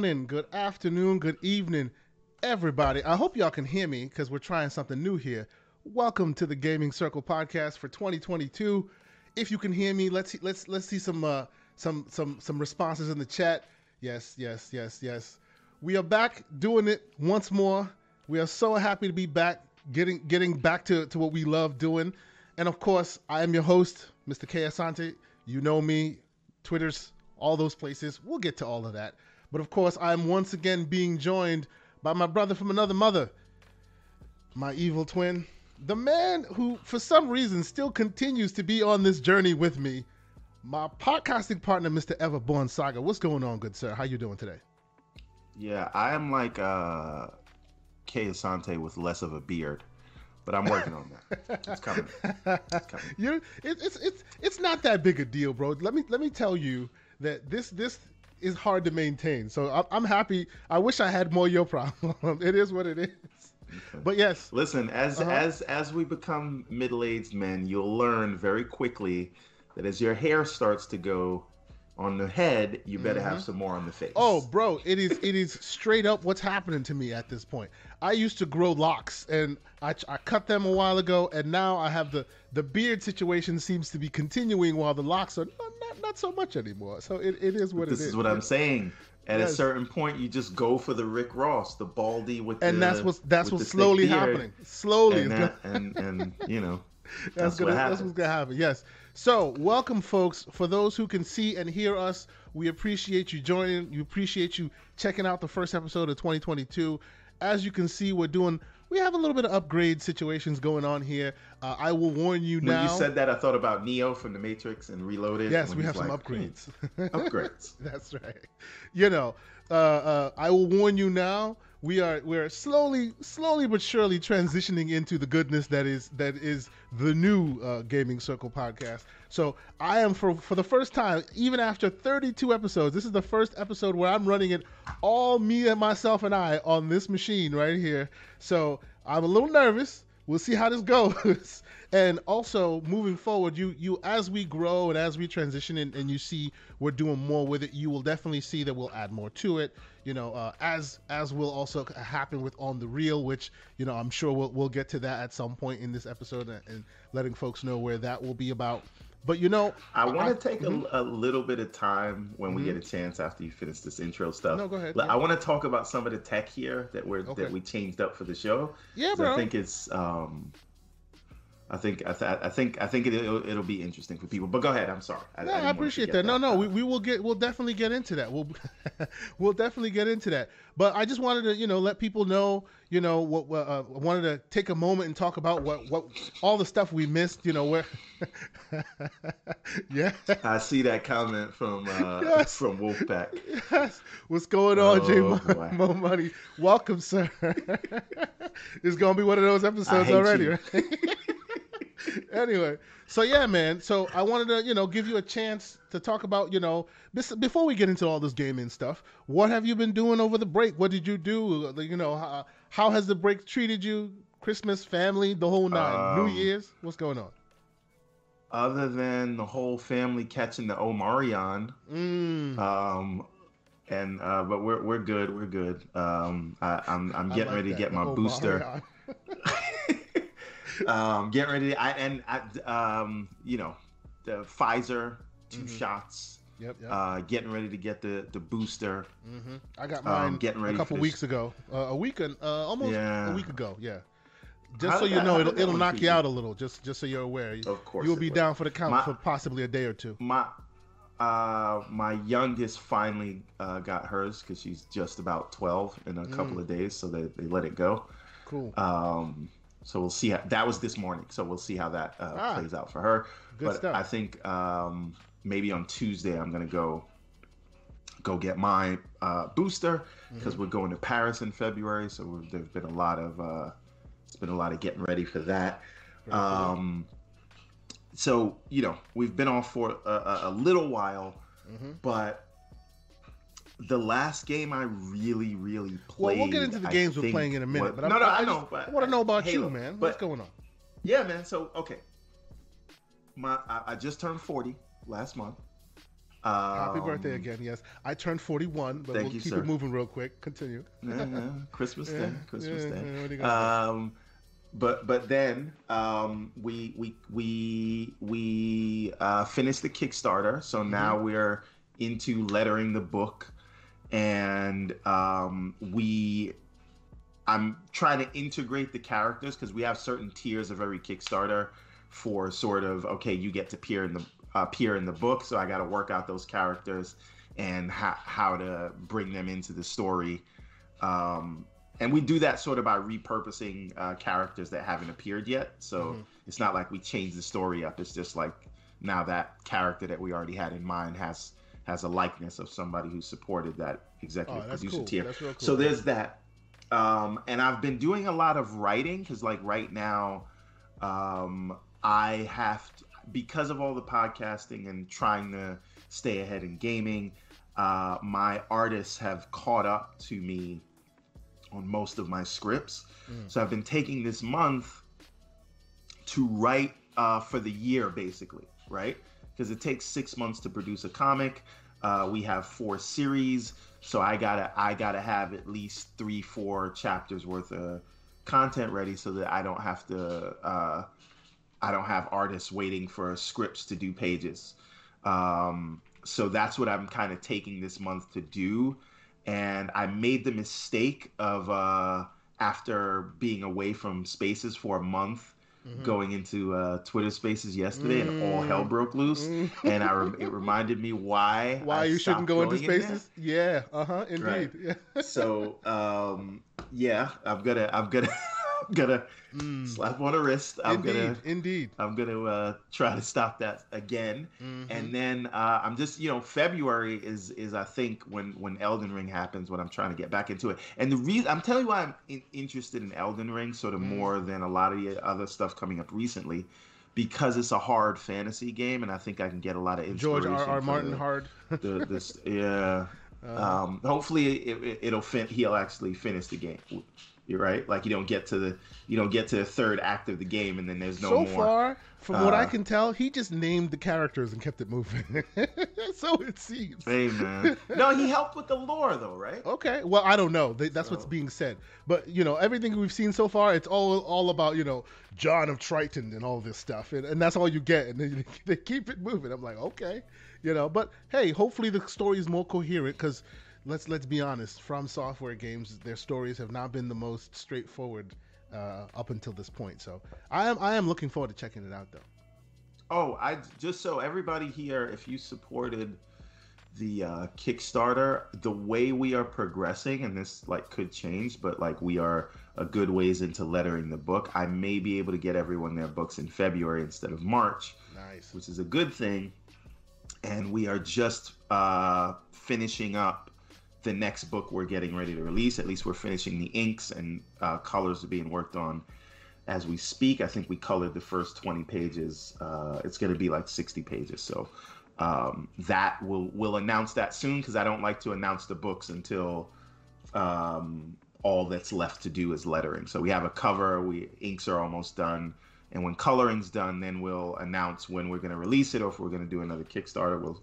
Good morning, good afternoon, good evening, everybody. I hope y'all can hear me because we're trying something new here. Welcome to the Gaming Circle podcast for 2022. If you can hear me, let's see, let's let's see some uh, some some some responses in the chat. Yes, yes, yes, yes. We are back doing it once more. We are so happy to be back, getting getting back to, to what we love doing. And of course, I am your host, Mr. K. Asante. You know me, Twitter's all those places. We'll get to all of that. But of course, I'm once again being joined by my brother from another mother, my evil twin, the man who, for some reason, still continues to be on this journey with me, my podcasting partner, Mr. Everborn Saga. What's going on, good sir? How you doing today? Yeah, I am like uh Kay Asante with less of a beard, but I'm working on that. It's coming. It's coming. you it, it's it's it's not that big a deal, bro. Let me let me tell you that this this is hard to maintain. So I'm, I'm happy. I wish I had more your problem. it is what it is. But yes. Listen, as uh-huh. as as we become middle-aged men, you'll learn very quickly that as your hair starts to go on the head, you better mm-hmm. have some more on the face. Oh, bro, it is it is straight up what's happening to me at this point. I used to grow locks, and I, I cut them a while ago, and now I have the the beard situation seems to be continuing while the locks are not not, not so much anymore. So it, it is what this it is. This is what I'm saying. At yes. a certain point, you just go for the Rick Ross, the baldy with and the, that's what's that's what's slowly happening. Slowly, and, that, and, and you know. that's, that's, gonna, what that's what's gonna happen. Yes. So, welcome, folks. For those who can see and hear us, we appreciate you joining. We appreciate you checking out the first episode of 2022. As you can see, we're doing. We have a little bit of upgrade situations going on here. Uh, I will warn you now. When you said that, I thought about Neo from the Matrix and Reloaded. Yes, we have some like, upgrades. upgrades. That's right. You know, uh, uh, I will warn you now we are we're slowly slowly but surely transitioning into the goodness that is that is the new uh, gaming circle podcast. So i am for for the first time even after 32 episodes this is the first episode where i'm running it all me and myself and i on this machine right here. So i'm a little nervous. We'll see how this goes. And also moving forward you you as we grow and as we transition and, and you see we're doing more with it you will definitely see that we'll add more to it you know uh, as as will also happen with on the real which you know i'm sure we'll, we'll get to that at some point in this episode and, and letting folks know where that will be about but you know, I want to take mm-hmm. a, a, little bit of time when we mm-hmm. get a chance after you finish this intro stuff. No, go ahead. I want to talk about some of the tech here that we're okay. that we changed up for the show. Yeah, bro. I think it's um, I think I, th- I think I think it, will it'll be interesting for people. But go ahead. I'm sorry. I, no, I, I appreciate that. that. No, no, we, we will get we'll definitely get into that. We'll we'll definitely get into that. But I just wanted to you know let people know you know what uh, I wanted to take a moment and talk about what what all the stuff we missed. You know where. yeah. I see that comment from uh, yes. from Wolfpack. Yes. What's going on, oh, J Mo Money? Welcome, sir. it's gonna be one of those episodes already, right? anyway, so yeah, man. So I wanted to, you know, give you a chance to talk about, you know, this, before we get into all this gaming stuff. What have you been doing over the break? What did you do? You know, how, how has the break treated you? Christmas, family, the whole nine. Um, New Year's, what's going on? Other than the whole family catching the Omarion, mm. um, and uh, but we're we're good, we're good. Um, I, am I'm, I'm getting like ready that, to get my booster. um, getting ready. To, I, and I, um, you know, the Pfizer 2 mm-hmm. shots. Yep, yep. Uh, getting ready to get the the booster. Mm-hmm. I got um, mine um, getting ready a couple weeks ago. Uh, a week and uh, almost yeah. a week ago. Yeah. Just how so you know, it'll, it'll knock you out a little. Just just so you're aware. Of course, you'll be down for the count my, for possibly a day or two. My uh, my youngest finally uh, got hers because she's just about 12 in a mm. couple of days, so they, they let it go. Cool. Um, so we'll see. How, that was this morning, so we'll see how that uh, ah, plays out for her. but stuff. I think um, maybe on Tuesday I'm gonna go go get my uh, booster because mm-hmm. we're going to Paris in February. So there's been a lot of uh, it's been a lot of getting ready for that. Um, so you know we've been off for a, a little while, mm-hmm. but the last game I really, really played. Well, we'll get into the games we're playing in a minute. but no, no, I, I know. I want to know about Halo, you, man. But, What's going on? Yeah, man. So okay, my I, I just turned forty last month. Um, Happy birthday again. Yes, I turned 41, but we'll you, keep sir. it moving real quick. Continue. yeah, yeah. Christmas Day. Christmas yeah, Day. Um, but but then um, we we we we uh, finished the Kickstarter, so mm-hmm. now we're into lettering the book, and um, we. I'm trying to integrate the characters because we have certain tiers of every Kickstarter for sort of okay, you get to appear in the appear in the book, so I got to work out those characters and how how to bring them into the story. Um, and we do that sort of by repurposing uh, characters that haven't appeared yet. So mm-hmm. it's not like we change the story up. It's just like now that character that we already had in mind has has a likeness of somebody who supported that executive oh, producer cool. tier. Cool. So there's that. Um, and I've been doing a lot of writing because like right now, um, I have to, because of all the podcasting and trying to stay ahead in gaming. Uh, my artists have caught up to me on most of my scripts. Mm. So I've been taking this month to write uh, for the year, basically, right? Because it takes six months to produce a comic. Uh, we have four series, so I gotta I gotta have at least three, four chapters worth of content ready, so that I don't have to uh, I don't have artists waiting for scripts to do pages. Um, so that's what I'm kind of taking this month to do and I made the mistake of uh, after being away from Spaces for a month. Mm-hmm. Going into uh, Twitter Spaces yesterday, mm-hmm. and all hell mm. broke loose, mm-hmm. and I re- it reminded me why why I you shouldn't go into Spaces. In yeah, uh huh, indeed. Right. Yeah. so, um, yeah, I'm gonna I'm gonna mm. slap on a wrist. I'm indeed, gonna indeed. I'm gonna uh, try to stop that again. Mm-hmm. And then uh, I'm just you know February is is I think when when Elden Ring happens when I'm trying to get back into it. And the reason I'm telling you why I'm in, interested in Elden Ring sort of mm. more than a lot of the other stuff coming up recently. Because it's a hard fantasy game, and I think I can get a lot of inspiration. George R. R. Martin the, hard. the, this, yeah. Uh, um, hopefully, it, will it, fin- he'll actually finish the game you're right. Like you don't get to the you don't get to the third act of the game, and then there's no so more. So far, from uh, what I uh, can tell, he just named the characters and kept it moving. so it seems. Hey man, no, he helped with the lore though, right? Okay, well I don't know. That's so. what's being said, but you know everything we've seen so far, it's all all about you know John of Triton and all this stuff, and, and that's all you get, and they, they keep it moving. I'm like, okay, you know, but hey, hopefully the story is more coherent because let's let's be honest. From Software games, their stories have not been the most straightforward uh, up until this point. So I am I am looking forward to checking it out though. Oh, I just so everybody here, if you supported the uh, Kickstarter, the way we are progressing, and this like could change, but like we are a good ways into lettering the book. I may be able to get everyone their books in February instead of March. Nice, which is a good thing. And we are just uh, finishing up the next book we're getting ready to release. At least we're finishing the inks and uh, colors are being worked on as we speak. I think we colored the first 20 pages. Uh, it's going to be like 60 pages. So um, that will we'll announce that soon because I don't like to announce the books until um, all that's left to do is lettering. So we have a cover. We inks are almost done. And when coloring's done, then we'll announce when we're going to release it or if we're going to do another Kickstarter. We'll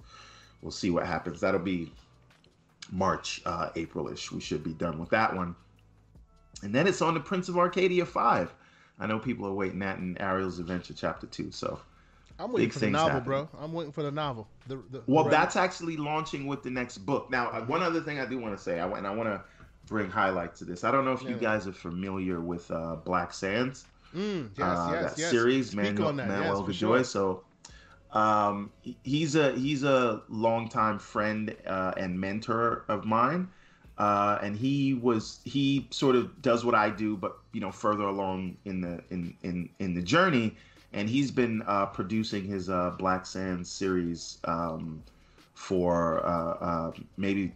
we'll see what happens. That'll be March, uh, Aprilish. We should be done with that one. And then it's on the Prince of Arcadia 5. I know people are waiting that in Ariel's Adventure Chapter 2. So I'm waiting for the novel, happen. bro. I'm waiting for the novel. The, the, well, the that's actually launching with the next book. Now, uh, one other thing I do want to say, I, and I want to bring highlight to this. I don't know if yeah. you guys are familiar with uh, Black Sands. Mm, yes, uh, yes, that yes. series, Manuel, Manuel yes, Sure. So um, he's a he's a longtime friend uh, and mentor of mine, uh, and he was he sort of does what I do, but you know further along in the in in in the journey, and he's been uh, producing his uh, Black Sands series um, for uh, uh, maybe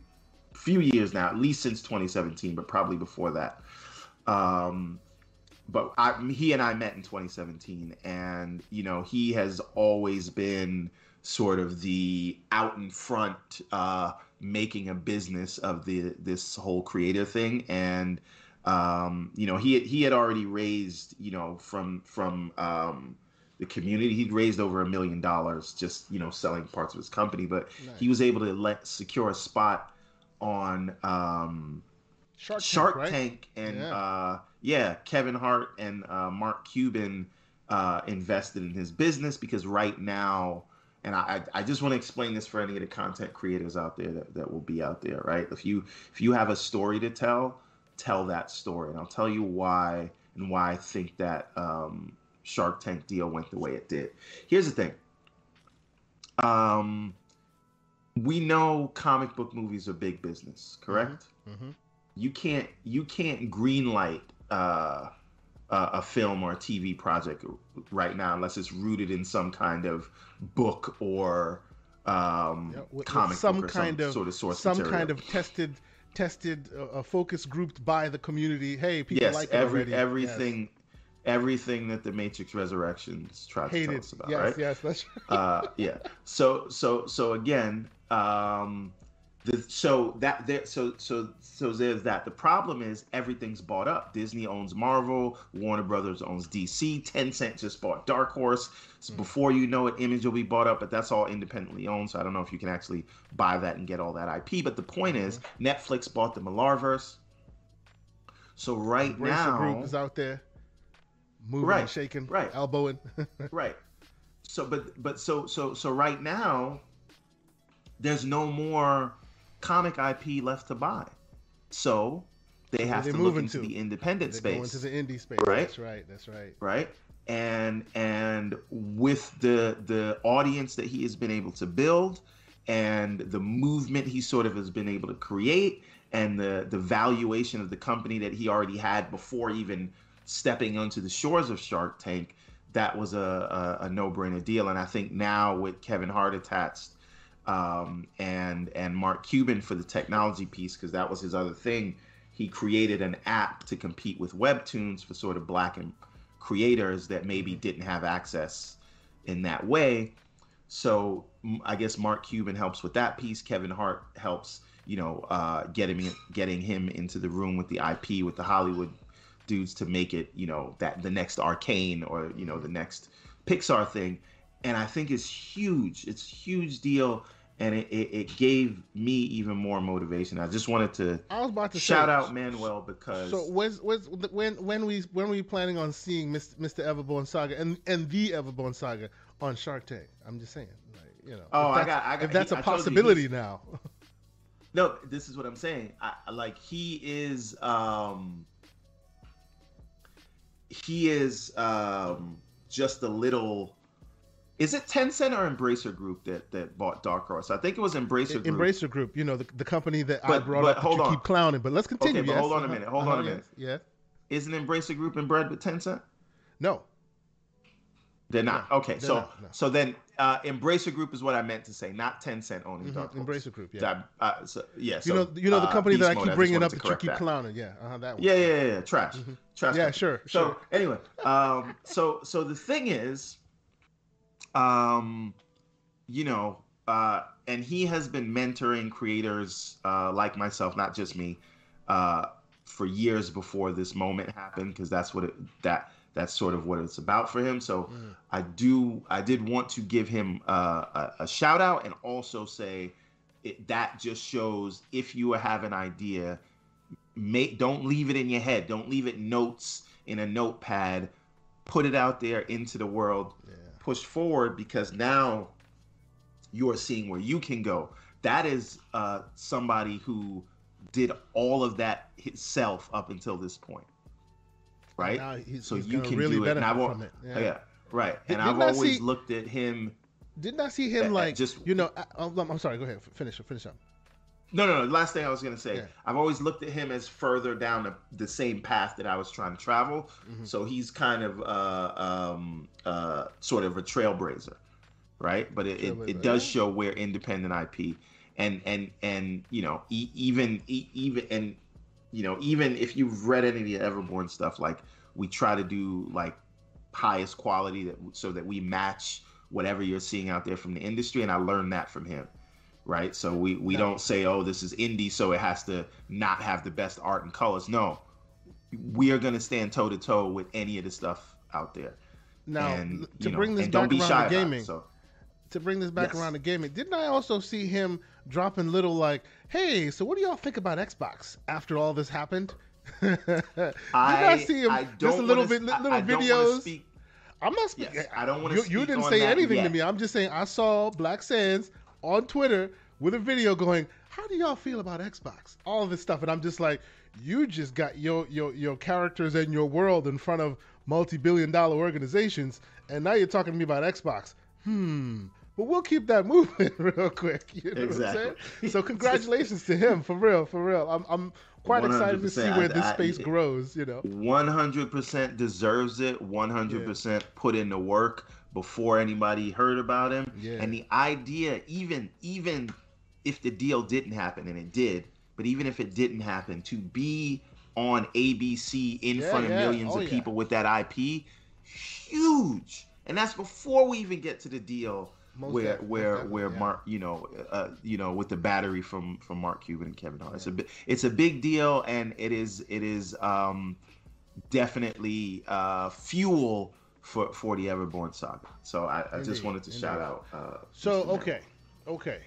a few years now, at least since 2017, but probably before that. Um, but I, he and I met in 2017, and you know he has always been sort of the out in front, uh, making a business of the this whole creative thing, and um, you know he he had already raised you know from from um, the community. He'd raised over a million dollars just you know selling parts of his company, but nice. he was able to let secure a spot on um, Shark, Shark Tank, Tank right? and yeah. Uh, yeah. Kevin Hart and uh, Mark Cuban uh, invested in his business because right now. And I, I just want to explain this for any of the content creators out there that, that will be out there, right? If you if you have a story to tell, tell that story, and I'll tell you why and why I think that um, Shark Tank deal went the way it did. Here's the thing. Um, we know comic book movies are big business, correct? Mm-hmm. Mm-hmm. You can't you can't greenlight uh, a film or a TV project right now unless it's rooted in some kind of book or um, yeah, with, comic with some kind some of sort of source some material. kind of tested tested uh, focus grouped by the community. Hey, people yes, like every, already. everything. Yes. Everything that the Matrix Resurrections tried Hated. to tell us about, yes, right? Yes, that's uh, yeah. So, so, so again, um, the, so that there, so so so there's that. The problem is everything's bought up. Disney owns Marvel, Warner Brothers owns DC, Tencent just bought Dark Horse. So mm. before you know it, Image will be bought up, but that's all independently owned. So I don't know if you can actually buy that and get all that IP. But the point mm-hmm. is, Netflix bought the Millarverse. So right Embracer now, group is out there, moving right, shaking, right, elbowing, right. So, but but so so so right now, there's no more comic IP left to buy. So they have to look into to? the independent They're space. Going to the indie space. Right. That's right. That's right. Right. And and with the the audience that he has been able to build and the movement he sort of has been able to create and the the valuation of the company that he already had before even stepping onto the shores of Shark Tank, that was a, a, a no-brainer deal. And I think now with Kevin Hart attached um, and and Mark Cuban for the technology piece because that was his other thing. He created an app to compete with Webtoons for sort of black and creators that maybe didn't have access in that way. So I guess Mark Cuban helps with that piece. Kevin Hart helps, you know, uh, getting getting him into the room with the IP with the Hollywood dudes to make it, you know, that the next Arcane or you know the next Pixar thing. And I think it's huge. It's a huge deal and it, it, it, gave me even more motivation. I just wanted to. I was about to shout say, out Manuel because. So when's, when's, when when we when we planning on seeing Mr. Mr. Everborn Saga and and the Everborn Saga on Shark Tank? I'm just saying, like you know. Oh, I got, I got. If that's he, a possibility now. no, this is what I'm saying. I, like he is. um He is um just a little is it Tencent or Embracer Group that, that bought Dark Horse? I think it was Embracer Group. Embracer Group, you know, the, the company that but, I brought up that you on. keep clowning. But let's continue. Okay, but yes. hold on a minute. Hold uh-huh, on a minute. Yes. Isn't Embracer Group inbred with Tencent? No. They're not. No, okay, they're so not, no. so then uh, Embracer Group is what I meant to say, not Tencent owning mm-hmm. Dark Horse. Embracer Group, yeah. Uh, so, yeah. So, you know, you know the uh, company that I keep bringing up that you keep that. clowning. Yeah, uh-huh, that one. Yeah, yeah, yeah. yeah. Trash, mm-hmm. trash. Yeah, sure. So sure. anyway, um, so so the thing is, um, you know, uh, and he has been mentoring creators uh, like myself, not just me, uh, for years before this moment happened, because that's what it that that's sort of what it's about for him. So mm. I do I did want to give him uh, a, a, shout out and also say it, that just shows if you have an idea, make don't leave it in your head, don't leave it notes in a notepad, put it out there into the world, yeah. Push forward because now you are seeing where you can go. That is uh, somebody who did all of that himself up until this point, right? He's, so he's you can really do it. And I've, it. Yeah. yeah. right. And didn't I've always see, looked at him. Didn't I see him like just you know? I, am sorry. Go ahead. Finish. Finish up. No, no, no. Last thing I was gonna say, yeah. I've always looked at him as further down the, the same path that I was trying to travel. Mm-hmm. So he's kind of uh, um, uh, sort of a trailblazer right? But it, it, it, does show where independent IP and and and you know e- even e- even and you know even if you've read any of the Everborn stuff, like we try to do like highest quality that so that we match whatever you're seeing out there from the industry, and I learned that from him. Right, so we we don't say, "Oh, this is indie, so it has to not have the best art and colors." No, we are going to stand toe to toe with any of the stuff out there Now and, to bring know, this back around to gaming. It, so. To bring this back yes. around to gaming, didn't I also see him dropping little like, "Hey, so what do y'all think about Xbox after all this happened?" Did I, I see him I just a little bit, little I, videos? I'm not speaking. Yes, I don't want to. You, you didn't say anything yet. to me. I'm just saying I saw Black Sands on Twitter with a video going, "How do y'all feel about Xbox?" All this stuff, and I'm just like, you just got your your your characters and your world in front of multi-billion dollar organizations, and now you're talking to me about Xbox. Hmm. But we'll keep that moving real quick. You know exactly. So congratulations to him for real, for real. I'm I'm quite excited to see where this space I, grows. You know, 100% deserves it. 100% yeah. put in the work before anybody heard about him. Yeah. And the idea, even even if the deal didn't happen, and it did, but even if it didn't happen, to be on ABC in yeah, front of millions oh, of people with that IP, huge. And that's before we even get to the deal most where where where yeah. Mark, you know, uh, you know, with the battery from from Mark Cuban and Kevin Hart. Yeah. It's a it's a big deal, and it is it is um, definitely uh, fuel for for the Everborn saga. So I, I just wanted to Indeed. shout out. Uh, so okay, okay.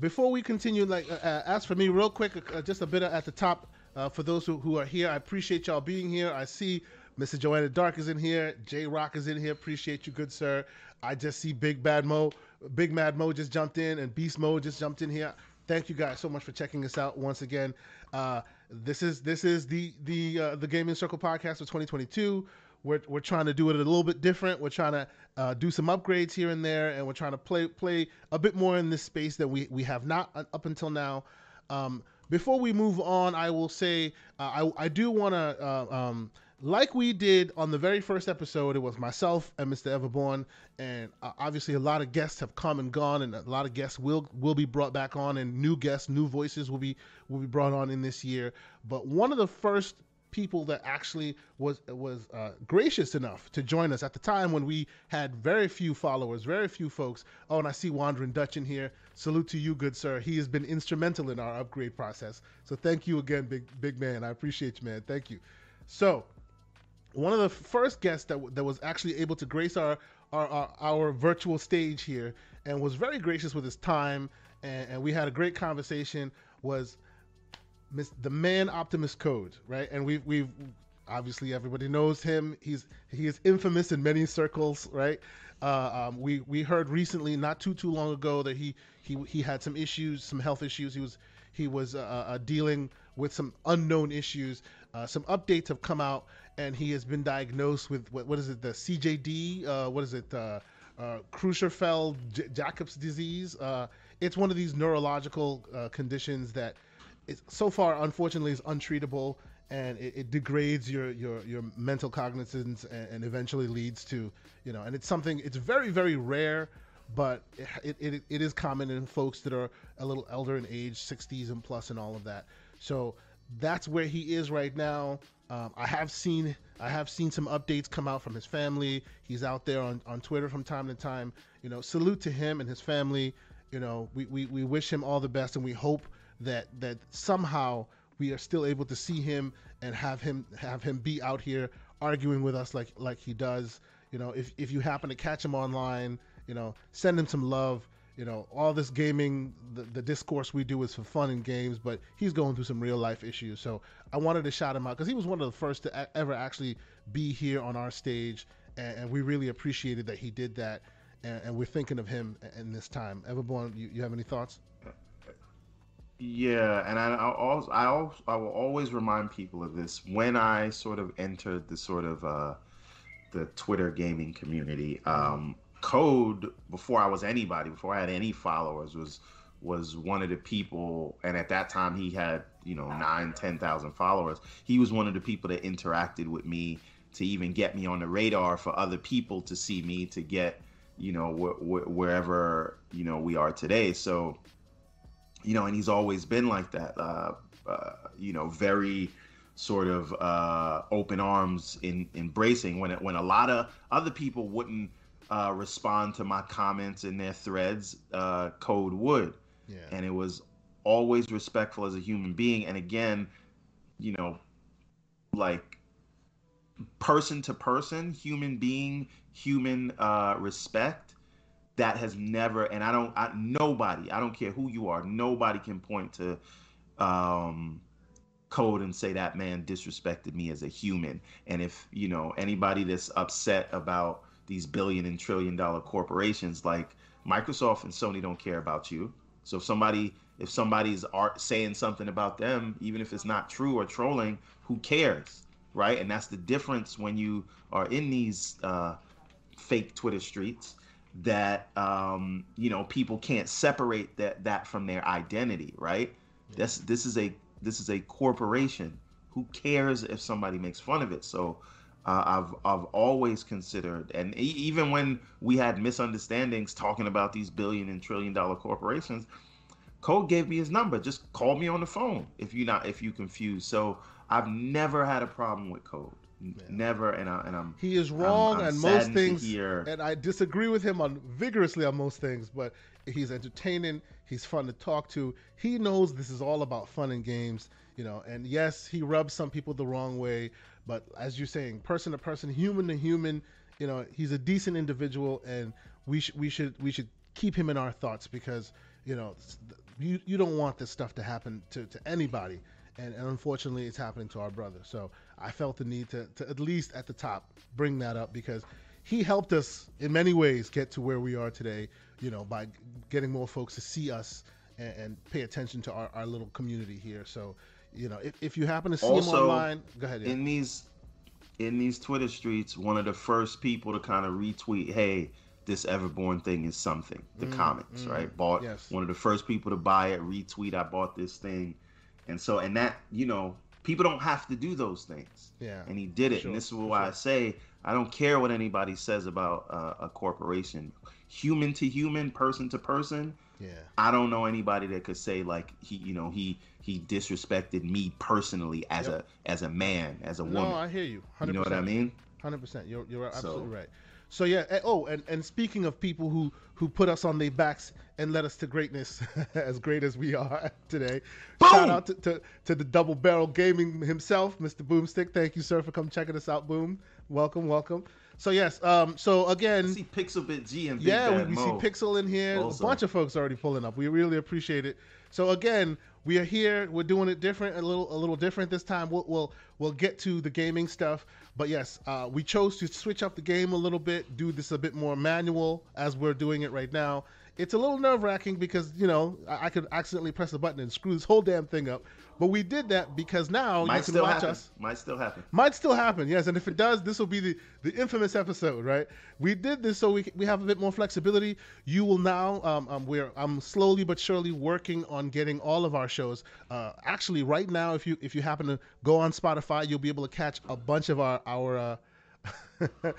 Before we continue, like uh, uh, as for me, real quick, uh, just a bit at the top for those who, who are here. I appreciate y'all being here. I see Mr. Joanna Dark is in here. J Rock is in here. Appreciate you, good sir. I just see Big Bad Mo. Big Mad Mo just jumped in, and Beast Mo just jumped in here. Thank you guys so much for checking us out once again. Uh, this is this is the the uh, the Gaming Circle podcast for 2022. We're, we're trying to do it a little bit different. We're trying to uh, do some upgrades here and there, and we're trying to play play a bit more in this space that we we have not up until now. Um, before we move on, I will say uh, I I do want to. Uh, um, like we did on the very first episode, it was myself and Mr. Everborn, and uh, obviously a lot of guests have come and gone, and a lot of guests will will be brought back on, and new guests, new voices will be will be brought on in this year. But one of the first people that actually was was uh, gracious enough to join us at the time when we had very few followers, very few folks. Oh, and I see Wandering Dutch in here. Salute to you, good sir. He has been instrumental in our upgrade process. So thank you again, big big man. I appreciate you, man. Thank you. So one of the first guests that that was actually able to grace our our, our, our virtual stage here and was very gracious with his time and, and we had a great conversation was the man Optimus Code, right? And we've we've obviously everybody knows him. He's he is infamous in many circles, right? Uh, um, we we heard recently, not too too long ago, that he he he had some issues, some health issues. He was he was uh, uh, dealing with some unknown issues. Uh, some updates have come out, and he has been diagnosed with what, what is it? The CJD? Uh, what is it? Uh, uh, Creutzfeldt-Jacobs disease. It's one of these neurological conditions that, so far, unfortunately, is untreatable, and it, it degrades your, your your mental cognizance and, and, eventually leads to, you know, and it's something. It's very very rare, but it, it, it is common in folks that are a little elder in age, 60s and plus, and all of that. So that's where he is right now. Um, I have seen I have seen some updates come out from his family. He's out there on, on Twitter from time to time. You know, salute to him and his family. You know, we, we, we wish him all the best and we hope that that somehow we are still able to see him and have him have him be out here arguing with us like like he does. You know, if if you happen to catch him online, you know, send him some love you know, all this gaming, the, the discourse we do is for fun and games, but he's going through some real life issues. So I wanted to shout him out because he was one of the first to ever actually be here on our stage, and, and, we really appreciated that he did that. And, and we're thinking of him in this time. Everborn, you, you have any thoughts? Yeah, and I, also I also I will always remind people of this when I sort of entered the sort of uh, the Twitter gaming community. Um, Code before I was anybody, before I had any followers, was was one of the people, and at that time he had you know nine, ten thousand followers. He was one of the people that interacted with me to even get me on the radar for other people to see me to get you know wh- wh- wherever you know we are today. So you know, and he's always been like that. Uh, uh, you know, very sort of uh, open arms in embracing when it, when a lot of other people wouldn't uh, respond to my comments in their threads, uh, Code would. Yeah. And it was always respectful as a human being. And again, you know, like person to person, human being, human uh, respect, that has never, and I don't, I, nobody, I don't care who you are, nobody can point to um, code and say that man disrespected me as a human. And if, you know, anybody that's upset about these billion and trillion dollar corporations like Microsoft and Sony don't care about you. So if somebody if somebody's art saying something about them, even if it's not true or trolling, who cares, right? And that's the difference when you are in these uh, fake Twitter streets that um, you know people can't separate that that from their identity, right? Yeah. This this is a this is a corporation. Who cares if somebody makes fun of it? So uh, I've I've always considered, and e- even when we had misunderstandings talking about these billion and trillion dollar corporations, Code gave me his number. Just call me on the phone if you not if you confused. So I've never had a problem with Code. Yeah. Never, and, I, and I'm. He is wrong on most things, and I disagree with him on vigorously on most things. But he's entertaining. He's fun to talk to. He knows this is all about fun and games, you know. And yes, he rubs some people the wrong way, but as you're saying, person to person, human to human, you know, he's a decent individual, and we should we should we should keep him in our thoughts because you know you you don't want this stuff to happen to, to anybody and, and unfortunately it's happening to our brother so i felt the need to, to at least at the top bring that up because he helped us in many ways get to where we are today you know by getting more folks to see us and, and pay attention to our, our little community here so you know if, if you happen to see also, him online go ahead yeah. in these in these twitter streets one of the first people to kind of retweet hey this Everborn thing is something. The mm, comics, mm, right? Bought yes. one of the first people to buy it, retweet, I bought this thing. And so, and that, you know, people don't have to do those things. Yeah. And he did it. Sure. And this is why sure. I say, I don't care what anybody says about uh, a corporation. Human to human, person to person. Yeah. I don't know anybody that could say like he, you know, he he disrespected me personally as yep. a as a man, as a woman. No, I hear you. 100%. You know what I mean? Hundred percent. You're you're absolutely so, right. So yeah. Oh, and, and speaking of people who who put us on their backs and led us to greatness, as great as we are today. Boom! Shout out to, to, to the Double Barrel Gaming himself, Mr. Boomstick. Thank you, sir, for coming checking us out. Boom. Welcome, welcome. So yes, um, so again, I see Pixelbit G and Big yeah, we, we see Pixel in here. Also. A bunch of folks already pulling up. We really appreciate it. So again, we are here. We're doing it different, a little, a little different this time. We'll, we'll, we'll get to the gaming stuff, but yes, uh, we chose to switch up the game a little bit, do this a bit more manual as we're doing it right now. It's a little nerve wracking because you know I, I, could accidentally press a button and screw this whole damn thing up. But we did that because now Might you can watch happen. us. Might still happen. Might still happen, yes. And if it does, this will be the, the infamous episode, right? We did this so we, we have a bit more flexibility. You will now, um, um, we're I'm slowly but surely working on getting all of our shows. Uh, actually, right now, if you if you happen to go on Spotify, you'll be able to catch a bunch of our our uh,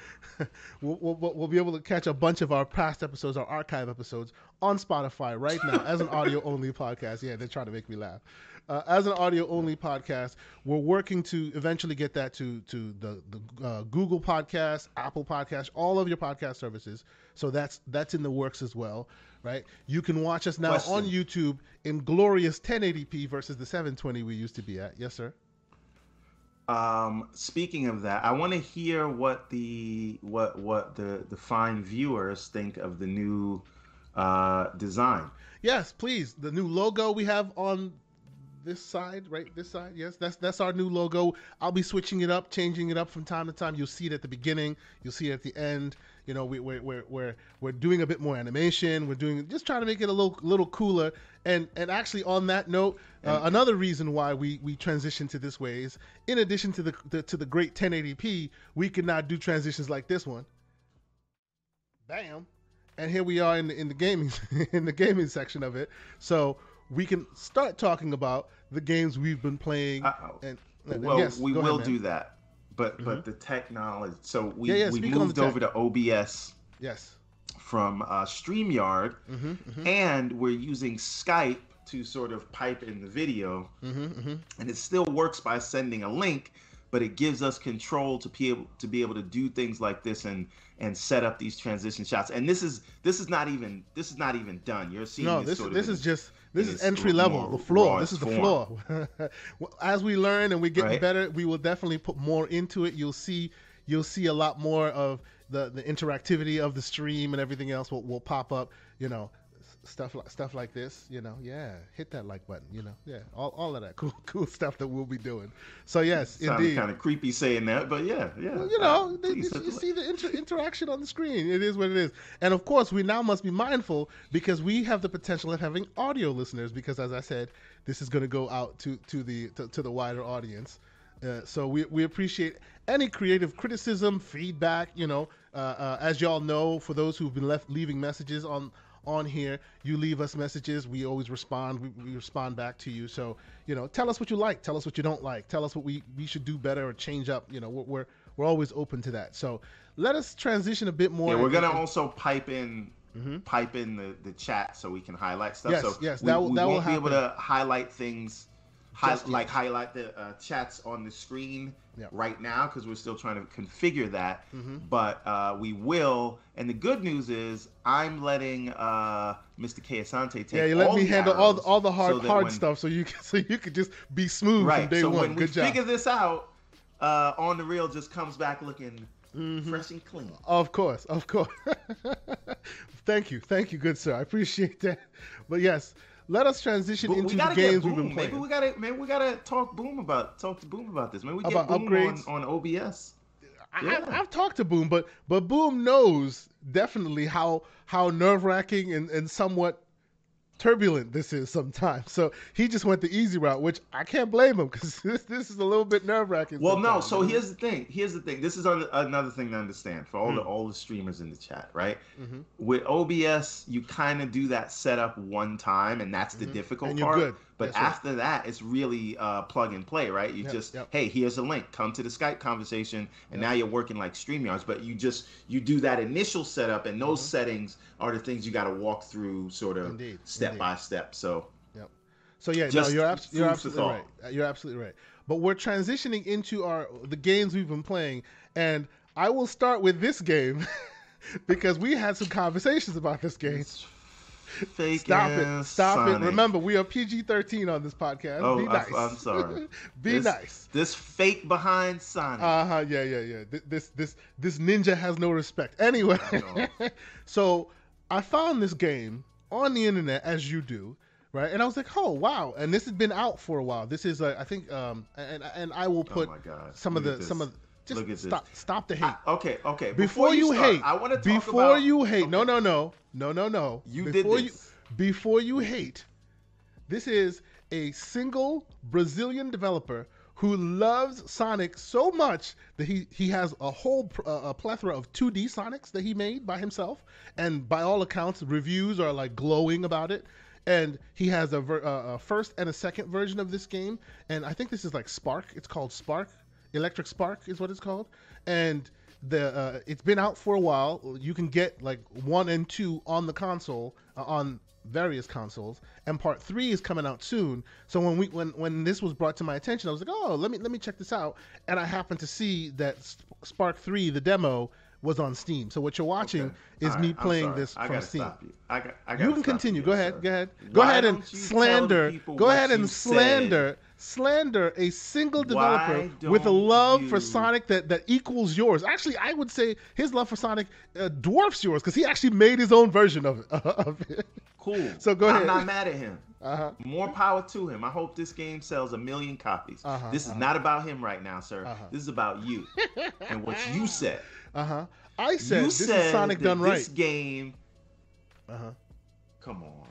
we'll, we'll, we'll, be able to catch a bunch of our past episodes, our archive episodes, on Spotify right now as an audio only podcast. Yeah, they're trying to make me laugh. Uh, as an audio only podcast, we're working to eventually get that to to the the uh, Google Podcast, Apple Podcast, all of your podcast services. So that's that's in the works as well, right? You can watch us now Question. on YouTube in glorious 1080p versus the 720 we used to be at. Yes, sir. Um, speaking of that, I want to hear what the what what the the fine viewers think of the new uh, design. Yes, please. The new logo we have on this side, right? This side, yes, that's that's our new logo. I'll be switching it up, changing it up from time to time. You'll see it at the beginning, you'll see it at the end. You know, we, we're we're we're we're doing a bit more animation. We're doing just trying to make it a little little cooler. And and actually, on that note, uh, another reason why we we transitioned to this way is, in addition to the, the to the great 1080p, we could not do transitions like this one. Bam, and here we are in the, in the gaming in the gaming section of it. So we can start talking about the games we've been playing. And, and well, yes, we will ahead, do that, but mm-hmm. but the technology. So we yeah, yeah, we moved over to OBS. Yes. From uh, Streamyard, mm-hmm, mm-hmm. and we're using Skype to sort of pipe in the video, mm-hmm, mm-hmm. and it still works by sending a link, but it gives us control to be able to be able to do things like this and and set up these transition shots. And this is this is not even this is not even done. You're seeing no, this this, this is just This is entry level, the floor. This is the form. floor. As we learn and we get right? better, we will definitely put more into it. You'll see, you'll see a lot more of the the interactivity of the stream and everything else will, will pop up. You know, stuff like stuff like this, you know, yeah, hit that like button, you know, yeah, all, all of that cool cool stuff that we'll be doing. So yes, Sounded indeed, kind of creepy saying that, but yeah, yeah. Well, you know, uh, you, you see the inter- interaction on the screen. It is what it is, and of course, we now must be mindful because we have the potential of having audio listeners. Because as I said, this is going to go out to to the to, to the wider audience. Uh, so we, we appreciate any creative criticism, feedback. You know, uh, uh, as y'all know, for those who've been left leaving messages on on here. You leave us messages. We always respond. We, we, respond back to you. So, you know, tell us what you like. Tell us what you don't like. Tell us what we, we should do better or change up. You know, we're, we're, we're always open to that. So let us transition a bit more. Yeah, we're going to also pipe in mm-hmm. pipe in the, the chat so we can highlight stuff. Yes, so yes, we, that, we that won't will be able to highlight things Hi- like highlight the uh, chats on the screen yep. right now because we're still trying to configure that. Mm-hmm. But uh, we will. And the good news is I'm letting uh, Mr. K Asante take. Yeah, you let me handle all the, all the hard so hard when, stuff, so you can, so you could just be smooth right. from day so one. when good we job. figure this out, uh, on the real just comes back looking. Mm-hmm. Fresh and clean. Of course, of course. thank you, thank you, good sir. I appreciate that. But yes, let us transition into the games we've been playing. Maybe we gotta, maybe we gotta talk Boom about talk to Boom about this. Maybe we get about Boom upgrades. on, on OBS. Yeah. I, have talked to Boom, but but Boom knows definitely how how nerve wracking and, and somewhat turbulent this is sometimes. So he just went the easy route, which I can't blame him because this this is a little bit nerve wracking. Well, no. So here's the thing. Here's the thing. This is another thing to understand for all mm. the all the streamers in the chat, right? Mm-hmm. With OBS, you kind of do that setup one time, and that's mm-hmm. the difficult part. Good. But That's after right. that, it's really uh, plug and play, right? You yep, just, yep. hey, here's a link. Come to the Skype conversation, and yep. now you're working like StreamYards. But you just you do that initial setup, and those mm-hmm. settings are the things you got to walk through, sort of Indeed. step Indeed. by step. So, yep. So yeah, no, you're, abs- you're absolutely right. You're absolutely right. But we're transitioning into our the games we've been playing, and I will start with this game because we had some conversations about this game. Fake Stop it. Stop Sonic. it. Remember, we are PG 13 on this podcast. Oh, Be nice. I, am sorry. Be this, nice. This fake behind Sonic. Uh huh. Yeah, yeah, yeah. This, this, this ninja has no respect. Anyway, so I found this game on the internet, as you do, right? And I was like, oh wow! And this has been out for a while. This is, uh, I think, um, and and I will oh put oh some of the some of just Look at stop, this. Stop the hate. I, okay, okay. Before, before you, start, hate, I want to before about, Before you hate. Okay. No, no, no, no, no, no. You before did this. You, before you hate, this is a single Brazilian developer who loves Sonic so much that he he has a whole uh, a plethora of 2D Sonics that he made by himself, and by all accounts, reviews are like glowing about it. And he has a, ver- uh, a first and a second version of this game, and I think this is like Spark. It's called Spark Electric Spark is what it's called, and the uh, it's been out for a while. You can get like one and two on the console uh, on various consoles, and part three is coming out soon. So when we when when this was brought to my attention, I was like, oh, let me let me check this out, and I happened to see that Spark Three, the demo, was on Steam. So what you're watching okay. is right, me playing this I from Steam. You. I got, I you can continue. You, go, ahead, go ahead. Go ahead. and slander. Go ahead and slander. Slander a single developer with a love you... for Sonic that, that equals yours. Actually, I would say his love for Sonic uh, dwarfs yours because he actually made his own version of it. Of it. Cool. So go ahead. I'm not mad at him. Uh-huh. More power to him. I hope this game sells a million copies. Uh-huh, this is uh-huh. not about him right now, sir. Uh-huh. This is about you and what you said. Uh huh. I said you this said is Sonic done right. This game. Uh huh. Come on.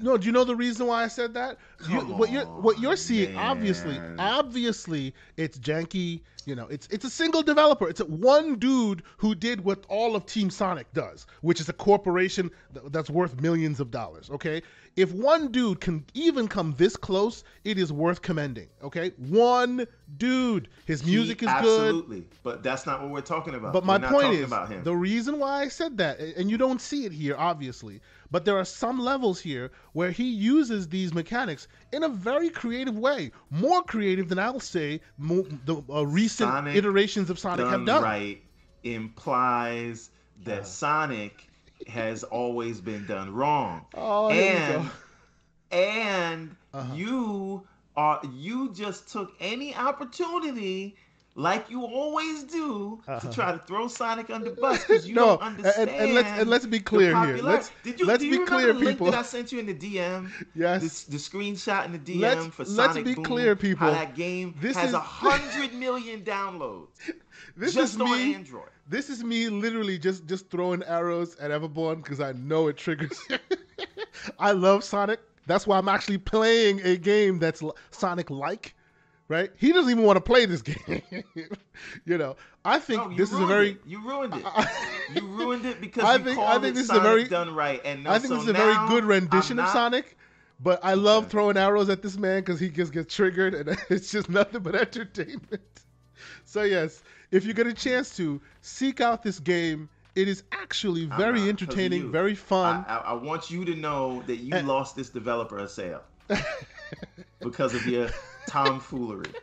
No, do you know the reason why I said that? You, what you're what you're seeing, man. obviously, obviously, it's janky. You know, it's it's a single developer. It's a one dude who did what all of Team Sonic does, which is a corporation that's worth millions of dollars. Okay, if one dude can even come this close, it is worth commending. Okay, one dude. His music he, is absolutely, good. Absolutely, but that's not what we're talking about. But my point is, the reason why I said that, and you don't see it here, obviously, but there are some levels here where he uses these mechanics in a very creative way, more creative than I'll say the uh, recent Sonic iterations of Sonic done have done. Right implies that uh. Sonic has always been done wrong. Oh, and and uh-huh. you are you just took any opportunity like you always do, uh-huh. to try to throw Sonic under the bus because you no, don't understand. And, and, let's and let's be clear here. Let's Did you, let's you be clear, the people. Link that I sent you in the DM. Yes. The, the screenshot in the DM let's, for Sonic Let's be Boom, clear, people. How that game this has a hundred million downloads. This just is me, Android. This is me literally just just throwing arrows at Everborn because I know it triggers. I love Sonic. That's why I'm actually playing a game that's Sonic like right? He doesn't even want to play this game. you know, I think no, this is a very it. you ruined it. you ruined it because I think I think this Sonic is a very done right, and no, I think so this is a very good rendition not, of Sonic. But I love okay. throwing arrows at this man because he just gets triggered, and it's just nothing but entertainment. So yes, if you get a chance to seek out this game. It is actually very not, entertaining, very fun. I, I, I, want you to know that you and, lost this developer a sale because of your tomfoolery.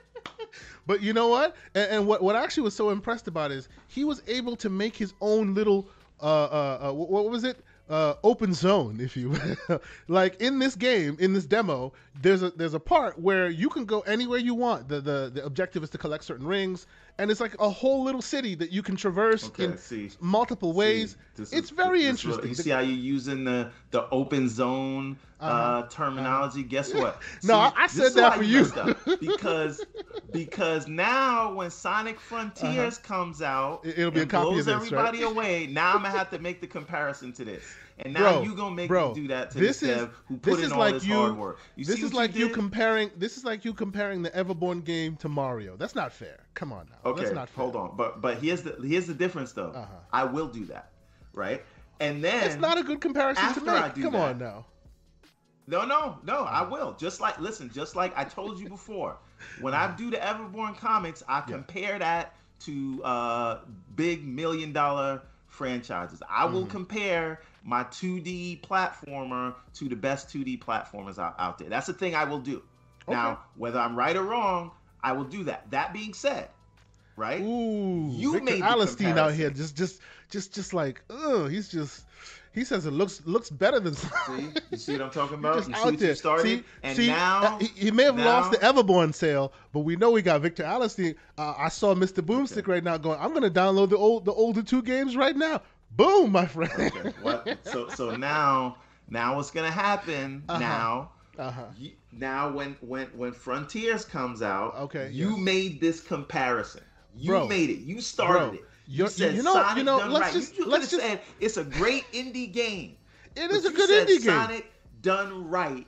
But you know what? And, and, what what actually was so impressed about is he was able to make his own little uh, uh, uh what, what was it? Uh, open zone, if you like in this game, in this demo, there's a there's a part where you can go anywhere you want. The the, the objective is to collect certain rings, and it's like a whole little city that you can traverse okay, in see, multiple ways. it's is, very interesting. you see how you're using the the open zone uh, uh terminology. Uh, Guess what? no, see, I said that for you because because now when Sonic Frontiers uh-huh. comes out, it'll be a copy blows of this, everybody right? away. Now I'm gonna have to make the comparison to this. And now bro, you gonna make bro, me do that to this is, dev who put in all like this you, hard work. You this is like you, you, comparing. This is like you comparing the Everborn game to Mario. That's not fair. Come on now. Okay, hold on. But but here's the here's the difference though. Uh-huh. I will do that, right? And then it's not a good comparison to make. Come that, on now. No, no, no. I will. Just like listen, just like I told you before, when I do the Everborn comics, I compare yeah. that to uh, big million dollar franchises. I will mm-hmm. compare my 2D platformer to the best 2D platformers out, out there. That's the thing I will do. Okay. Now, whether I'm right or wrong, I will do that. That being said, right? Ooh, you Victor made Allenstein out here just just just just like, oh, he's just he says it looks looks better than. see, you see what I'm talking about? Just you out there. started, see, and see, now uh, he, he, may have now, lost the Everborn sale, but we know we got Victor Allenstein. Uh, I saw Mr. Boomstick okay. right now going. I'm going to download the old the older two games right now. Boom, my friend. Okay. What? So so now now what's gonna happen uh-huh. now? Uh-huh. You, now when when when Frontiers comes out, okay, you yes. made this comparison. You bro, made it. You started bro, it. You said you know, Sonic you know, done let's right. Just, you, let's just, said it's a great indie game. It is a good indie game. Sonic done right.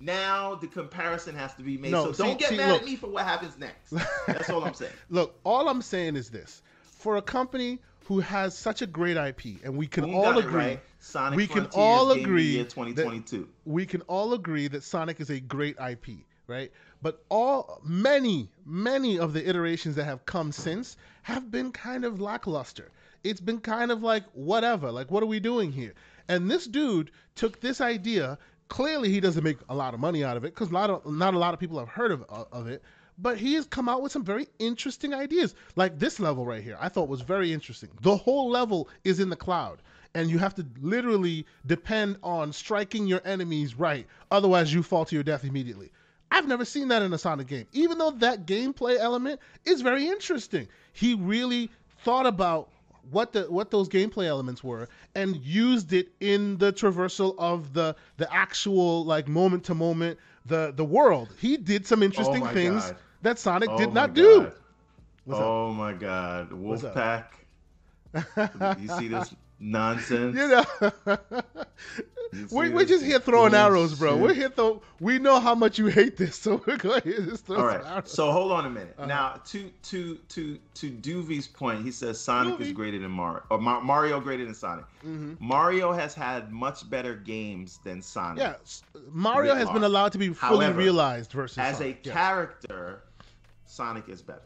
Now the comparison has to be made. No, so see, don't get see, mad look, at me for what happens next. That's all I'm saying. look, all I'm saying is this: for a company who has such a great IP, and we can all agree. Right. Sonic we Frontiers can all agree 2022. we can all agree that Sonic is a great IP, right? But all many, many of the iterations that have come since have been kind of lackluster. It's been kind of like whatever, like what are we doing here? And this dude took this idea. Clearly, he doesn't make a lot of money out of it because not a, not a lot of people have heard of, of it but he has come out with some very interesting ideas. Like this level right here, I thought was very interesting. The whole level is in the cloud, and you have to literally depend on striking your enemies right, otherwise you fall to your death immediately. I've never seen that in a Sonic game, even though that gameplay element is very interesting. He really thought about what the what those gameplay elements were and used it in the traversal of the the actual like moment to moment the the world. He did some interesting oh things God that Sonic oh did not do. oh my God, Wolfpack! you see this nonsense? You know, we're, we're just here throwing bullshit. arrows, bro. We're here throw. We know how much you hate this, so we're going to just throw All right. Arrows. So hold on a minute. Uh-huh. Now, to to to to Duvey's point, he says Sonic is greater than Mario, or Mario greater than Sonic. Mm-hmm. Mario has had much better games than Sonic. Yeah, Mario has been allowed to be fully However, realized versus as Sonic. a yes. character Sonic is better.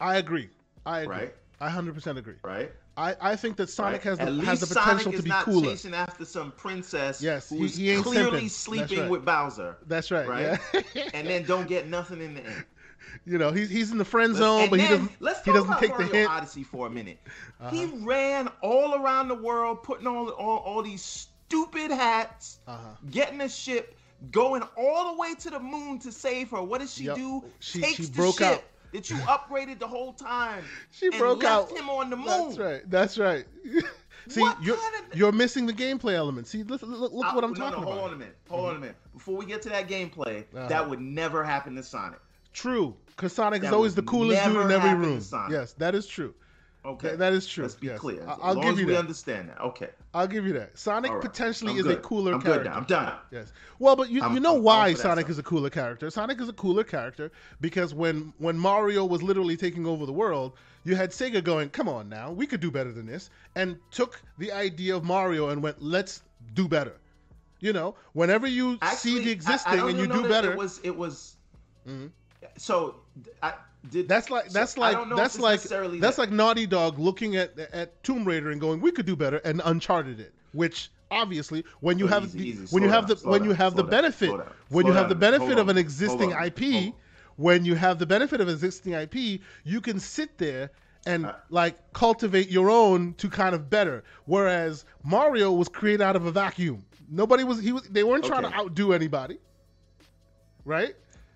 I agree. I agree. Right? I hundred percent agree. Right. I, I think that Sonic right? has the, has the potential Sonic to be cooler. chasing after some princess yes, who's he, he clearly simping. sleeping right. with Bowser. That's right. Right. Yeah. and then don't get nothing in the end. You know, he's he's in the friend zone, but he doesn't. Let's he doesn't take Mario the hint. Odyssey for a minute. Uh-huh. He ran all around the world, putting on all, all these stupid hats, uh-huh. getting a ship, going all the way to the moon to save her. What does she yep. do? She, Takes she broke ship out. That you upgraded the whole time. She broke out. him on the moon. That's right. That's right. See, what you're, of... you're missing the gameplay element. See, look, look, look what I'm no, talking no, hold about. Hold on a minute. Hold mm-hmm. on a minute. Before we get to that gameplay, uh-huh. that would never happen to Sonic. True, because Sonic that is always the coolest dude in every room. Yes, that is true. Okay, Th- that is true. Let's be yes. clear. As I'll give you we that. understand that. Okay, I'll give you that. Sonic right. potentially I'm is good. a cooler I'm character. Good now. I'm done. Yes. Well, but you, you know I'm, why Sonic is a cooler character? Sonic is a cooler character because when when Mario was literally taking over the world, you had Sega going, "Come on now, we could do better than this," and took the idea of Mario and went, "Let's do better." You know, whenever you Actually, see the existing I, I and you do better, it was it was. Mm-hmm. So I, did, that's like that's so like that's like that's that. like Naughty Dog looking at at Tomb Raider and going, "We could do better," and Uncharted it, which obviously when you have the, when you have the when you have the benefit when you have the benefit of an existing IP when you have the benefit of existing IP you can sit there and uh, like cultivate your own to kind of better. Whereas Mario was created out of a vacuum. Nobody was he was they weren't trying to outdo anybody right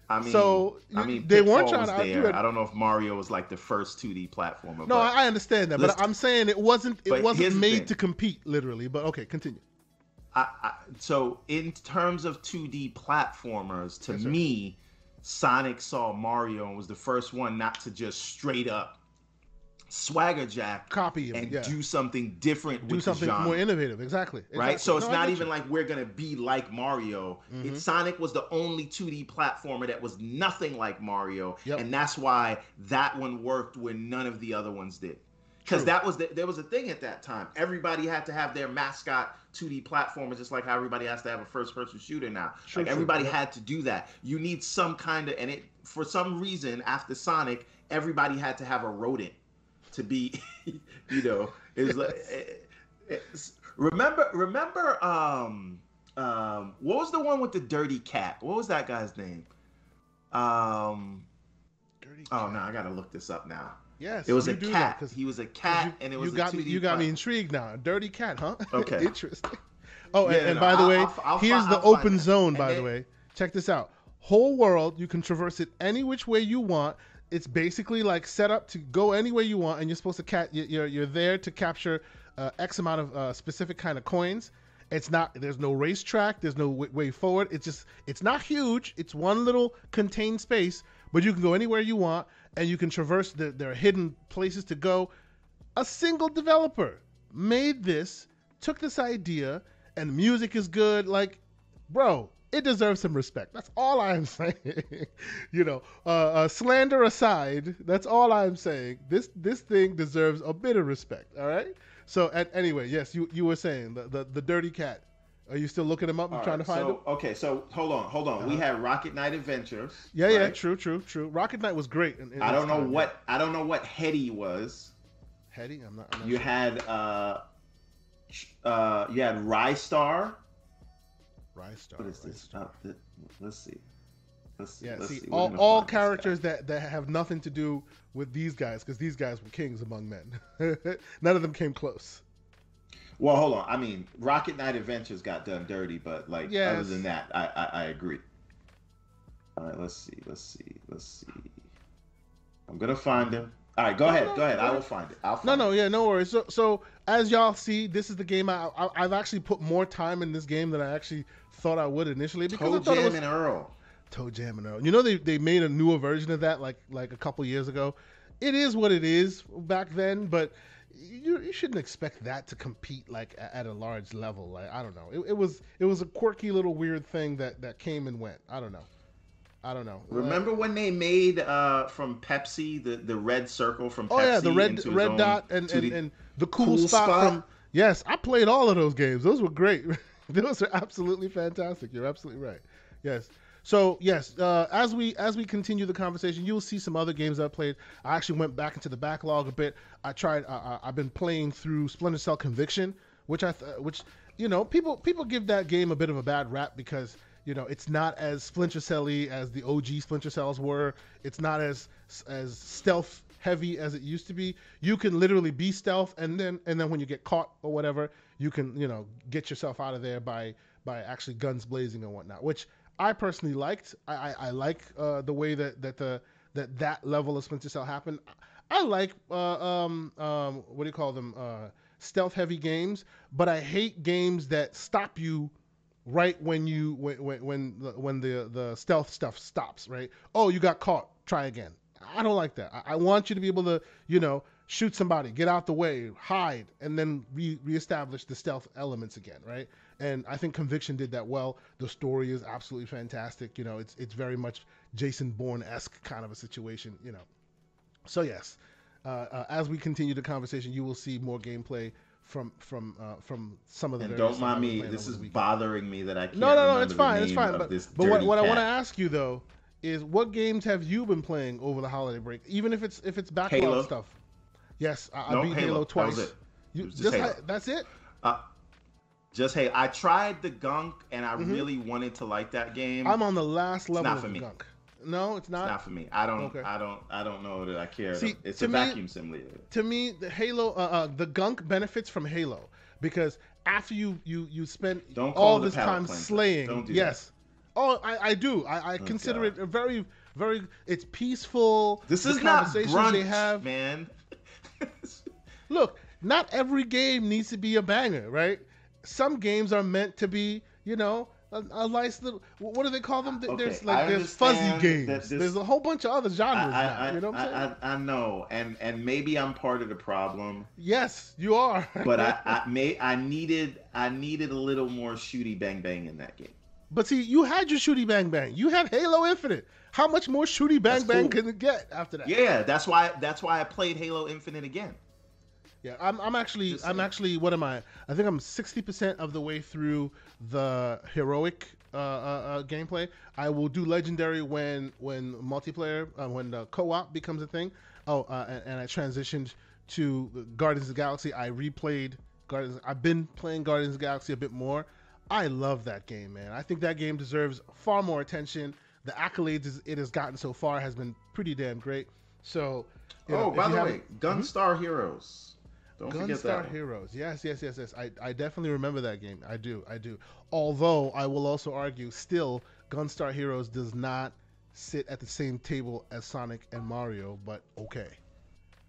I mean, so I mean, they weren't trying to it. I don't know if Mario was like the first 2D platformer. No, I understand that, but I'm saying it wasn't. It wasn't made to compete, literally. But okay, continue. I, I, so, in terms of 2D platformers, to yes, me, Sonic saw Mario and was the first one not to just straight up swagger jack copy him and yeah. do something different do something more innovative exactly, exactly. right so it's not even you. like we're gonna be like mario mm-hmm. it, sonic was the only 2d platformer that was nothing like mario yep. and that's why that one worked when none of the other ones did because that was the, there was a thing at that time everybody had to have their mascot 2d platformer just like how everybody has to have a first person shooter now true, like true, everybody yep. had to do that you need some kind of and it for some reason after sonic everybody had to have a rodent to be, you know, is like. remember, remember, um, um, what was the one with the dirty cat? What was that guy's name? Um, dirty. Oh no, I gotta look this up now. Yes, it was a cat. He was a cat, you, and it was you got me. You got me intrigued now. Dirty cat, huh? Okay, interesting. Oh, yeah, and, and no, by the I'll, way, I'll, I'll, here's the open zone. By the way, check this out. Whole world, you can traverse it any which way you want it's basically like set up to go anywhere you want, and you're supposed to cat. You're you're there to capture uh, X amount of uh, specific kind of coins. It's not. There's no racetrack. There's no w- way forward. It's just. It's not huge. It's one little contained space, but you can go anywhere you want, and you can traverse. The, there are hidden places to go. A single developer made this, took this idea, and music is good. Like, bro, it deserves some respect. That's all I'm saying. you know, uh, uh, slander aside, that's all I'm saying. This this thing deserves a bit of respect. All right. So at, anyway, yes, you you were saying the, the, the dirty cat. Are you still looking him up and trying right, to find so, him? Okay, so hold on, hold on. Uh-huh. We had Rocket Knight Adventures. Yeah, right? yeah, true, true, true. Rocket Knight was great. In, in I don't know time, what yeah. I don't know what Hetty was. Hetty, I'm not. I'm not you sure. had uh, uh, you had Ristar. Ristar. What is this? Uh, let's see. Let's, yeah, let's see, see. all, all characters that, that have nothing to do with these guys, because these guys were kings among men. None of them came close. Well, hold on. I mean, Rocket Knight Adventures got done dirty, but like yes. other than that, I, I, I agree. All right, let's see, let's see, let's see. I'm gonna find him. All right, go no, ahead. No, go ahead. I will find it. I'll find no, no, yeah, no worries. So, so as y'all see, this is the game. I, I have actually put more time in this game than I actually thought I would initially because Toe I thought Jam it was and Earl. ToeJam and Earl. You know they they made a newer version of that like like a couple years ago. It is what it is back then, but you, you shouldn't expect that to compete like at a large level. Like I don't know. It, it was it was a quirky little weird thing that that came and went. I don't know. I don't know. Remember when they made uh, from Pepsi the, the red circle from Pepsi? Oh yeah, the red red dot and, and, and, the cool, cool spot, spot, from. Yes, I played all of those games. Those were great. those are absolutely fantastic. You're absolutely right. Yes. So yes, uh, as we as we continue the conversation, you'll see some other games I played. I actually went back into the backlog a bit. I tried. Uh, I've been playing through Splinter Cell Conviction, which I th- which you know people people give that game a bit of a bad rap because you know, it's not as Splinter Cell-y as the OG Splinter Cells were. It's not as as stealth heavy as it used to be. You can literally be stealth, and then and then when you get caught or whatever, you can you know get yourself out of there by by actually guns blazing and whatnot, which I personally liked. I, I, I like uh, the way that that the that that level of Splinter Cell happened. I like uh, um, um, what do you call them uh, stealth heavy games, but I hate games that stop you right when you when when when the, when the the stealth stuff stops. Right? Oh, you got caught. Try again. I don't like that. I, I want you to be able to you know shoot somebody, get out the way, hide, and then re- reestablish the stealth elements again, right? And I think Conviction did that well. The story is absolutely fantastic. You know, it's it's very much Jason Bourne esque kind of a situation. You know, so yes, uh, uh, as we continue the conversation, you will see more gameplay from from uh, from some of the. And don't mind me. This is bothering me that I can't. No, no, no. It's fine. It's fine. But, but what, what I want to ask you though is, what games have you been playing over the holiday break? Even if it's if it's backlog Halo. stuff. Yes, I, no, I beat Halo, Halo twice. That it. You, just, just Halo. that's it. Uh, just hey, I tried the Gunk and I mm-hmm. really wanted to like that game. I'm on the last level of the Gunk. No, it's not. It's not for me. I don't. Okay. I don't. I don't know that I care. See, it's a me, vacuum simulator. To me, the Halo, uh, uh, the Gunk benefits from Halo because after you you you spend all this time slaying. Don't do yes. That. Oh, I, I do. I, I oh, consider God. it a very very. It's peaceful. This is not brunch, they have. man. Look, not every game needs to be a banger, right? Some games are meant to be, you know, a, a nice little. What do they call them? Okay, there's like there's fuzzy games. This, there's a whole bunch of other genres I, now. I, you know what I'm saying? I, I, know, and and maybe I'm part of the problem. Yes, you are. but I, I may I needed I needed a little more shooty bang bang in that game. But see, you had your shooty bang bang. You had Halo Infinite. How much more shooty bang that's bang can it get after that? Yeah, that's why that's why I played Halo Infinite again. Yeah, I'm, I'm actually I'm actually what am I? I think I'm 60% of the way through the heroic uh, uh, uh, gameplay. I will do legendary when when multiplayer uh, when the co-op becomes a thing. Oh, uh, and, and, I transitioned to Guardians of the Galaxy. I replayed Guardians. I've been playing Guardians of the Galaxy a bit more. I love that game, man. I think that game deserves far more attention. The accolades it has gotten so far has been pretty damn great. So, oh, know, by the way, Gunstar mm-hmm. Heroes. Don't forget that. Gunstar Heroes. Yes, yes, yes, yes. I, I definitely remember that game. I do, I do. Although I will also argue, still, Gunstar Heroes does not sit at the same table as Sonic and Mario. But okay,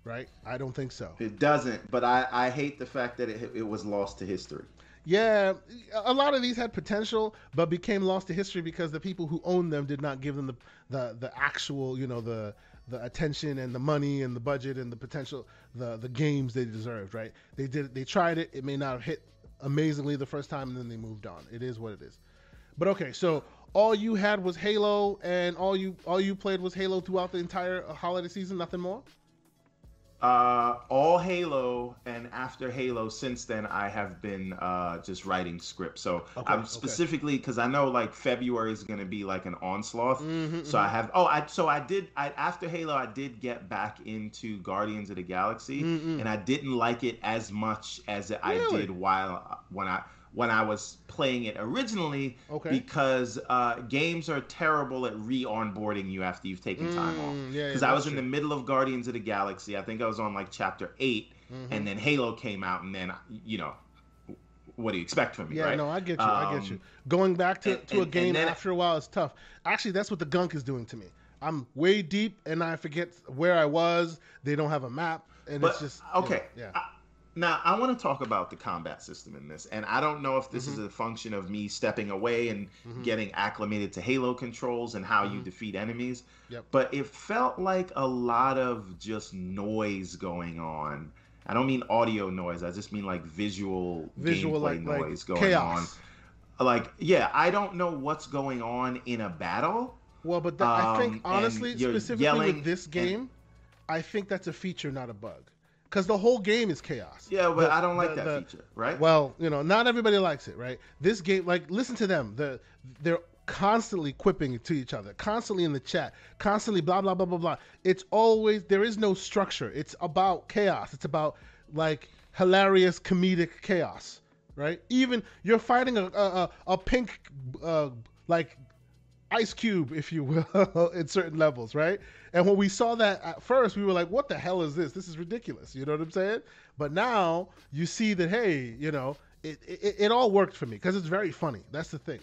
right? I don't think so. It doesn't. But I, I hate the fact that it, it was lost to history. Yeah, a lot of these had potential, but became lost to history because the people who owned them did not give them the the, the actual, you know, the the attention and the money and the budget and the potential the the games they deserved right? They did they tried it. It may not have hit amazingly the first time and then they moved on. It is what it is. But okay so all you had was halo and all you all you played was halo throughout the entire uh, holiday season nothing more uh, all Halo, and after Halo, since then I have been uh, just writing scripts. So okay, I'm specifically because okay. I know like February is going to be like an onslaught. Mm-hmm, so mm-hmm. I have. Oh, I so I did. I after Halo, I did get back into Guardians of the Galaxy, mm-hmm. and I didn't like it as much as really? I did while when I when I was playing it originally okay. because uh, games are terrible at re-onboarding you after you've taken time mm, off. Because yeah, yeah, I was true. in the middle of Guardians of the Galaxy. I think I was on like chapter 8 mm-hmm. and then Halo came out, and then you know. What do you expect from me? Yeah, right? no, I get you. Um, I get you. Um, Going back to, and, to a game after a while is tough. Actually, that's what the gunk is doing to me. I'm way deep and I forget where I was. They don't have a map, and but, it's just okay. You know, yeah. I, now, I want to talk about the combat system in this, and I don't know if this mm-hmm. is a function of me stepping away and mm-hmm. getting acclimated to Halo controls and how mm-hmm. you defeat enemies, yep. but it felt like a lot of just noise going on. I don't mean audio noise; I just mean like visual, visual gameplay like, noise like going chaos. on. Like, yeah, I don't know what's going on in a battle. Well, but um, I think um, honestly, specifically with this game, and, I think that's a feature, not a bug because the whole game is chaos. Yeah, but the, I don't like the, that the, feature, right? Well, you know, not everybody likes it, right? This game, like, listen to them. The they're constantly quipping to each other, constantly in the chat, constantly blah blah blah blah blah. It's always there is no structure. It's about chaos. It's about like hilarious comedic chaos, right? Even you're fighting a a, a pink uh, like ice cube, if you will, in certain levels, right? And when we saw that at first, we were like, what the hell is this? This is ridiculous. You know what I'm saying? But now you see that, hey, you know, it, it, it all worked for me because it's very funny. That's the thing.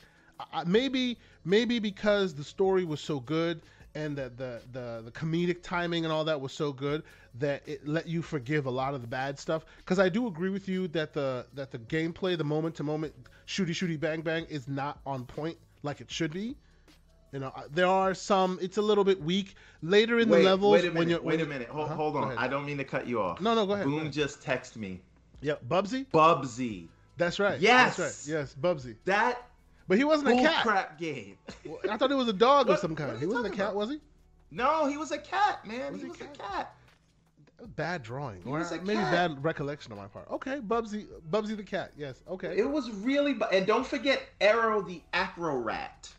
I, maybe maybe because the story was so good and the, the the the comedic timing and all that was so good that it let you forgive a lot of the bad stuff. Because I do agree with you that the that the gameplay, the moment to moment shooty shooty bang bang, is not on point like it should be. You know, there are some. It's a little bit weak later in wait, the levels. Wait a minute. When you're, wait a minute. Hold, uh-huh, hold on. I don't mean to cut you off. No, no. Go ahead. Boom go ahead. just text me. Yep, Bubsy. Bubsy. That's right. Yes. That's right. Yes, Bubsy. That. But he wasn't a cat. crap game. I thought it was a dog what, of some kind. He wasn't a cat, about? was he? No, he was a cat, man. Was he, he was a cat. A cat. Bad drawing, he or maybe cat. bad recollection on my part. Okay, Bubsy, Bubsy the cat. Yes, okay. It was really, and don't forget Arrow the Acro Rat.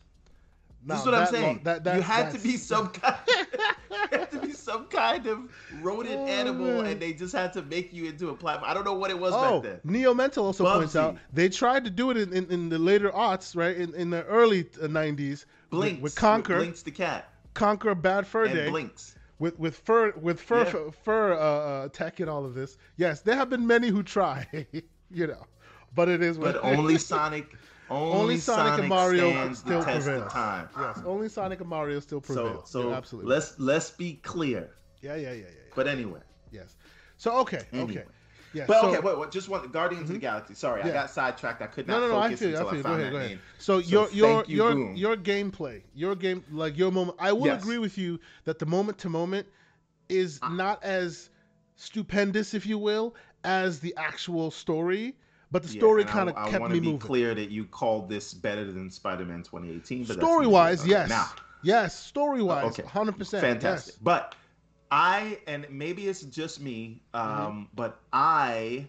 No, this is what I'm saying. that, that, you had to be some kind. had to be some kind of rodent oh, animal, man. and they just had to make you into a platform. I don't know what it was oh, back then. Neo Mental also Bubsy. points out they tried to do it in, in, in the later aughts, right? In, in the early '90s, Blinx with, with Conker, Blinx the cat, Conker Bad Fur and Day, Blinx with with fur with fur yeah. fur uh, uh, tech and all of this. Yes, there have been many who try, you know, but it is. But only Sonic only, only Sonic, Sonic, and Mario still prevail. Yes, only Sonic and Mario still prevail. So, so yeah, absolutely. Let's let's be clear. Yeah, yeah, yeah, yeah. yeah. But anyway. Yes. So okay, anyway. okay. Yeah, but so, okay, wait, wait, just one Guardians mm-hmm. of the mm-hmm. Galaxy. Sorry, yeah. I got sidetracked. I could not no, no, no, focus I feel, until I, feel. I found go ahead, that go ahead. name. So, so your your you, your boom. your gameplay, your game like your moment. I will yes. agree with you that the moment to moment is uh, not as stupendous, if you will, as the actual story. But the story yeah, kind of kept me moving. I want to be clear that you called this better than Spider-Man 2018. story wise, yes. Now, yes, story wise, okay. 100%. Fantastic. Yes. But I, and maybe it's just me, um, mm-hmm. but I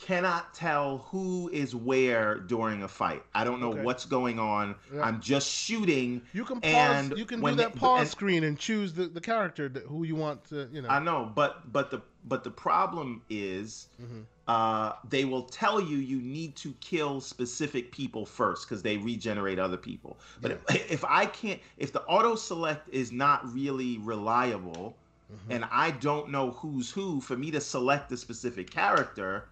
cannot tell who is where during a fight. I don't know okay. what's going on. Yeah. I'm just shooting. You can pause. you can do that pause and, screen and choose the, the character that, who you want to. You know. I know, but but the but the problem is, mm-hmm. uh, they will tell you you need to kill specific people first because they regenerate other people. But yeah. if, if I can't, if the auto select is not really reliable. Mm-hmm. And I don't know who's who. For me to select a specific character,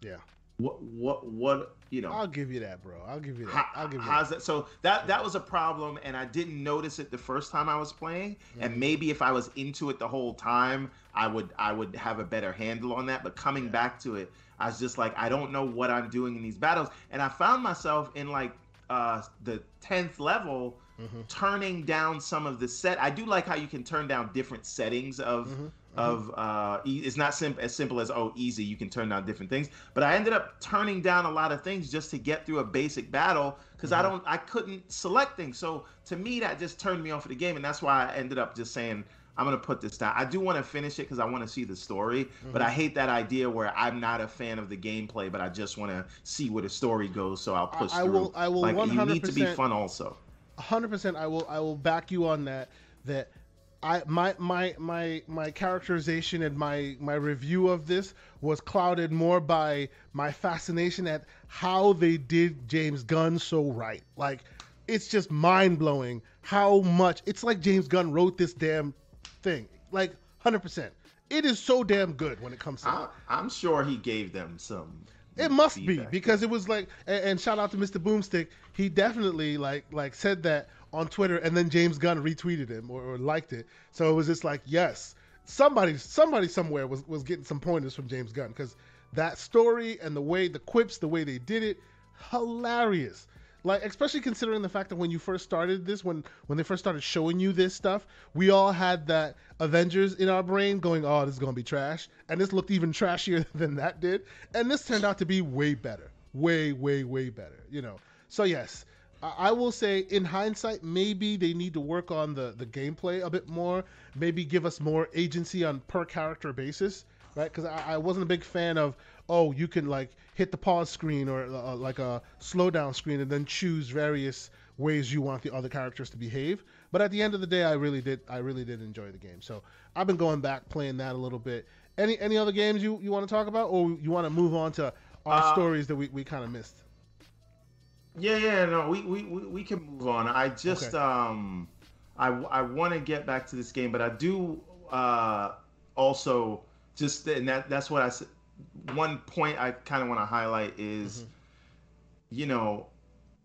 yeah. What what what you know? I'll give you that, bro. I'll give you that. How, I'll give you how's that. that. So that that was a problem, and I didn't notice it the first time I was playing. Mm-hmm. And maybe if I was into it the whole time, I would I would have a better handle on that. But coming yeah. back to it, I was just like, I don't know what I'm doing in these battles, and I found myself in like uh, the tenth level. Mm-hmm. turning down some of the set. I do like how you can turn down different settings of mm-hmm of uh, it's not sim- as simple as oh easy you can turn down different things. But i ended up turning down a lot of things just to get through a basic battle because mm-hmm. i don't i couldn't select things. So to me that just turned me off of the game and that's why i ended up just saying i'm gonna put this down. I do want to finish it because i want to see the story mm-hmm. but i hate that idea where i'm not a fan of the gameplay but i just want to see where the story goes so i'll push I, I through. will i will like, 100%, you need to be fun also. 100% i will i will back you on that that I my my my my characterization and my my review of this was clouded more by my fascination at how they did James Gunn so right. Like it's just mind blowing how much it's like James Gunn wrote this damn thing. Like hundred percent. It is so damn good when it comes to. I, I'm sure he gave them some. It must be because it was like, and, and shout out to Mr. Boomstick. He definitely like like said that on Twitter, and then James Gunn retweeted him or, or, liked it. So it was just like, yes, somebody, somebody somewhere was was getting some pointers from James Gunn because that story and the way the quips, the way they did it, hilarious. Like especially considering the fact that when you first started this, when when they first started showing you this stuff, we all had that Avengers in our brain going, "Oh, this is gonna be trash," and this looked even trashier than that did, and this turned out to be way better, way, way, way better. You know. So yes, I will say, in hindsight, maybe they need to work on the, the gameplay a bit more. Maybe give us more agency on per character basis, right? Because I, I, wasn't a big fan of, oh, you can like hit the pause screen or uh, like a slowdown screen and then choose various ways you want the other characters to behave. But at the end of the day, I really did, I really did enjoy the game. So I've been going back playing that a little bit. Any any other games you, you want to talk about, or you want to move on to our uh, stories that we, we kind of missed? Yeah, yeah, no, we we, we can move on. I just okay. um I I want to get back to this game, but I do uh also just and that that's what I said one point I kind of want to highlight is, mm-hmm. you know,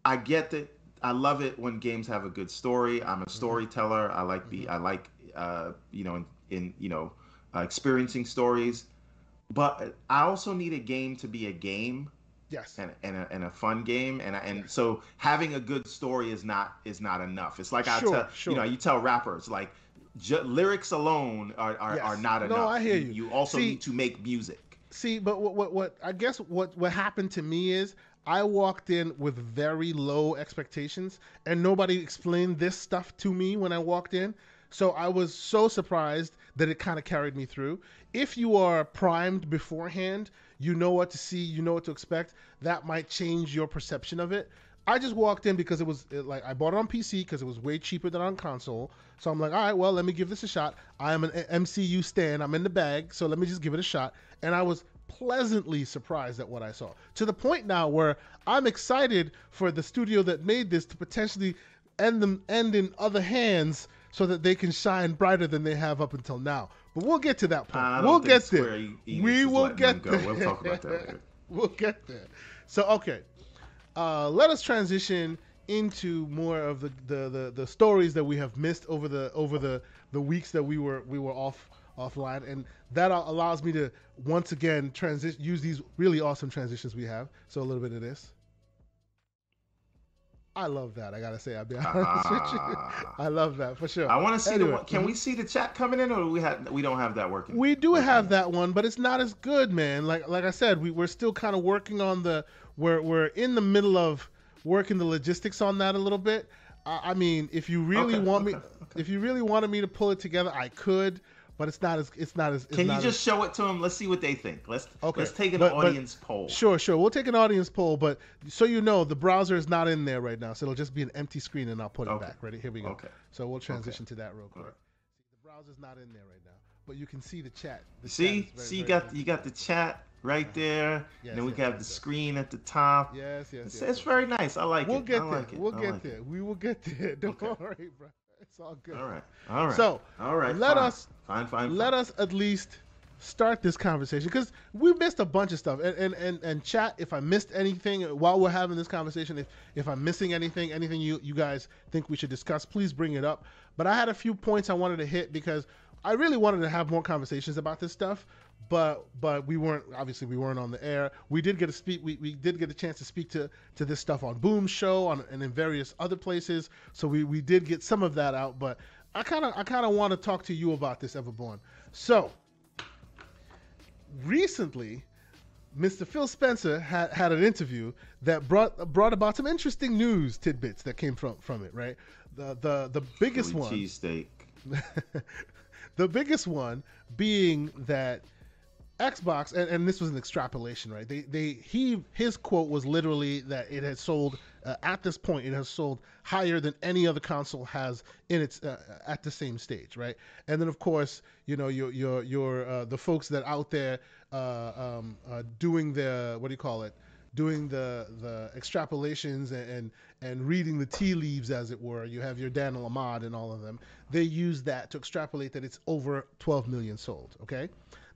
I get that I love it when games have a good story. I'm a mm-hmm. storyteller. I like the mm-hmm. I like uh, you know in, in you know uh, experiencing stories, but I also need a game to be a game. Yes. And, and, a, and a fun game and and yes. so having a good story is not is not enough. It's like I tell sure. you know you tell rappers like ju- lyrics alone are are, yes. are not enough. No, I hear you. You, you also see, need to make music. See, but what, what what I guess what what happened to me is I walked in with very low expectations, and nobody explained this stuff to me when I walked in. So I was so surprised that it kind of carried me through. If you are primed beforehand, you know what to see, you know what to expect. That might change your perception of it. I just walked in because it was it, like I bought it on PC because it was way cheaper than on console. So I'm like, all right, well, let me give this a shot. I am an MCU stan. I'm in the bag, so let me just give it a shot. And I was pleasantly surprised at what I saw to the point now where I'm excited for the studio that made this to potentially end them end in other hands so that they can shine brighter than they have up until now. But we'll get to that point. We'll get there. We will get there. We'll talk about that later. we'll get there. So okay, uh, let us transition into more of the, the, the, the, stories that we have missed over the over the, the weeks that we were we were off offline, and that allows me to once again transition use these really awesome transitions we have. So a little bit of this. I love that. I gotta say, I'll be honest uh, with you. Ah. I love that for sure. I want to see anyway, the one. Can we see the chat coming in, or we have we don't have that working? We do working. have that one, but it's not as good, man. Like like I said, we we're still kind of working on the. We're we're in the middle of working the logistics on that a little bit. I, I mean, if you really okay, want okay, me, okay. if you really wanted me to pull it together, I could but it's not as it's not as. It's Can you just as, show it to them? Let's see what they think. Let's okay. Let's take an but, audience but, poll. Sure, sure. We'll take an audience poll, but so you know, the browser is not in there right now, so it'll just be an empty screen, and I'll put okay. it back. Ready? Here we go. Okay. So we'll transition okay. to that real quick. Right. The browser's not in there right now, but you can see the chat. The see, chat very, see, you got you got the chat right uh-huh. there. Yes, and then we yes, have yes, the screen at the top. Yes, yes, it's, yes. It's very nice. I like it. we'll it. Get I there. Like we'll I get like there. It. We will get there. Don't okay. worry, bro. It's all good. All right. All right. So, all right. Let fine. us fine, fine, Let us at least start this conversation because we missed a bunch of stuff. And, and and and chat, if I missed anything while we're having this conversation, if if I'm missing anything, anything you you guys think we should discuss, please bring it up. But I had a few points I wanted to hit because I really wanted to have more conversations about this stuff but but we weren't obviously we weren't on the air. We did get a speak. We, we did get a chance to speak to to this stuff on Boom Show on and in various other places. So we we did get some of that out. But I kind of I kind of want to talk to you about this Everborn. So recently. Mr. Phil Spencer had, had an interview that brought brought about some interesting news tidbits that came from from it. Right, the the the biggest Philly one cheesesteak. the biggest one being that Xbox, and, and, this was an extrapolation, right? They they he his quote was literally that it has sold uh, at this point it has sold higher than any other console has in its uh, at the same stage, right? And then of course you know your your your uh, the folks that out there uh, um, uh, doing the what do you call it? Doing the the extrapolations and, and and reading the tea leaves, as it were. You have your Daniel Ahmad and all of them. They use that to extrapolate that it's over 12 million sold. Okay.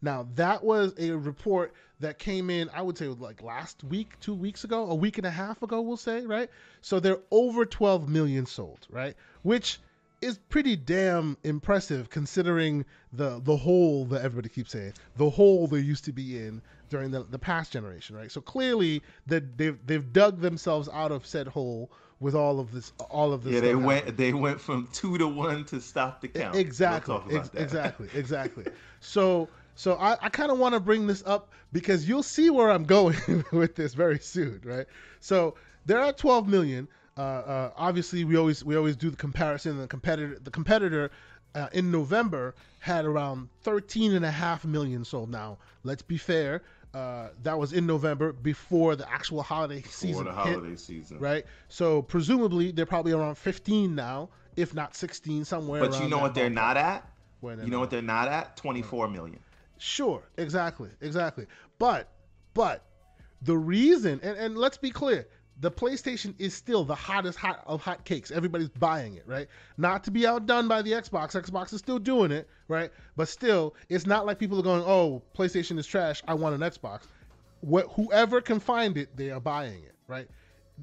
Now that was a report that came in, I would say like last week, two weeks ago, a week and a half ago, we'll say, right? So they're over 12 million sold, right? Which is pretty damn impressive considering the the hole that everybody keeps saying, the hole they used to be in during the, the past generation, right? So clearly that they've they've dug themselves out of said hole with all of this all of this yeah they went happening. they went from two to one to stop the count exactly we'll Ex- exactly exactly so so I, I kind of want to bring this up because you'll see where I'm going with this very soon, right? So there are 12 million. Uh, uh, obviously, we always we always do the comparison. The competitor the competitor uh, in November had around 13 and a half million sold. Now, let's be fair. Uh, that was in November before the actual holiday season. before the holiday hit, season, right? So presumably they're probably around 15 now, if not 16, somewhere. But you know what they're not at? you know what they're not at? 24 million. Sure, exactly, exactly. But, but the reason, and, and let's be clear, the PlayStation is still the hottest hot of hot cakes. Everybody's buying it, right? Not to be outdone by the Xbox. Xbox is still doing it, right? But still, it's not like people are going, "Oh, PlayStation is trash. I want an Xbox." wh- whoever can find it, they are buying it, right?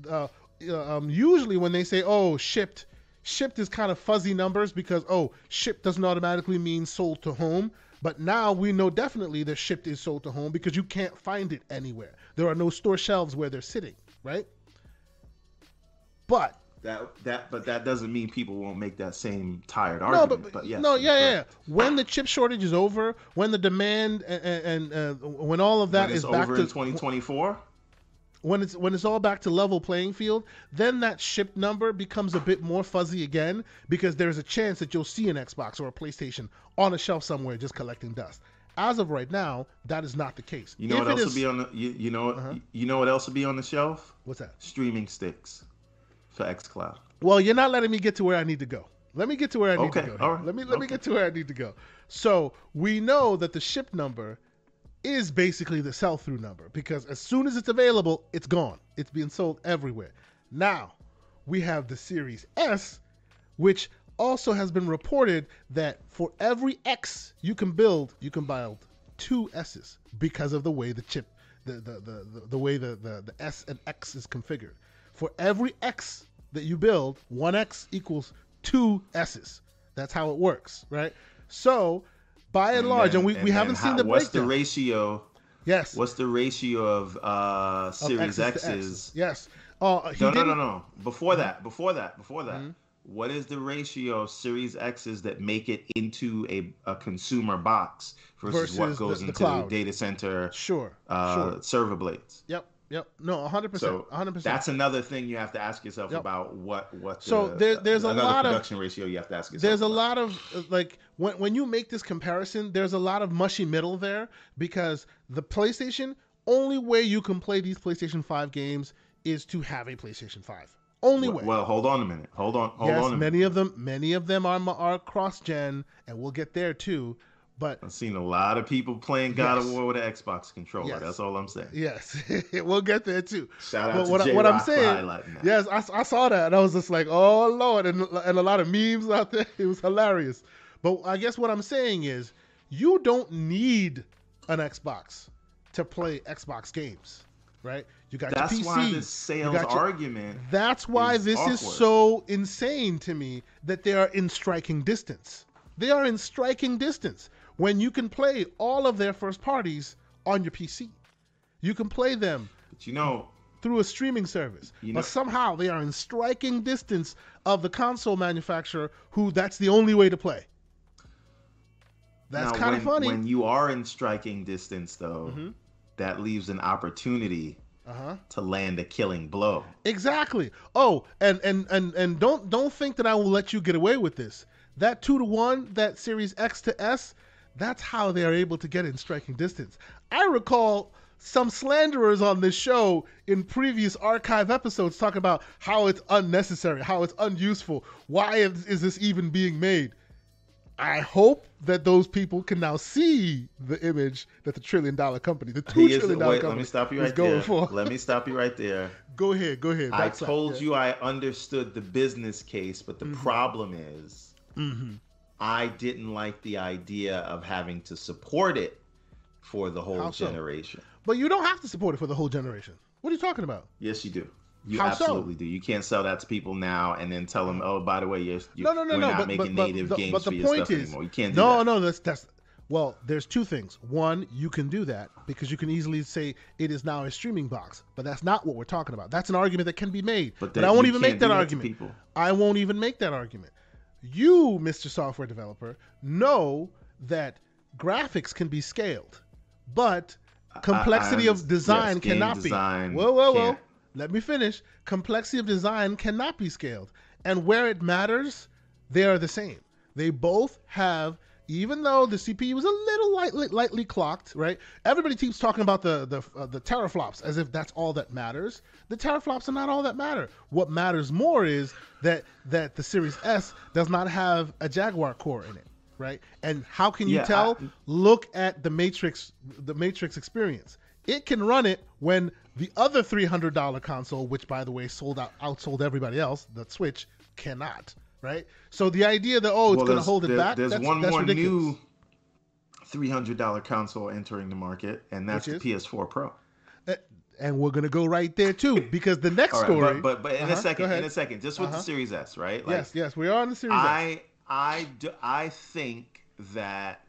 Uh, um, usually when they say, "Oh, shipped," shipped is kind of fuzzy numbers because oh, shipped doesn't automatically mean sold to home. But now we know definitely that shipped is sold to home because you can't find it anywhere. There are no store shelves where they're sitting, right? But that that but that doesn't mean people won't make that same tired argument. No, but, but yes, no, yeah, yeah. When the chip shortage is over, when the demand and, and uh, when all of that is back to 2024, when it's when it's all back to level playing field, then that ship number becomes a bit more fuzzy again because there's a chance that you'll see an Xbox or a PlayStation on a shelf somewhere just collecting dust. As of right now, that is not the case. You know if what else is, will be on the you, you know uh-huh. you know what else will be on the shelf? What's that? Streaming sticks for XCloud. Well, you're not letting me get to where I need to go. Let me get to where I need okay. to go. All right. Let me let okay. me get to where I need to go. So we know that the ship number is basically the sell through number because as soon as it's available, it's gone. It's being sold everywhere. Now, we have the Series S, which also has been reported that for every X you can build, you can build two S's because of the way the chip, the, the, the, the, the way the, the, the S and X is configured. For every X that you build, one X equals two S's. That's how it works, right? So by and, and large, then, and we, and we haven't seen the what's breakdown. the ratio? Yes. What's the ratio of uh Series of X's? X's? Yes. Uh, no, no, no, no. Before mm-hmm. that, before that, before that. Mm-hmm. What is the ratio of Series X's that make it into a, a consumer box versus, versus what goes the, the into cloud. data center? Sure. Uh, sure. Server blades. Yep. Yep. No, 100%. So 100%. That's another thing you have to ask yourself yep. about what what So there, there's a lot of production ratio you have to ask yourself. There's about. a lot of like when when you make this comparison, there's a lot of mushy middle there because the PlayStation only way you can play these PlayStation 5 games is to have a PlayStation 5. Only way. Well, hold on a minute. Hold on. Hold yes, on. many of them many of them are are cross gen and we'll get there too. But I've seen a lot of people playing God yes. of War with an Xbox controller. Yes. That's all I'm saying. Yes, we'll get there too. Shout out but to what, J what I'm saying. Yes, I, I, saw that and I was just like, oh lord, and and a lot of memes out there. It was hilarious. But I guess what I'm saying is, you don't need an Xbox to play Xbox games, right? You got that's your PC. why this sales your, argument. That's why is this awkward. is so insane to me that they are in striking distance. They are in striking distance when you can play all of their first parties on your PC. You can play them. But you know, through a streaming service. You know, but somehow they are in striking distance of the console manufacturer who that's the only way to play. That's kind of funny. When you are in striking distance though, mm-hmm. that leaves an opportunity uh-huh. to land a killing blow. Exactly. Oh, and and and and don't don't think that I will let you get away with this. That 2 to 1, that Series X to S, that's how they are able to get in striking distance. I recall some slanderers on this show in previous archive episodes talking about how it's unnecessary, how it's unuseful. Why is, is this even being made? I hope that those people can now see the image that the trillion dollar company, the two is, trillion dollar wait, company, let me stop you right there. For. Let me stop you right there. go ahead, go ahead. I told you I understood the business case, but the mm-hmm. problem is mm-hmm. I didn't like the idea of having to support it for the whole so? generation. But you don't have to support it for the whole generation. What are you talking about? Yes, you do. You How absolutely so? do. You can't sell that to people now and then tell them, "Oh, by the way, you're, you're no, no, no, we're no, not but, making but, native but, games but the for your point stuff is, anymore." You can't do no, that. No, no, that's that's well, there's two things. One, you can do that because you can easily say it is now a streaming box, but that's not what we're talking about. That's an argument that can be made. But, but I won't even make that argument. People. I won't even make that argument you, Mr. Software Developer, know that graphics can be scaled, but complexity I, of design yes, cannot design be. Whoa, whoa, whoa. Can't. Let me finish. Complexity of design cannot be scaled. And where it matters, they are the same. They both have even though the CPU was a little lightly, lightly clocked, right? Everybody keeps talking about the the, uh, the teraflops as if that's all that matters. The teraflops are not all that matter. What matters more is that that the Series S does not have a Jaguar core in it, right? And how can you yeah, tell? I, Look at the Matrix, the Matrix experience. It can run it when the other three hundred dollar console, which by the way sold out, outsold everybody else, the Switch, cannot right? So the idea that oh, it's well, going to hold it there, back. There's that's, one that's more ridiculous. new three hundred dollar console entering the market, and that's the PS4 Pro. and we're gonna go right there too because the next right, story. But, but, but in uh-huh, a second, in a second, just with uh-huh. the Series S, right? Like, yes, yes, we are on the Series I, S. I do, I think that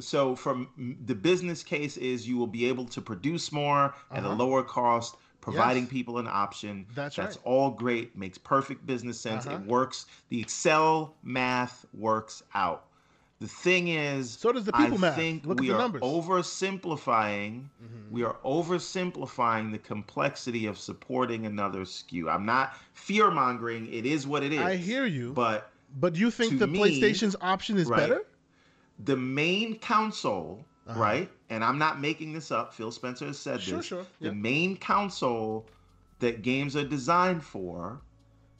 so from the business case is you will be able to produce more uh-huh. at a uh-huh. lower cost providing yes. people an option. That's, that's right. all great. Makes perfect business sense. Uh-huh. it works. The excel math works out. The thing is so does the people I math. think Look we are numbers. oversimplifying. Mm-hmm. we are oversimplifying the complexity of supporting another SKU i'm not fear mongering it is what it is. i hear you. But but you think the me, playstation's option is right, better? the main console, uh-huh. right? And I'm not making this up. Phil Spencer has said sure, this. Sure, The main console that games are designed for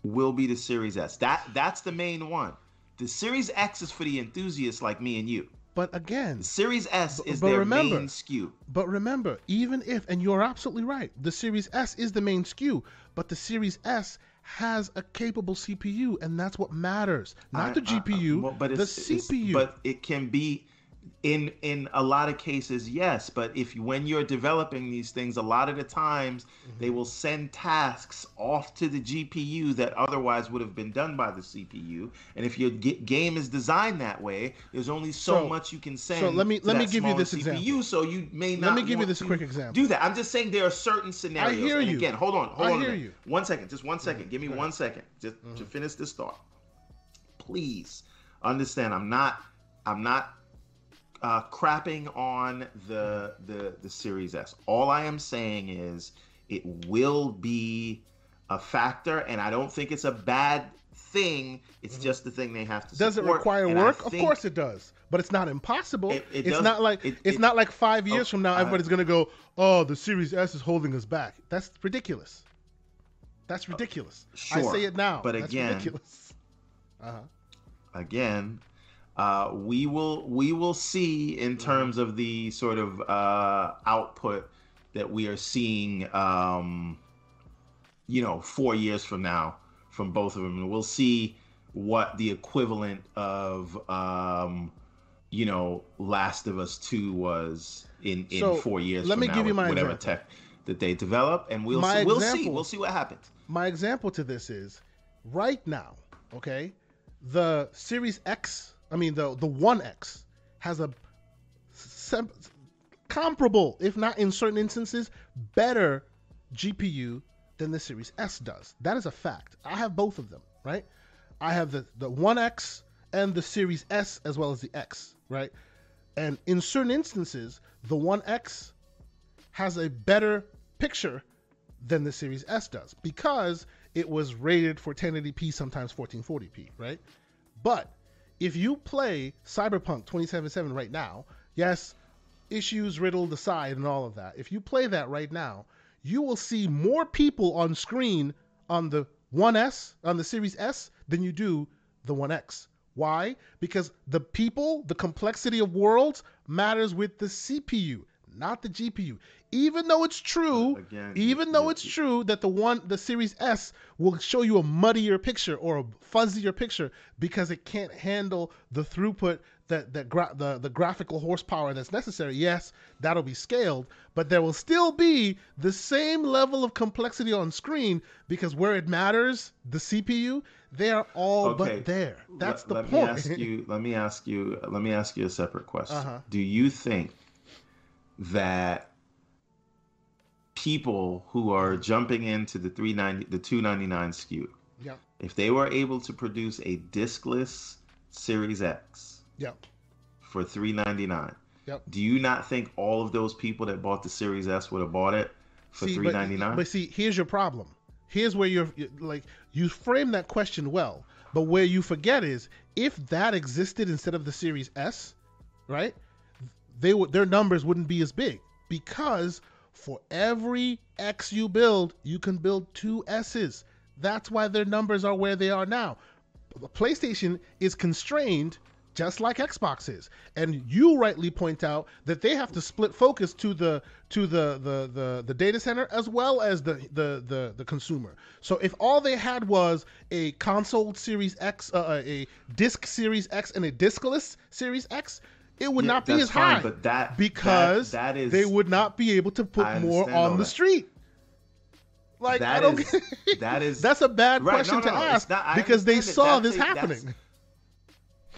will be the Series S. That that's the main one. The Series X is for the enthusiasts like me and you. But again, the Series S is but their remember, main SKU. But remember, even if, and you're absolutely right, the Series S is the main SKU, but the Series S has a capable CPU, and that's what matters. Not I, the GPU, I, well, but the CPU. but it can be in in a lot of cases yes but if when you're developing these things a lot of the times mm-hmm. they will send tasks off to the gpu that otherwise would have been done by the cpu and if your g- game is designed that way there's only so, so, much you can send so let me let me give you this CPU, example so you may not let me give you this quick example do that i'm just saying there are certain scenarios I hear and you. again hold on hold I on hear you. one second just one second. Mm-hmm. give me one second just mm-hmm. to finish this thought please understand i'm not i'm not uh, crapping on the the the Series S. All I am saying is it will be a factor, and I don't think it's a bad thing. It's just the thing they have to. Does support. it require and work? Of course it does, but it's not impossible. It, it it's not like it, it's not like five years oh, from now everybody's gonna go, "Oh, the Series S is holding us back." That's ridiculous. That's ridiculous. Uh, sure, I say it now. But That's again, ridiculous. Uh-huh. Again, uh, we will we will see in mm-hmm. terms of the sort of uh, output that we are seeing. Um, you know, four years from now, from both of them, and we'll see what the equivalent of um, you know Last of Us Two was in in so, four years. Let me now, give you my whatever example. tech that they develop, and we'll see, we'll see we'll see what happens. My example to this is right now. Okay, the Series X I mean the the One X has a sem- comparable, if not in certain instances, better GPU than the Series S does. That is a fact. I have both of them, right? I have the the One X and the Series S as well as the X, right? And in certain instances, the One X has a better picture than the Series S does because it was rated for 1080p, sometimes 1440p, right? But if you play Cyberpunk 2077 right now, yes, issues riddled aside and all of that, if you play that right now, you will see more people on screen on the 1S, on the Series S, than you do the 1X. Why? Because the people, the complexity of worlds matters with the CPU, not the GPU. Even though it's true, Again, even though it's true that the one the Series S will show you a muddier picture or a fuzzier picture because it can't handle the throughput that that gra- the the graphical horsepower that's necessary. Yes, that'll be scaled, but there will still be the same level of complexity on screen because where it matters, the CPU, they are all okay. but there. That's let, the let point. Me ask you, let me ask you. Let me ask you a separate question. Uh-huh. Do you think that people who are jumping into the 390 the 299 SKU yeah if they were able to produce a discless series x yeah for 399 yep. do you not think all of those people that bought the series s would have bought it for see, 399 but, but see here's your problem. Here's where you're like you frame that question well but where you forget is if that existed instead of the series s right they would their numbers wouldn't be as big because for every X you build, you can build two S's. That's why their numbers are where they are now. PlayStation is constrained just like Xbox is. And you rightly point out that they have to split focus to the to the the the, the data center as well as the, the the the consumer. So if all they had was a console Series X, uh, a disc Series X, and a discless Series X, it would yeah, not be as fine, high. But that because that, that is they would not be able to put more on the street. Like that I don't. Is, that is that's a bad right, question no, no, to ask not, because they saw this a, happening.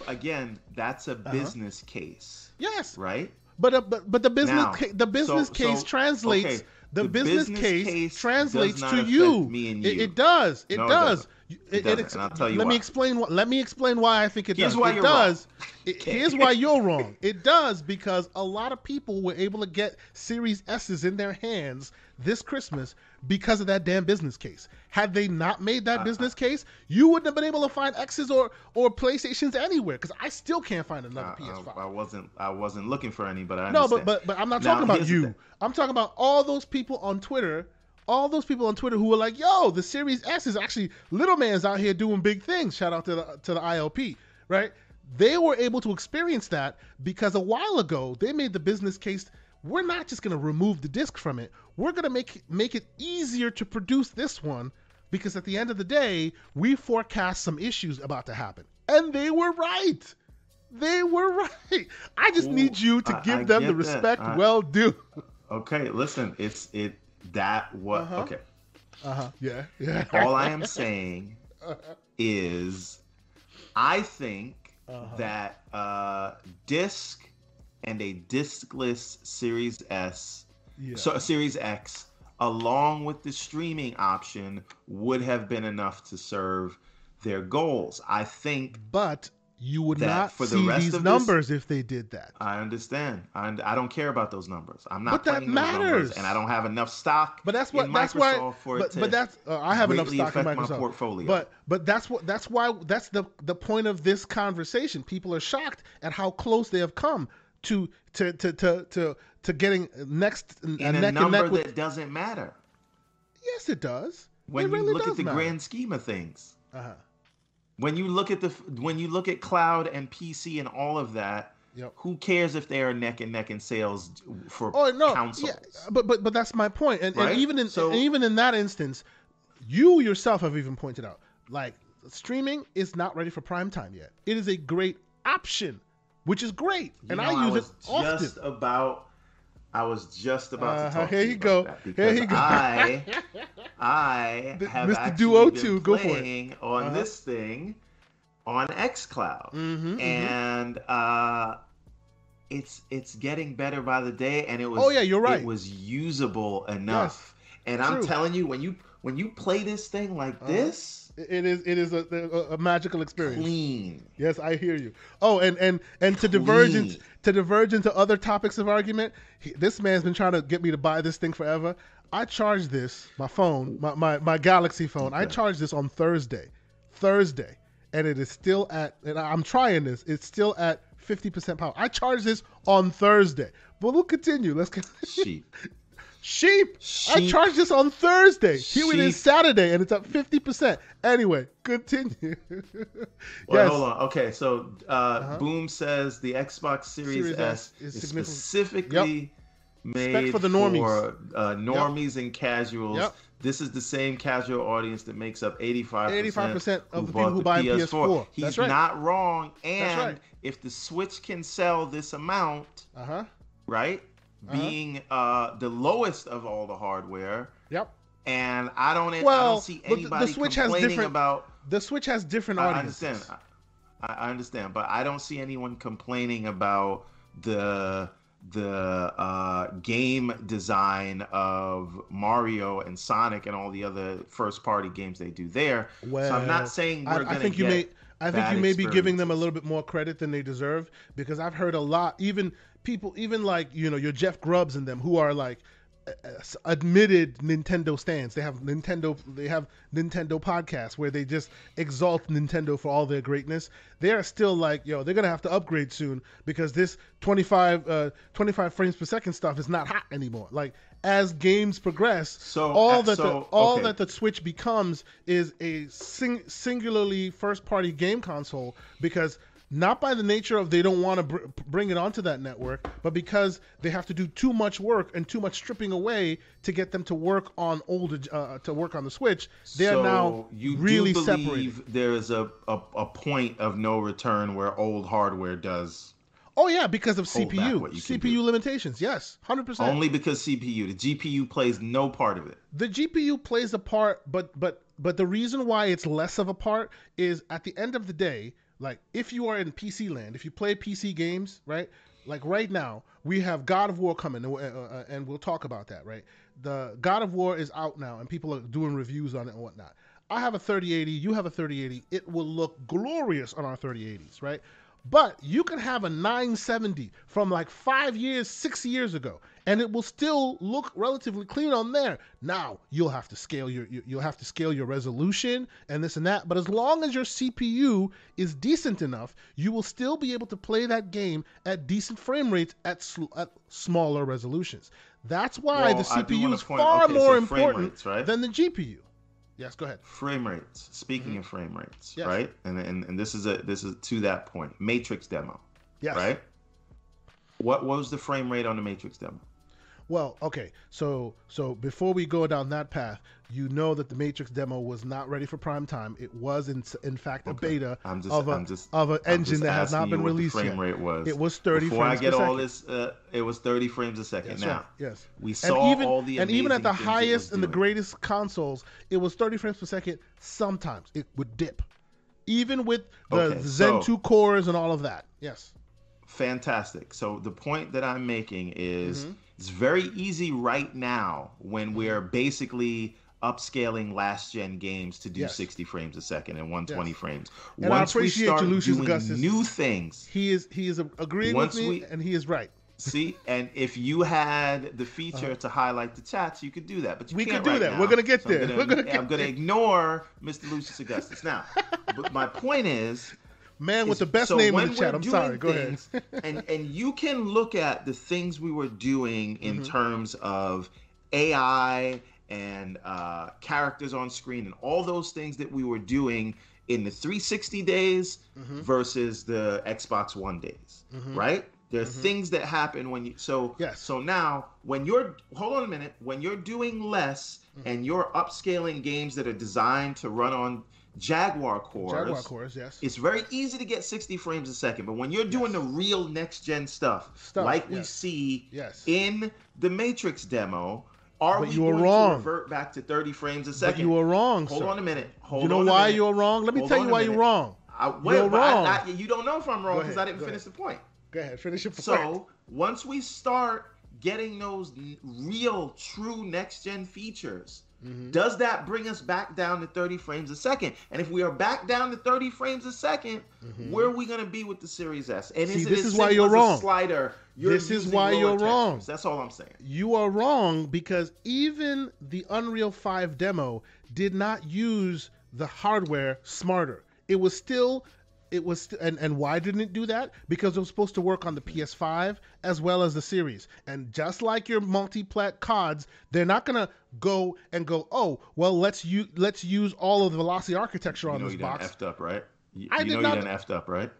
Again, that's a uh-huh. business uh-huh. case. Yes. Right. But uh, but but the business now, ca- the business so, case so, translates. Okay, the, the, business, business case, case, translates to you. Me and you. It, it does. It no, does. It, it, it ex- let why. me explain what. Let me explain why I think it here's does. Why it you're does. Wrong. here's why you're wrong. It does because a lot of people were able to get Series S's in their hands this Christmas because of that damn business case. Had they not made that uh, business case, you wouldn't have been able to find X's or or PlayStations anywhere. Because I still can't find another uh, PS5. I, I, wasn't I wasn't looking for any, but I no, but but but I'm not now, talking about you. I'm talking about all those people on Twitter. All those people on Twitter who were like, "Yo, the Series S is actually little man's out here doing big things." Shout out to the to the ILP, right? They were able to experience that because a while ago they made the business case we're not just going to remove the disc from it. We're going to make make it easier to produce this one because at the end of the day, we forecast some issues about to happen. And they were right. They were right. I just Ooh, need you to give I, I them the respect I, well due. Okay, listen, it's it that what uh-huh. okay. Uh-huh. Yeah. Yeah. All I am saying uh-huh. is I think uh-huh. that uh disc and a discless Series S, yeah. so Series X, along with the streaming option, would have been enough to serve their goals. I think, but you would not for the see rest these of numbers this, if they did that. I understand. I, I don't care about those numbers. I'm not. But that matters, and I don't have enough stock. But that's what. that's why. but, but that's. Uh, I have enough stock in Microsoft. My portfolio. But but that's what. That's why. That's the the point of this conversation. People are shocked at how close they have come to to to to to, to getting next in a neck number neck with... that doesn't matter. Yes, it does. When it you really look at the matter. grand scheme of things. Uh-huh. When you look at the when you look at cloud and PC and all of that, Yep. Who cares if they are neck and neck in sales for oh, no. consoles? Yeah, but but but that's my point. And, right? and even in so, and even in that instance, you yourself have even pointed out like streaming is not ready for prime time yet. It is a great option which is great, and know, I use I it often. Just about, I was just about uh, to talk. Here you, you go. Here you go. I, I have Mr. actually Duo been 2, go for on uh-huh. this thing on XCloud, mm-hmm, mm-hmm. and mm-hmm. uh, it's it's getting better by the day. And it was oh yeah, you're right. It was usable enough. Yes, and I'm telling you, when you when you play this thing like uh-huh. this it is it is a, a, magical experience. Clean. Yes, I hear you. Oh, and and and to Clean. diverge into, to diverge into other topics of argument, he, this man's been trying to get me to buy this thing forever. I charged this my phone, my my, my Galaxy phone. Okay. I charged this on Thursday, Thursday, and it is still at. And I'm trying this. It's still at 50% power. I charged this on Thursday, but we'll continue. Let's get. Sheep. Sheep. Sheep. I charged this on Thursday. Here it is Saturday, and it's up fifty percent. Anyway, continue. well, yes. hold on. Okay, so uh, uh-huh. Boom says the Xbox Series, Series S, S, is, specifically yep. Made for the normies, for, uh, normies yep. and casuals. Yep. This is the same casual audience that makes up 85 percent of the people who buy PS4. PS4. He's That's right. not wrong. And right. if the Switch can sell this amount, uh-huh. right? uh-huh. being uh, the lowest of all the hardware. Yep. And I don't, well, I don't see anybody the, the Switch complaining has different, about. The Switch has different audiences. I understand. I, I understand, but I don't see anyone complaining about the the uh, game design of Mario and Sonic and all the other first party games they do there. Well, so I'm not saying we're I, I think you may I think you may be giving them a little bit more credit than they deserve because I've heard a lot even people, even like you know your Jeff Grubbs and them, who are like admitted Nintendo stands. They have Nintendo. They have Nintendo podcasts where they just exalt Nintendo for all their greatness. They are still like, yo, they're gonna have to upgrade soon because this 25, uh, 25 frames per second stuff is not hot anymore. Like as games progress, so all that so, the all okay. that the Switch becomes is a sing, singularly first party game console because not by the nature of they don't want to br- bring it onto that network, but because they have to do too much work and too much stripping away to get them to work on old uh, to work on the Switch. They so are now you really do believe separated. There is a, a, a point of no return where old hardware does. Oh yeah, because of CPU, CPU limitations. Yes, hundred percent. Only because CPU. The GPU plays no part of it. The GPU plays a part, but but but the reason why it's less of a part is at the end of the day, like if you are in PC land, if you play PC games, right? Like right now, we have God of War coming, and, uh, uh, and we'll talk about that, right? The God of War is out now, and people are doing reviews on it and whatnot. I have a 3080, you have a 3080. It will look glorious on our 3080s, right? But you can have a 970 from like five years, six years ago, and it will still look relatively clean on there. Now you'll have to scale your you'll have to scale your resolution and this and that. But as long as your CPU is decent enough, you will still be able to play that game at decent frame rates at, sl- at smaller resolutions. That's why well, the CPU is far okay, more so important rates, right? than the GPU. Yes, go ahead. Frame rates. Speaking mm-hmm. of frame rates, yes. right? And, and and this is a this is to that point. Matrix demo. Yes. Right. What, what was the frame rate on the Matrix demo? Well, okay. So so before we go down that path, you know that the Matrix demo was not ready for prime time. It was in in fact a okay. beta just, of a just, of an engine that has not been released frame yet. Rate was. It was 30 Before frames I get all second. this, uh, it was 30 frames a second. Now, right. yes, we saw and even, all the and even at the highest and the greatest consoles, it was 30 frames per second. Sometimes it would dip, even with the okay, Zen so, 2 cores and all of that. Yes fantastic. So the point that I'm making is mm-hmm. it's very easy right now when we're basically upscaling last gen games to do yes. 60 frames a second and 120 yes. frames. And Once I appreciate we start you, doing Augustus. new things, he is he is agreeing with me, we, and he is right. See, and if you had the feature uh-huh. to highlight the chats, you could do that. But we can do right that. Now. We're gonna get so there. I'm gonna, We're gonna. I'm gonna ignore Mr. Lucius Augustus now. but my point is, Man with the best so name in the chat. I'm sorry. Go ahead. and and you can look at the things we were doing in mm-hmm. terms of AI and uh, characters on screen and all those things that we were doing in the 360 days mm-hmm. versus the Xbox One days, mm-hmm. right? There are mm-hmm. things that happen when you so yes. so now when you're hold on a minute when you're doing less mm-hmm. and you're upscaling games that are designed to run on Jaguar cores. Jaguar cores, yes. It's very easy to get 60 frames a second, but when you're doing yes. the real next gen stuff, stuff like yes. we see yes. in the Matrix demo, are but we you were going wrong. to revert back to 30 frames a second? But you were wrong. Hold sir. on a minute. Hold on. you know why you're wrong? Let me Hold tell you why you're wrong. I, wait, you're wrong. I, I, you don't know if I'm wrong because I didn't finish ahead. the point. Go ahead, finish your point. So once we start getting those real, true next gen features Mm-hmm. Does that bring us back down to 30 frames a second? And if we are back down to 30 frames a 2nd mm-hmm. where are we going to be with the Series S? And See, is this is why you're wrong. Slider. this is why you're textures. wrong. That's all I'm saying. You are wrong because even the Unreal 5 demo did not use the hardware smarter. It was still it was and and why didn't it do that? Because it was supposed to work on the ps5 as well as the series. And just like your multi-plat cods they're not gonna go and go oh well let's use let's use all of the velocity architecture you on know this you box. effed up right? You, I you did know not, you done effed up right?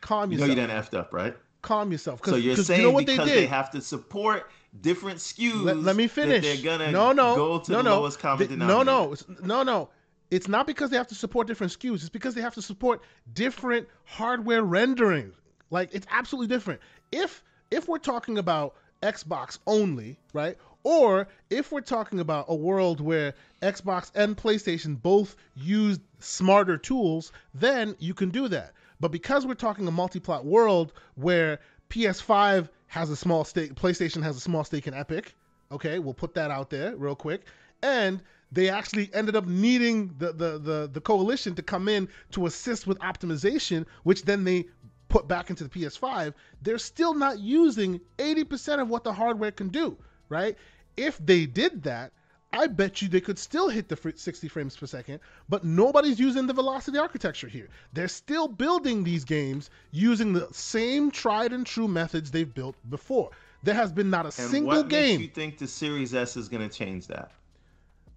Calm you yourself you know you done effed up right? Calm yourself so you're saying you know what because they, did? they have to support different SKUs let, let me finish they're gonna no no. go to no, the no. lowest common they, no no. no no it's not because they have to support different SKUs. It's because they have to support different hardware renderings. Like it's absolutely different. If if we're talking about Xbox only, right? Or if we're talking about a world where Xbox and PlayStation both use smarter tools, then you can do that. But because we're talking a multi-plat world where PS5 has a small stake, PlayStation has a small stake in Epic, okay, we'll put that out there real quick. And they actually ended up needing the, the, the, the coalition to come in to assist with optimization, which then they put back into the PS5. They're still not using 80% of what the hardware can do, right? If they did that, I bet you they could still hit the 60 frames per second, but nobody's using the velocity architecture here. They're still building these games using the same tried and true methods they've built before. There has been not a and single what game. Makes you think the Series S is going to change that?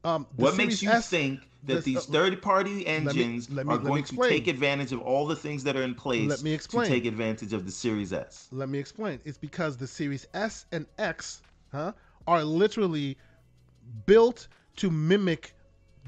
Um, what makes you S, think that this, these uh, third-party engines let me, let me, are going to take advantage of all the things that are in place let me explain. to take advantage of the Series S? Let me explain. It's because the Series S and X, huh, are literally built to mimic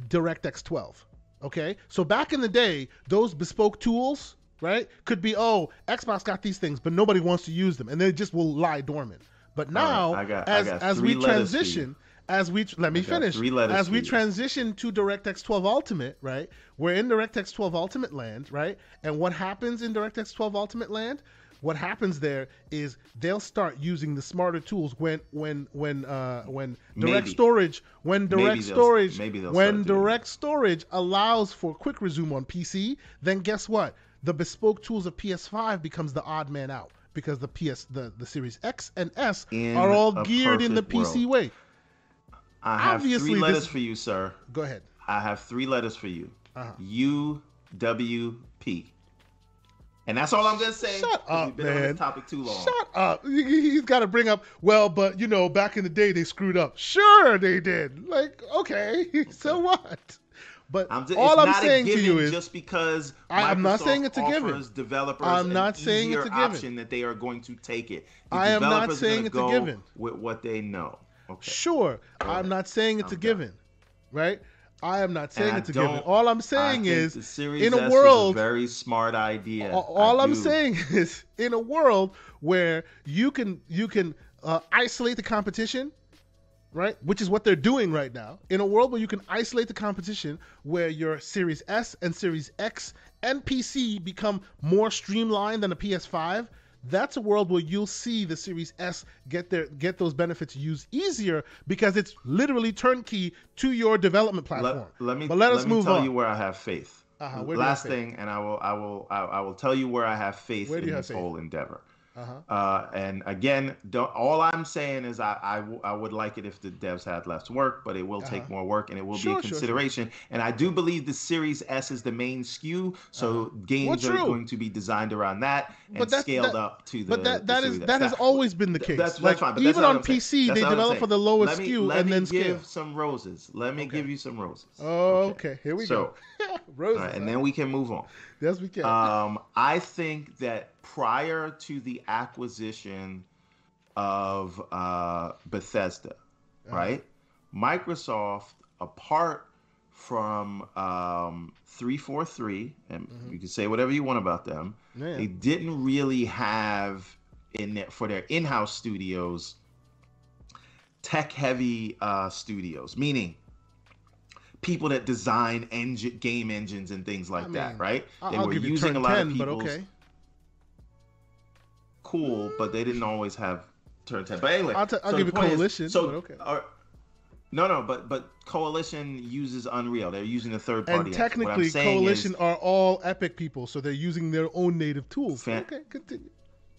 DirectX 12. Okay, so back in the day, those bespoke tools, right? Could be, oh, Xbox got these things, but nobody wants to use them, and they just will lie dormant. But now, right, got, as as we transition, as we let me finish, as we transition to DirectX 12 Ultimate, right? We're in DirectX 12 Ultimate land, right? And what happens in DirectX 12 Ultimate land? What happens there is they'll start using the smarter tools when when when uh, when direct maybe. storage when direct maybe storage maybe when direct storage allows for quick resume on PC, then guess what? The bespoke tools of PS5 becomes the odd man out because the PS the, the Series X and S in are all geared in the PC world. way. I have Obviously, three letters this... for you, sir. Go ahead. I have three letters for you. Uh-huh. U W P. And that's all I'm gonna say. Shut up, been man. On this topic too long. Shut up. He's got to bring up. Well, but you know, back in the day, they screwed up. Sure, they did. Like, okay, okay. so what? But I'm just, all I'm saying to you is just because I, am not saying it's a given. Developers, I'm not saying it's a given. Option that they are going to take it. The I am not saying it's a given. With what they know. Okay. Sure, I'm not saying it's I'm a given, done. right? I am not saying it's a given. All I'm saying is, in a S world, a very smart idea. All, all I'm saying is, in a world where you can you can uh, isolate the competition, right? Which is what they're doing right now. In a world where you can isolate the competition, where your Series S and Series X and PC become more streamlined than a PS5, that's a world where you'll see the Series S get their get those benefits used easier because it's literally turnkey to your development platform. Let, let me but let, let us move tell on. you where I have faith. Uh-huh, Last thing, and I will I will I, I, will tell you where I have faith in this faith? whole endeavor. Uh-huh. Uh, and again, all I'm saying is I, I, w- I would like it if the devs had less work, but it will uh-huh. take more work and it will sure, be a consideration. Sure, sure. And I do believe the Series S is the main SKU, so uh-huh. games well, are going to be designed around that and that, scaled that, up to the. But that that is that has always been the case. That's, like, fine. But even on PC, they develop for the lowest me, SKU and then scale. give some roses. Let me okay. give you some roses. Oh, okay. okay. Here we so, go. roses. Right, and then we can move on. Yes, we can. Um, I think that prior to the acquisition of uh, Bethesda, uh-huh. right? Microsoft, apart from um, 343, and mm-hmm. you can say whatever you want about them, Man. they didn't really have in their, for their in-house studios tech-heavy uh, studios, meaning people that design engine, game engines and things like I mean, that, right? They I'll were using a lot 10, of people's. Okay cool, but they didn't always have turn ten. But anyway, I'll, t- I'll so give you coalition. Is, so okay. Are, no, no, but but coalition uses Unreal. They're using a third party. And technically, coalition is, are all Epic people, so they're using their own native tools. Fan- okay, continue.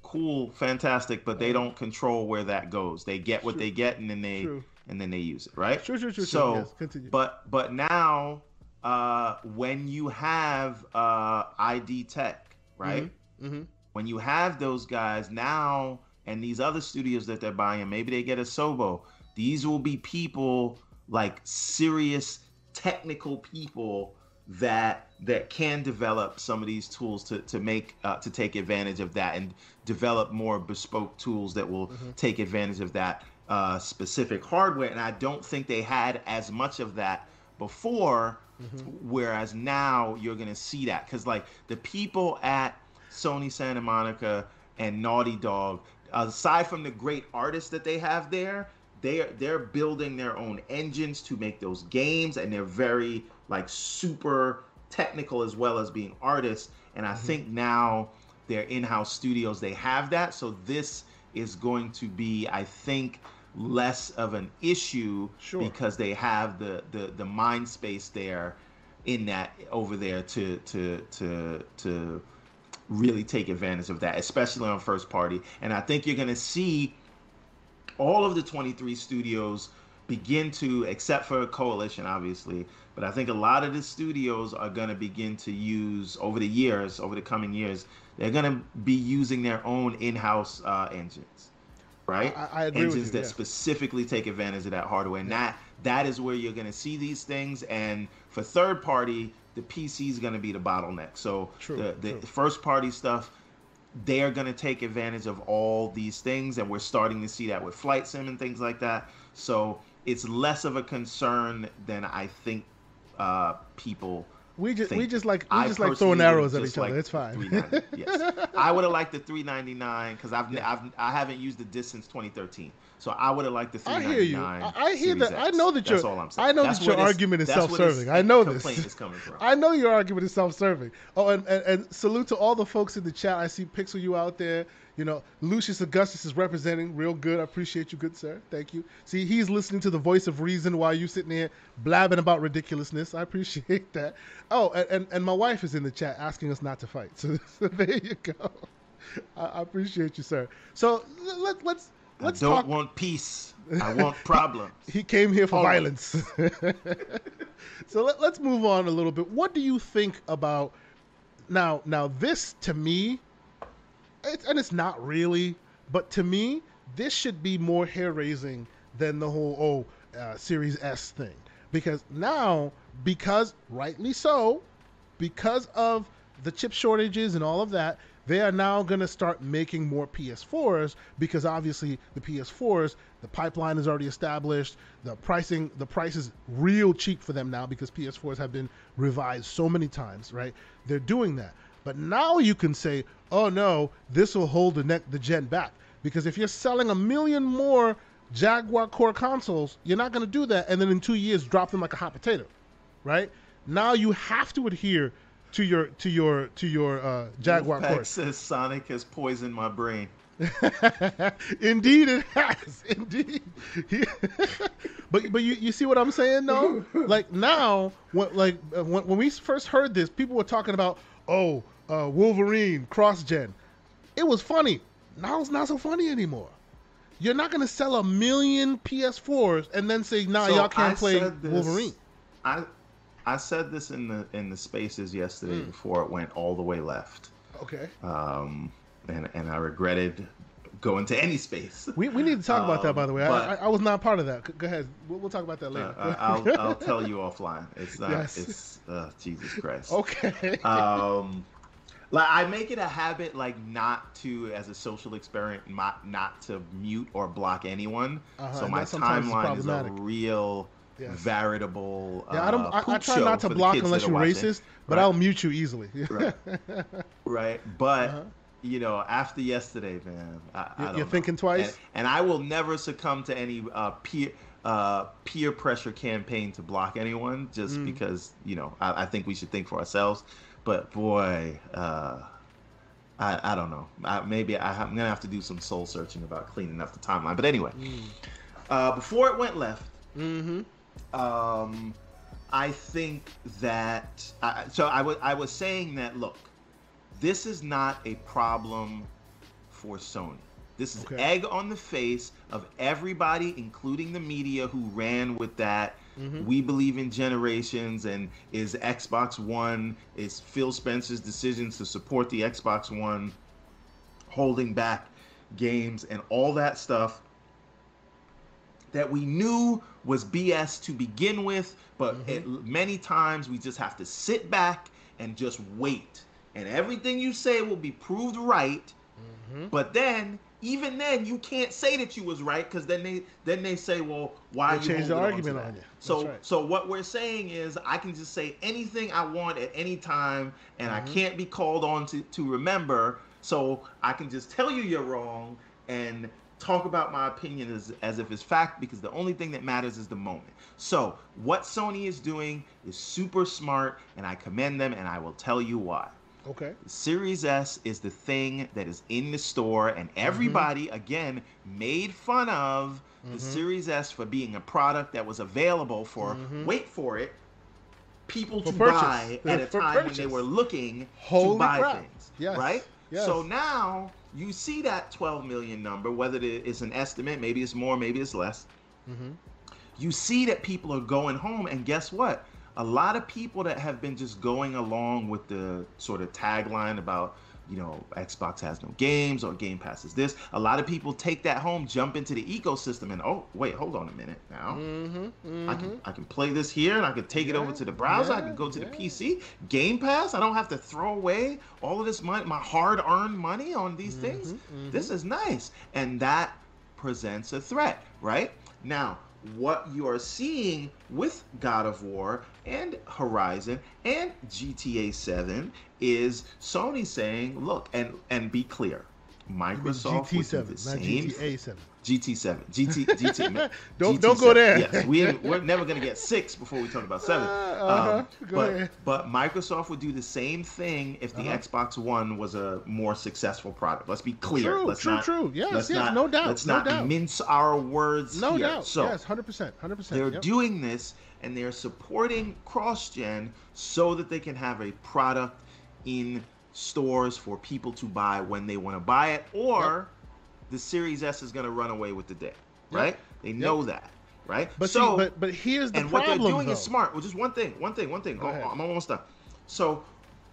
Cool, fantastic, but they don't control where that goes. They get what they get, and then they True. And then they use it, right? Sure, sure, sure. So, yes, continue. but but now, uh, when you have uh, ID Tech, right? Mm-hmm. Mm-hmm when you have those guys now and these other studios that they're buying, maybe they get a Sobo. These will be people like serious technical people that that can develop some of these tools to to make uh, to take advantage of that and develop more bespoke tools that will mm-hmm. take advantage of that uh, specific hardware. And I don't think they had as much of that before. Mm-hmm. Whereas now you're gonna see that because like the people at Sony Santa Monica and Naughty Dog, aside from the great artists that they have there, they're they're building their own engines to make those games, and they're very like super technical as well as being artists. And I mm-hmm. think now their in-house studios they have that, so this is going to be, I think, less of an issue sure. because they have the the the mind space there in that over there to to to to really take advantage of that, especially on first party. And I think you're going to see all of the 23 studios begin to, except for a Coalition, obviously, but I think a lot of the studios are going to begin to use over the years, over the coming years, they're going to be using their own in-house uh, engines, right? I, I agree engines you, that yeah. specifically take advantage of that hardware, and yeah. that that is where you're going to see these things. And for third party, the PC is going to be the bottleneck. So true, the, the true. first party stuff, they are going to take advantage of all these things, and we're starting to see that with flight sim and things like that. So it's less of a concern than I think uh, people we just we just like we just like throwing arrows at each like other. It's fine. yes, I would have liked the 399 because I've, yeah. I've I haven't used the disc since 2013. So I would have liked the 399. I hear you. I, hear that. I know that your. I know that's that your argument is self-serving. I know this. Complaint is coming from. I know your argument is self-serving. Oh, and, and, and salute to all the folks in the chat. I see Pixel you out there. You know, Lucius Augustus is representing real good. I appreciate you, good sir. Thank you. See, he's listening to the voice of reason while you sitting there blabbing about ridiculousness. I appreciate that. Oh, and, and, and my wife is in the chat asking us not to fight. So, so there you go. I, I, appreciate you, sir. So let, let's let's I don't talk. want peace. I want problems. he came here for violence. so let, let's move on a little bit. What do you think about now? Now this to me it's, and it's not really, but to me, this should be more hair raising than the whole oh uh, Series S thing. Because now because rightly so because of the chip shortages and all of that they are now going to start making more PS4s because obviously the PS4s the pipeline is already established. The pricing the price is real cheap for them now because PS4s have been revised so many times right? They're doing that but now you can say, oh no, this will hold the neck the gen back. Because if you're selling a million more Jaguar core consoles, you're not going to do that and then in two years drop them like a hot potato, right? Now you have to adhere to your to your to your uh, Jaguar core. says Sonic has poisoned my brain. Indeed, it has. Indeed, but but you, you see what I'm saying though? Like now, when, like when, when we first heard this, people were talking about, oh, uh, Wolverine cross gen. It was funny. Now it's not so funny anymore. You're not going to sell a million PS4s and then say, "Nah, so y'all can't I play this, Wolverine." I I said this in the in the spaces yesterday mm. before it went all the way left. Okay. Um, and and I regretted going to any space. We, we need to talk um, about that, by the way. But, I, I, was not part of that. Go ahead. We'll, we'll talk about that later. Uh, I'll, I'll tell you offline. It's not. Yes. It's uh, Jesus Christ. Okay. Um, like I make it a habit, like not to, as a social experiment, not not to mute or block anyone. Uh-huh, so my timeline is a real. Yes. veritable. Yeah, I don't. Uh, I, I, try not to block unless you're racist, but right. I'll mute you easily. right. right, but uh-huh. You know, after yesterday, man, I, you're, thinking twice, and, and, I will never succumb to any uh, peer uh, peer pressure campaign to block anyone, just mm. because you know I, I think we should think for ourselves. But boy, uh, I I don't know. I, maybe I, am gonna have to do some soul searching about cleaning up the timeline. But anyway, mm. uh, before it went left, mm-hmm. um, I think that so I was I was saying that look, this is not a problem for Sony. This is okay. egg on the face of everybody, including the media who ran with that Mm-hmm. We believe in generations, and is Xbox One, is Phil Spencer's decisions to support the Xbox One holding back games and all that stuff that we knew was BS to begin with, but mm-hmm. it, many times we just have to sit back and just wait. And everything you say will be proved right, mm-hmm. but then even then you can't say that you was right because then they then they say well why they you change the argument on you so right. so what we're saying is i can just say anything i want at any time and mm-hmm. i can't be called on to, to remember so i can just tell you you're wrong and talk about my opinion as, as if it's fact because the only thing that matters is the moment so what sony is doing is super smart and i commend them and i will tell you why Okay. Series S is the thing that is in the store, and mm-hmm. everybody mm-hmm. again made fun of mm-hmm. the Series S for being a product that was available for mm-hmm. wait for it, people for to purchase. buy at a time purchase. when they were looking Holy to buy crap. things. Yes. Right. Yes. So now you see that 12 million number, whether it's an estimate, maybe it's more, maybe it's less. Mm-hmm. You see that people are going home, and guess what? A lot of people that have been just going along with the sort of tagline about you know xbox has no games or game pass is this. A lot of people take that home jump into the ecosystem and oh wait hold on a minute now. Mm-hmm, mm-hmm. i can i can play this here and i can take yeah, it over to the browser. Yeah, i can go to yeah. the pc game pass i don't have to throw away all of this money my hard-earned money on these mm-hmm, things. Mm-hmm. this is nice. And that presents a threat right? Now what you are seeing with God of War and Horizon and GTA 7 is Sony saying, look, and and be clear, Microsoft GT7, the same, GTA 7. GT7, GT, GT. don't GT7. don't go there. Yes, we we're never gonna get six before we talk about seven. Uh, uh-huh. um, but ahead. but Microsoft would do the same thing if the uh-huh. Xbox One was a more successful product. Let's be clear. True, let's true, not, true. Yes, yes, not, no doubt. Let's no not doubt. mince our words. No here. doubt. So yes, hundred percent, hundred percent. They're yep. doing this and they're supporting cross-gen so that they can have a product in stores for people to buy when they want to buy it, or yep. The Series S is going to run away with the day, right? Yep. They know that, right? But so, see, but but here's the and problem. what they're doing though. is smart. Well, just one thing, one thing, one thing. Go oh, I'm almost done. So,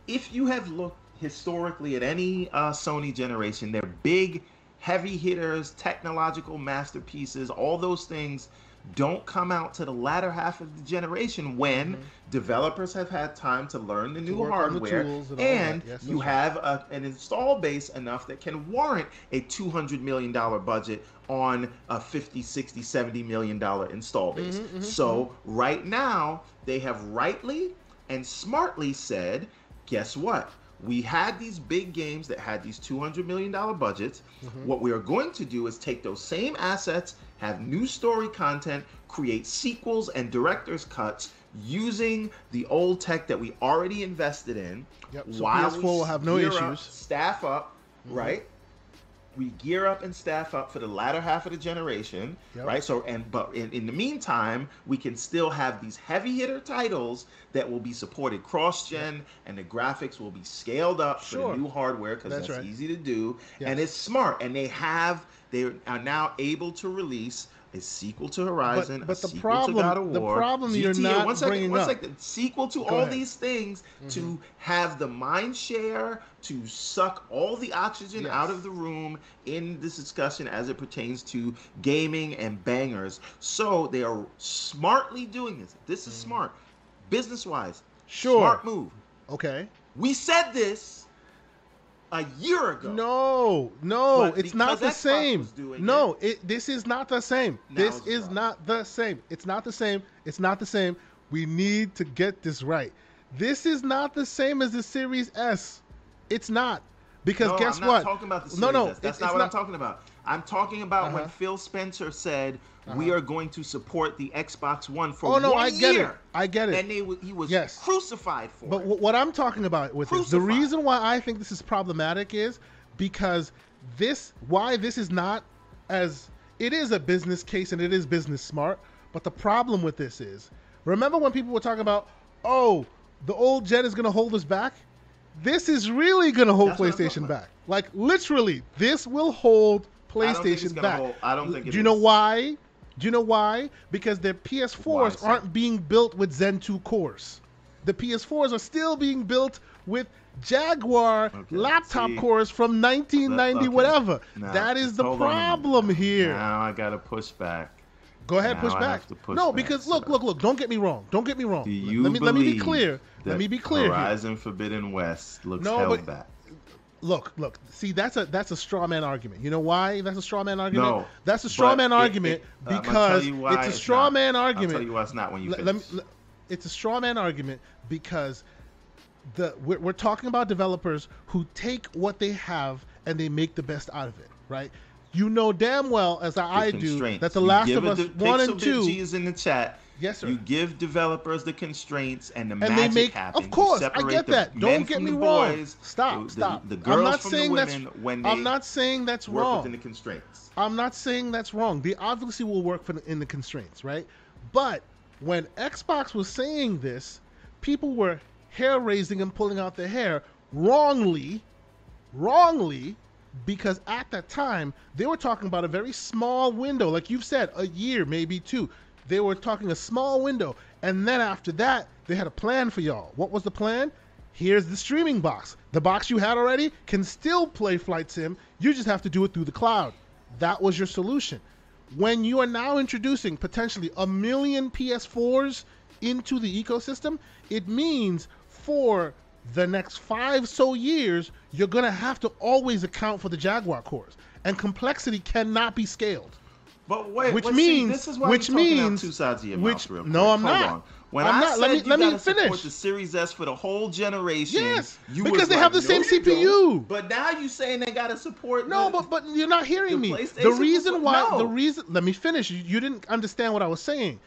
if you have looked historically at any uh, Sony generation, they're big, heavy hitters, technological masterpieces, all those things don't come out to the latter half of the generation when mm-hmm. developers have had time to learn the new hardware and, and yes, you right. have a, an install base enough that can warrant a 200 million dollar budget on a 50 60 70 million dollar install base mm-hmm, mm-hmm, so mm-hmm. right now they have rightly and smartly said guess what we had these big games that had these $200 million budgets. Mm-hmm. What we are going to do is take those same assets, have new story content, create sequels and director's cuts using the old tech that we already invested in. Yep. So while PS4 will have no issues. Up, staff up, mm-hmm. right? We gear up and staff up for the latter half of the generation, yep. right? So, and but in, in the meantime, we can still have these heavy hitter titles that will be supported cross gen, and the graphics will be scaled up sure. for the new hardware because that's, that's right. easy to do, yes. and it's smart. And they have they are now able to release a sequel to Horizon, but, but the problem, the problem GTA, you're not one second, bringing one up. Sequel to Go all ahead. these things mm-hmm. to have the mind share to suck all the oxygen yes. out of the room in this discussion as it pertains to gaming and bangers. So they are smartly doing this. This is mm. smart, business wise. Sure, smart move. Okay, we said this a year ago. No, no, but it's not the Xbox same. No, it. it. this is not the same. Now this is not the same. It's not the same. It's not the same. We need to get this right. This is not the same as the Series S. It's not. Because no, guess I'm what? talking about the Series no, no, S. That's not what not... I'm talking about. I'm talking about uh-huh. when Phil Spencer said uh-huh. we are going to support the Xbox One for oh, no, I get year. it. I get it. And they, he was yes. crucified for but it. But what I'm talking about with this, the reason why I think this is problematic is because this, why this is not as, it is a business case and it is business smart. But the problem with this is, remember when people were talking about, oh, the old jet is going to hold us back? This is really going to hold That's PlayStation back. Like literally, this will hold PlayStation I back. Hold, I don't think. Do you know why? Do you know why? Because their PS4s why, aren't being built with Zen 2 cores. The PS4s are still being built with Jaguar okay. laptop See, cores from 1990, okay. whatever. Now, that is the problem here. Now I got to push back. Go ahead, now push back. Push no, back, because look, look, look. Don't get me wrong. Don't get me wrong. Do you let me let me be clear. Let me be clear. Horizon here. Forbidden West looks no, held but, back look, look. See, that's a that's a straw man argument. You know why that's a straw man argument? No, that's a straw man argument it, it, uh, because it's a straw man argument. I'll tell you why it's not when you let, let me, let, it's a straw man argument because the we're, we're talking about developers who take what they have and they make the best out of it, right? You know damn well, as I, do, that the Last of Us one and two. G's in the chat Yes, sir. You give developers the constraints and the and magic they make, happens. Of course, I get that. Don't get me wrong. Boys, stop, the, stop. The, the girls I'm not from saying the that's, when they I'm not saying that's work wrong. within the constraints. I'm not saying that's wrong. They obviously will work the, in the constraints, right? But when Xbox was saying this, people were hair raising and pulling out their hair wrongly, wrongly, because at that time they were talking about a very small window, like you've said, a year, maybe two. They were talking a small window. And then after that, they had a plan for y'all. What was the plan? Here's the streaming box. The box you had already can still play Flight Sim. You just have to do it through the cloud. That was your solution. When you are now introducing potentially a million PS4s into the ecosystem, it means for the next five so years, you're going to have to always account for the Jaguar cores. And complexity cannot be scaled. But wait, which means see, this is why which means two sides of your which, mouth. no, I'm Hold not. On. When I'm I not. said Let me you let me finish. The Series S for the whole generation. Yes, because they like, have the no, same CPU. But now you saying they gotta support. No, the, but but you're not hearing the me. The reason why no. the reason let me finish. You, you didn't understand what I was saying.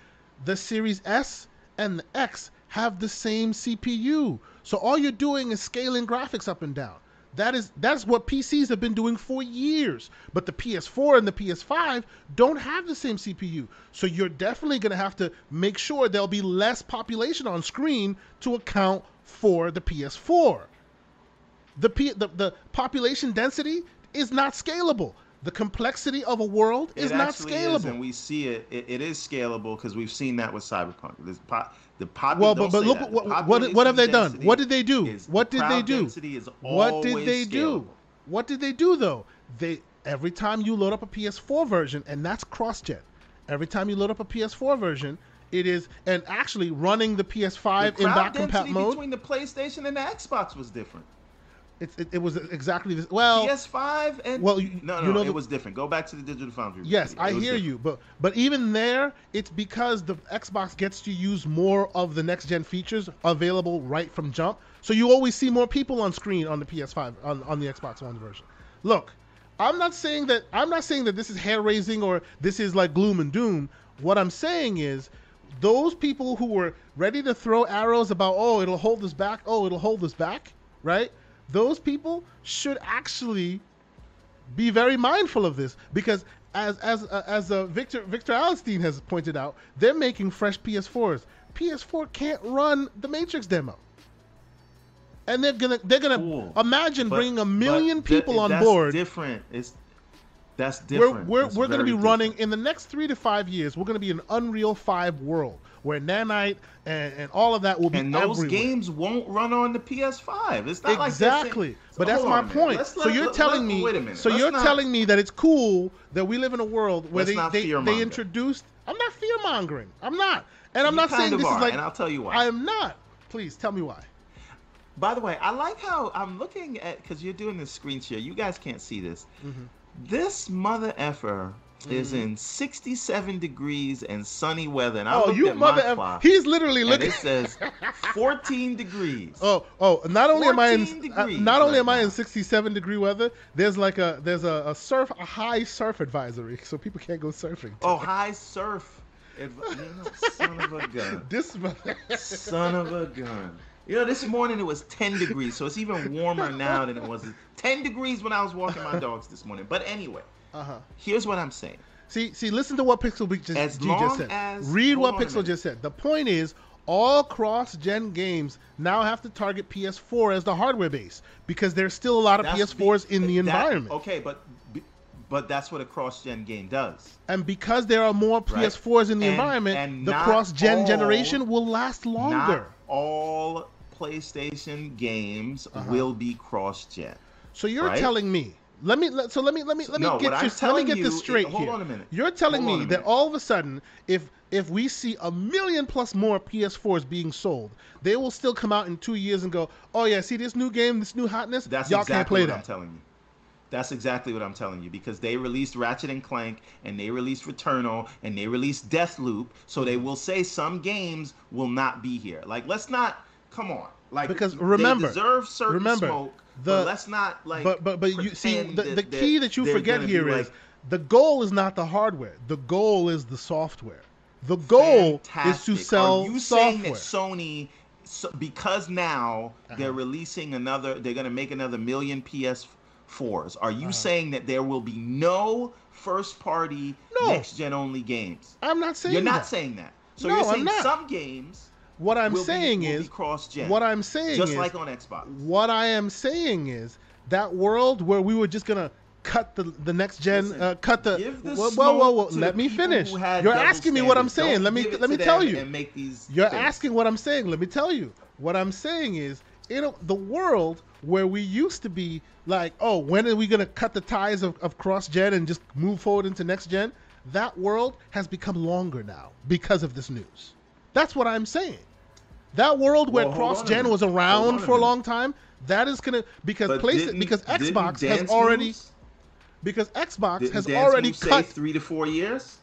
The Series S and the X have the same CPU. So all you're doing is scaling graphics up and down. That is that's what PCs have been doing for years. But the PS4 and the PS5 don't have the same CPU. So you're definitely going to have to make sure there'll be less population on screen to account for the PS4 the, P, the the population density is not scalable. The complexity of a world is not scalable. Is, and we see it. It, it is scalable because we've seen that with Cyberpunk. This po- the well, but, but look what, what what have they done? What did they do? What did they do? What did they do? What did they do though? They every time you load up a PS4 version, and that's cross-gen. Every time you load up a PS4 version, it is and actually running the PS5 the in that compat mode. between the PlayStation and the Xbox was different. It, it, it was exactly this. Well, PS5 and well, you, no, no, you know it the- was different. Go back to the Digital Foundry. Yes, video. I hear different. you, but but even there, it's because the Xbox gets to use more of the next gen features available right from jump. So you always see more people on screen on the PS5 on, on the Xbox One version. Look, I'm not saying that I'm not saying that this is hair raising or this is like gloom and doom. What I'm saying is those people who were ready to throw arrows about oh it'll hold us back, oh it'll hold us back, right? Those people should actually be very mindful of this because as as uh, as uh, Victor Victor Allenstein has pointed out, they're making fresh PS4s. PS4 can't run the Matrix demo, and they're gonna they're gonna Cool. imagine But- bringing a million th- people on that's board. Different. It's that's different. We're different. we're, It's we're going to be very running in the next three to five years. We're going to be an Unreal Five world where Nanite and, and all of that will be and those everywhere. games won't run on the PS5. It's not like exactly. So but that's my on point. Let's so let- you're let- telling let- me. Wait a minute. So Let's you're not- telling me that it's cool that we live in a world where they they, they introduced. I'm not fear mongering. I'm not. And I'm You not saying this are, is like. and I'll tell you why. I'm not. Please tell me why. By the way, I like how I'm looking at because you're doing this screen share. You guys can't see this. Mm-hmm. This mother effer is in 67 degrees and sunny weather, and I Oh, you at mother! my clock, He's literally and looking. it says 14 degrees. Oh, oh! Not only am I in, uh, degrees not only right am I in 67 degree weather. There's like a there's a, a surf a high surf advisory, so people can't go surfing. Oh, high surf. Adv- son of a gun. This mother. Son of a gun. You know, this morning it was 10 degrees, so it's even warmer now than it was 10 degrees when I was walking my dogs this morning. But anyway, Uh huh. here's what I'm saying. See, see, listen to what Pixel Geek just, As G long just said. as- Read what Pixel just said. The point is, all cross-gen games now have to target PS4 as the hardware base because there's still a lot of That's PS4s be- in the that- environment, Okay, but but that's what a cross-gen game does. and because there are more PS4s in the And- environment, and the cross-gen all- generation will last longer. All PlayStation games Uh-huh. will be cross-gen. So you're right? telling me. Let me let, so let me let me let me No, get you, let me telling get this you- straight hold here. on a minute. You're telling Hold me that all of a sudden if if we see a million plus more PS4s being sold, they will still come out in 2 years and go, "Oh yeah, see this new game, this new hotness, That's y'all exactly can't play what that." I'm telling you. That's exactly what I'm telling you because they released Ratchet and Clank and they released Returnal and they released Deathloop, so they will say some games will not be here. Like, let's not come on. Like, Because they remember- deserve certain remember, smoke, the- but let's not like. but but but you see the, the that key that you forget here is like, the goal is not the hardware. The goal is the software. The goal is to sell Are you software. saying that Sony, so, because now they're Uh-huh. releasing another, they're going to make another million PS4s? Are Uh-huh. you saying that there will be no first-party, No. next-gen only games? I'm not saying You're not that. saying that. So No, you're saying some games What I'm will saying be, is cross-gen. what I'm saying just is like on Xbox. What I am saying is that world where we were just gonna cut the the next gen, Listen, uh, cut the. Give the whoa, whoa, whoa, whoa. Let me finish. You're asking me what I'm saying. Let me let me tell you. And make these You're things. asking what I'm saying. Let me tell you. What I'm saying is, in a, the world where we used to be like, oh, when are we gonna cut the ties of, of cross gen and just move forward into next gen? That world has become longer now because of this news. That's what I'm saying. That world where Well, a cross gen was around for a minute. long time, that is gonna because But place didn't- because Xbox has already Moves- because Xbox Didn't has already cut three to four years.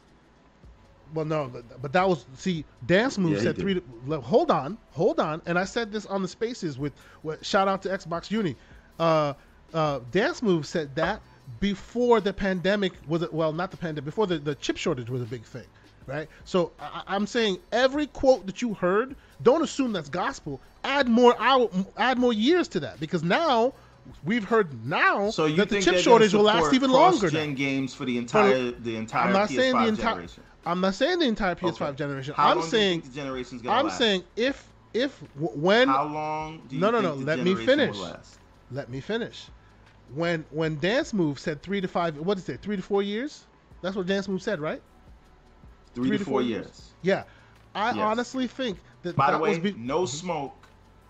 Well, no, but that was see. Dance Move yeah, said three. To, hold on, hold on, and I said this on the Spaces with. with shout out to Xbox Uni. Uh, uh, Dance Move said that before the pandemic was well, not the pandemic, before the, the chip shortage was a big thing, right? So I, am saying every quote that you heard, don't assume that's gospel. Add more hour, add more years to that because now we've heard now so that the chip shortage will last even longer. Gen games for the entire but the entire I'm not PS5 saying the entire. Generation. I'm not saying the entire PS5 okay. generation. How I'm saying the generation's gonna I'm last? saying if if when how long? do you no, no, no. Let me finish. Let me finish. When when Dance Move said three to five, what did it say? Three to four years. That's what Dance Move said, right? Three, three to, four, four years. years. Yeah, I yes. honestly think that. By that the way, be- no smoke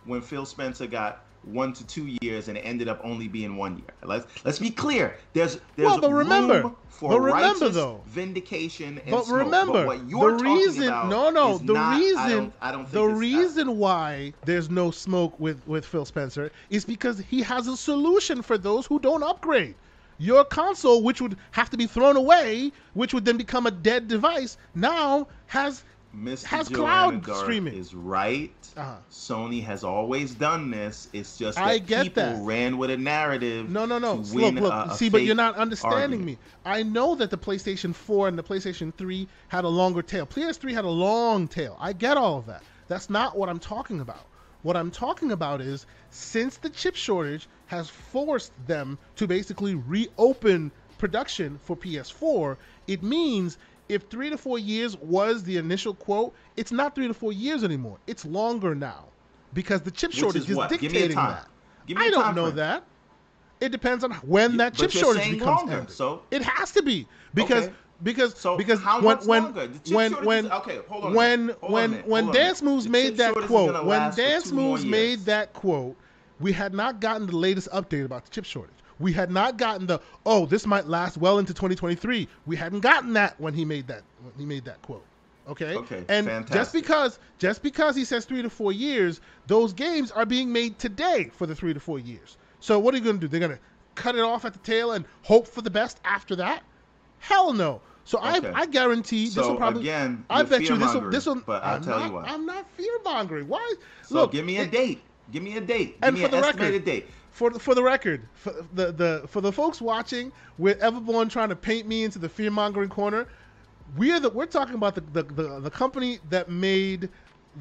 when Phil Spencer got one to two years and it ended up only being one year. Let's let's be clear. There's there's well, but remember, room for but remember though, vindication and but smoke. remember but the reason no no the not, reason I don't, I don't the reason that. why there's no smoke with with Phil Spencer is because he has a solution for those who don't upgrade. Your console, which would have to be thrown away, which would then become a dead device, now has Mr. has Joanna cloud Dark streaming. Is right. Uh-huh. Sony has always done this. It's just that I get people that. ran with a narrative. No, no, no. look, look. A, a See, but you're not understanding argument. me. I know that the PlayStation 4 and the PlayStation 3 had a longer tail. PS3 had a long tail. I get all of that. That's not what I'm talking about. What I'm talking about is since the chip shortage has forced them to basically reopen production for PS4, it means if three to four years was the initial quote, it's not three to four years anymore. It's longer now because the chip shortage is, is dictating that. I don't know frame. that. It depends on when you, that chip shortage becomes longer, So it has to be because okay. Because so because when when when when okay, hold on when hold when on when Dance Moves made that quote when Dance Moves made that quote, we had not gotten the latest update about the chip shortage. We had not gotten the oh this might last well into 2023. We hadn't gotten that when he made that when he made that quote. Okay. Okay. And fantastic. just because just because he says three to four years, those games are being made today for the three to four years. So what are you going to do? They're going to cut it off at the tail and hope for the best after that? Hell no. So okay. I, I guarantee so this will probably. again, I bet you this will. This will. But I'll I'm tell not, you what. I'm not fear mongering. Why? So Look, give me a it, date. Give me a date. Give and me for the record, date for for the record, for the the for the folks watching, with Everborn trying to paint me into the fear mongering corner, we're the we're talking about the, the the, the company that made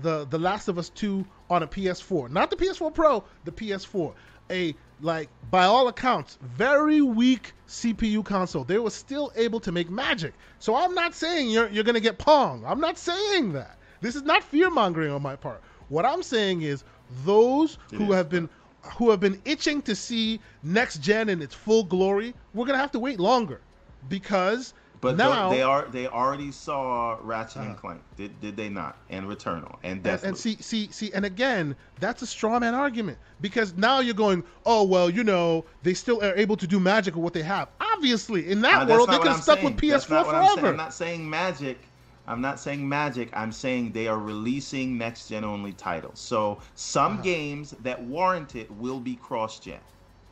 the the Last of Us two on a PS4, not the PS4 Pro, the PS4, a like by all accounts very weak CPU console. They were still able to make magic. So I'm not saying you're you're gonna get Pong. I'm not saying that. This is not fear mongering on my part. What I'm saying is those it who is. have been who have been itching to see next gen in its full glory, we're gonna have to wait longer because but now they are they already saw Ratchet uh, and Clank, did, did they not? And Returnal and Deathloop. And, and see see see and again, that's a straw man argument because now you're going, oh well, you know, they still are able to do magic with what they have. Obviously, in that world, they could have stuck saying. with PS4 forever. I'm, I'm not saying magic I'm not saying magic. I'm saying they are releasing next gen only titles. So some uh-huh. games that warrant it will be cross gen.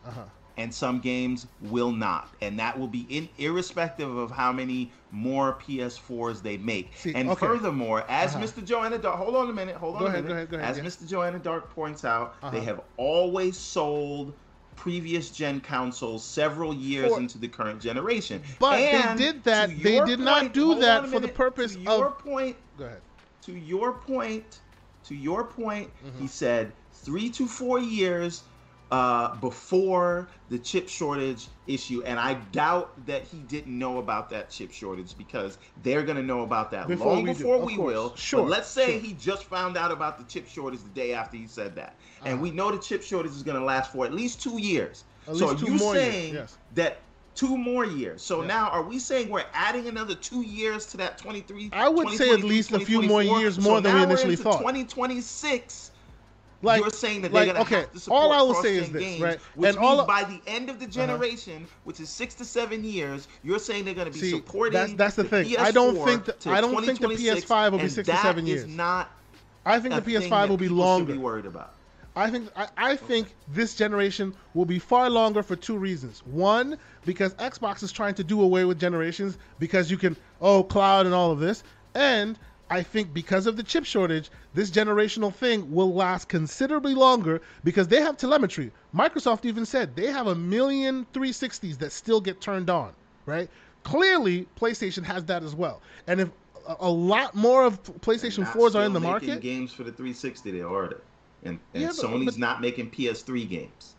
Uh-huh. And some games will not, and that will be in irrespective of how many more PS4s they make. See, and okay. furthermore, as uh-huh. Mr. Joanna Dark, hold on a minute, hold on go a ahead, minute. Go ahead, go ahead, as yeah. Mr. Joanna Dark points out, they Uh-huh. have always sold previous gen consoles several years For- into the current generation. But And they did that. They your did not do that for the purpose to your of. point. Go ahead. To your point, to your point, Mm-hmm. he said three to four years uh, before the chip shortage issue, and I doubt that he didn't know about that chip shortage because they're going to know about that Before long we before of we course. will. Sure, But let's say sure. he just found out about the chip shortage the day after he said that, and Uh-huh. we know the chip shortage is going to last for at least two years. At so least are two you more years, saying yes. that? Two more years. So Yeah. now, are we saying we're adding another two years to that 23? I would say at least a few more years more so than we initially thought. 2026. Like you're saying that like, they're gonna okay, have to support all I will say is this, games, right? Which And means all- Uh-huh. by the end of the generation, which is six to seven years, you're saying they're going to be See, supporting. that's- that's the thing. PS4 I don't think to I don't think the 2026, PS5 will be six to seven is years. not. I think the PS5 will be longer. Be worried about. I think I, I think this generation will be far longer for two reasons. One, because Xbox is trying to do away with generations because you can oh cloud and all of this, and I think because of the chip shortage, this generational thing will last considerably longer because they have telemetry. Microsoft even said they have a million 360s that still get turned on, right? Clearly, PlayStation has that as well. And if a lot more of PlayStation 4s are in the market, games for the 360 they ordered and, and yeah, Sony's but, not making PS3 games.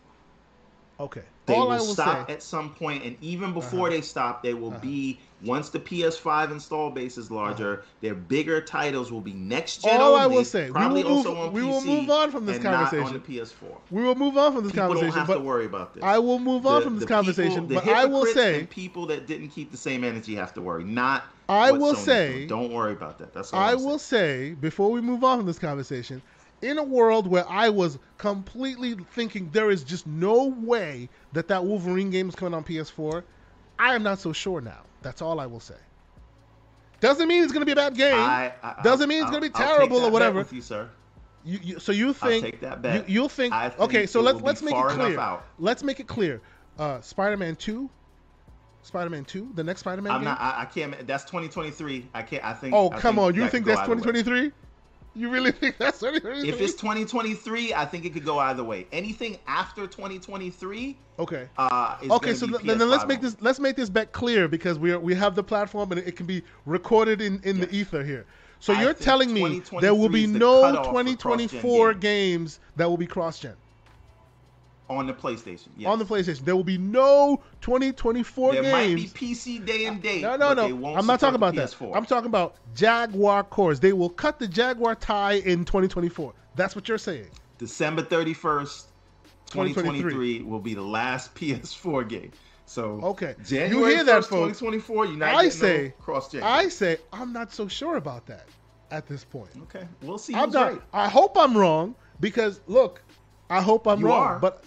Okay. They All will, will stop say, at some point, and even before uh-huh. they stop, they will uh-huh. be once the PS5 install base is larger. Uh-huh. Their bigger titles will be next gen. All only, I will say, we will, move, we will move on from this conversation. on the PS4. We will move on from this people conversation. Don't have to worry about this. I will move on the, from this conversation, people, but I will say, people that didn't keep the same energy have to worry. Not I will Sony's say, doing. don't worry about that. That's all I will say before we move on from this conversation in a world where I was completely thinking there is just no way that that Wolverine game is coming on PS4, I am not so sure now. That's all I will say. Doesn't mean it's going to be a bad game. I, I, Doesn't mean it's going to be terrible or whatever. with you, sir. You, you, so you think I'll take that bet. You, will think, think, okay. So let's let's make it clear. Let's make it clear. Uh, Spider-Man Two, Spider-Man Two, the next Spider-Man. I'm game? not. I, I, can't. That's 2023. I can't. I think. Oh come think on! You think that's 2023? You really think that's 2023? If it's 2023, I think it could go either way. Anything after 2023, okay. Uh, okay, so then, then let's make this let's make this bet clear because we are, we have the platform and it can be recorded in in yes. the ether here. So I you're telling me there will be no 2024 games that will be cross-gen. On the PlayStation, yes. On the PlayStation, there will be no 2024 there games. There might be PC day and date. No, no, no. I'm not talking about that. I'm talking about Jaguar cores. They will cut the Jaguar tie in 2024. That's what you're saying. December 31st, 2023 will be the last PS4 game. So okay, January you hear that, folks? 2024. You're not I say no cross gen. I say I'm not so sure about that at this point. Okay, we'll see. I'm not. Right. I hope I'm wrong because look, I hope I'm you wrong, are. but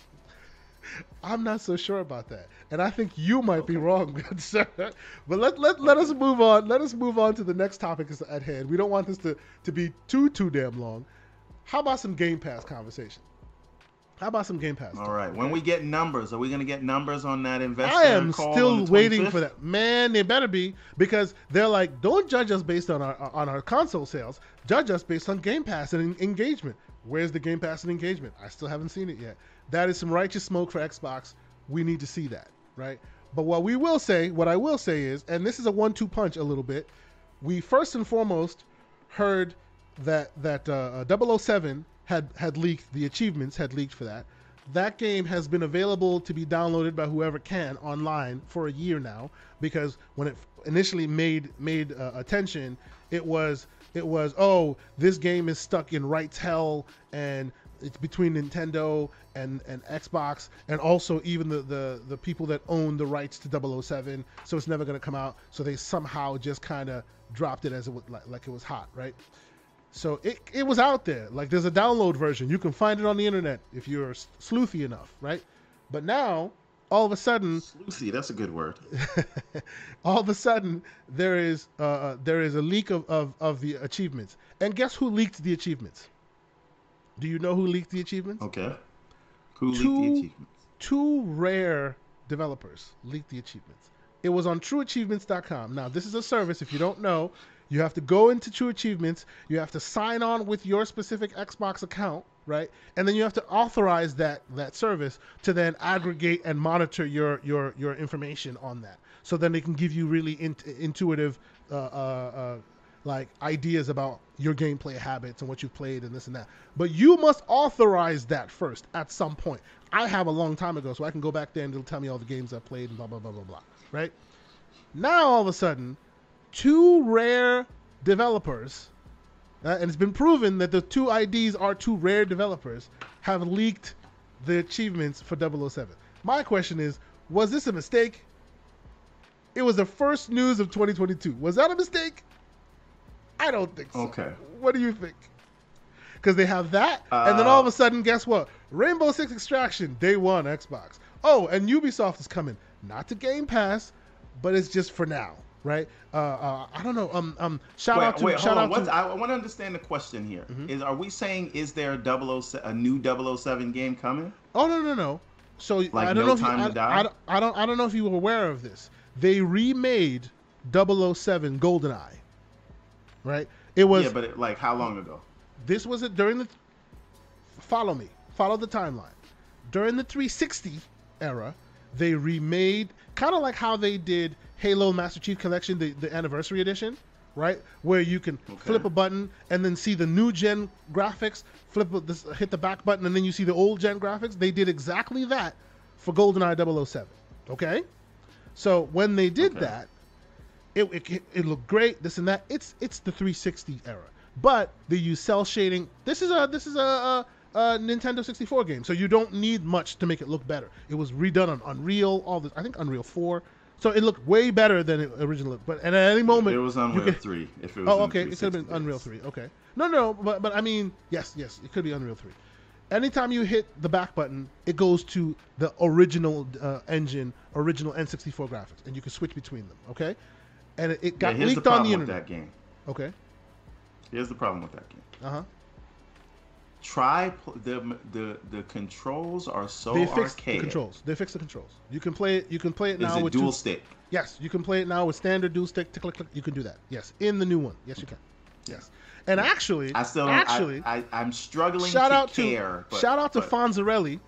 I'm not so sure about that. And I think you might okay. be wrong, good sir. But let, let, let us move on. Let us move on to the next topic at hand. We don't want this to, to be too, too damn long. How about some Game Pass conversation? How about some Game Pass? All right. When we get numbers, are we going to get numbers on that investor? I am still waiting for that. Man, they better be because they're like, don't judge us based on our on our console sales. Judge us based on Game Pass and engagement. Where's the Game Pass and engagement? I still haven't seen it yet. That is some righteous smoke for Xbox. We need to see that, right? But what we will say, what I will say is, and this is a one-two punch a little bit. We first and foremost heard that that uh, uh 007 had had leaked the achievements had leaked for that. That game has been available to be downloaded by whoever can online for a year now because when it initially made made uh, attention, it was it was oh this game is stuck in rights hell and it's between Nintendo and, and Xbox and also even the, the, the people that own the rights to 007 so it's never going to come out. So they somehow just kind of dropped it as it was like, like it was hot right? So it, it was out there. Like there's a download version. You can find it on the internet if you're sleuthy enough right? But now all of a sudden sleuthy that's a good word. all of a sudden there is uh, uh, there is a leak of, of, of the achievements. And guess who leaked the achievements do you know who leaked the achievements? Okay. Who two, leaked the achievements? Two Rare developers leaked the achievements. It was on trueachievements.com. Now, this is a service. If you don't know, you have to go into True Achievements. You have to sign on with your specific Xbox account, right? And then you have to authorize that that service to then aggregate and monitor your your your information on that. So then they can give you really in, intuitive uh, uh, uh, like ideas about your gameplay habits and what you've played and this and that. But you must authorize that first at some point. I have a long time ago, so I can go back there and it'll tell me all the games I've played and blah blah blah blah blah. Right? Now all of a sudden, two Rare developers, uh, and it's been proven that the two IDs are two Rare developers, have leaked the achievements for 007. My question is, was this a mistake? It was the first news of 2022. Was that a mistake? I don't think so. Okay. What do you think? Because they have that, uh, and then all of a uh, sudden, guess what? Rainbow Six Extraction, day one, Xbox. Oh, and Ubisoft is coming, not to Game Pass, but it's just for now, right? Uh, uh, I don't know. Um, um, shout wait, out to wait, shout out to. I want to understand the question here. Mm-hmm. Is are we saying is there a 007, a new 007 game coming? Oh no no no. So like I don't no know if you, I, I, I, don't I don't know if you were aware of this. They remade 007 GoldenEye. Right? It was Yeah, but it, like how long ago? This was it during the follow me. Follow the timeline. During the 360 era, they remade kind of like how they did Halo Master Chief Collection, the, the anniversary edition, right? Where you can okay. flip a button and then see the new gen graphics, flip this, hit the back button, and then you see the old gen graphics. They did exactly that for GoldenEye 007. Okay, so when they did okay. that, it, it, it looked great. This and that. It's it's the 360 era, but they use cel shading. This is a this is a, a a Nintendo 64 game, so you don't need much to make it look better. It was redone on Unreal, all this. I think Unreal 4. So it looked way better than it originally. But and at any moment, it was Unreal could, Three. If it was oh, okay, it could have been Unreal Three. Okay, no, no, but but I mean, yes, yes, it could be Unreal Three. Anytime you hit the back button, it goes to the original uh, engine, original N64 graphics, and you can switch between them. Okay, and it, it got yeah, leaked the on the internet. that game. Okay. Here's the problem with that game. Uh huh try the the the controls are so they fixed archaic. The controls. They fix the controls. You can play it. You can play it now Is it with dual two, stick. Yes, you can play it now with standard dual stick. Click, click. You can do that. Yes, in the new one. Yes, you can. Yes, and actually, I still actually I, am struggling. Shout to out care, to but, shout out to but, Fonzarelli.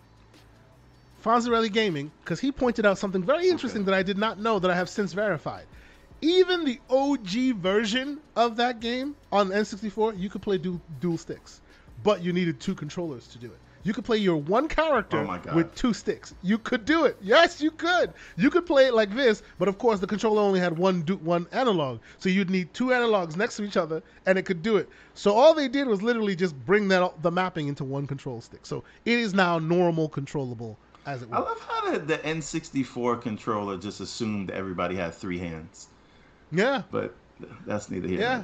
Fonzarelli Gaming, because he pointed out something very interesting okay. that I did not know that I have since verified. Even the OG version of that game on N64, you could play dual, dual sticks but you needed two controllers to do it. You could play your one character oh with two sticks. You could do it. Yes, you could. You could play it like this, but of course the controller only had one do- one analog, so you'd need two analogs next to each other, and it could do it. So all they did was literally just bring that the mapping into one control stick. So it is now normal controllable as it was. I love how the, the N64 controller just assumed everybody had three hands. Yeah, but that's neither here. Yeah,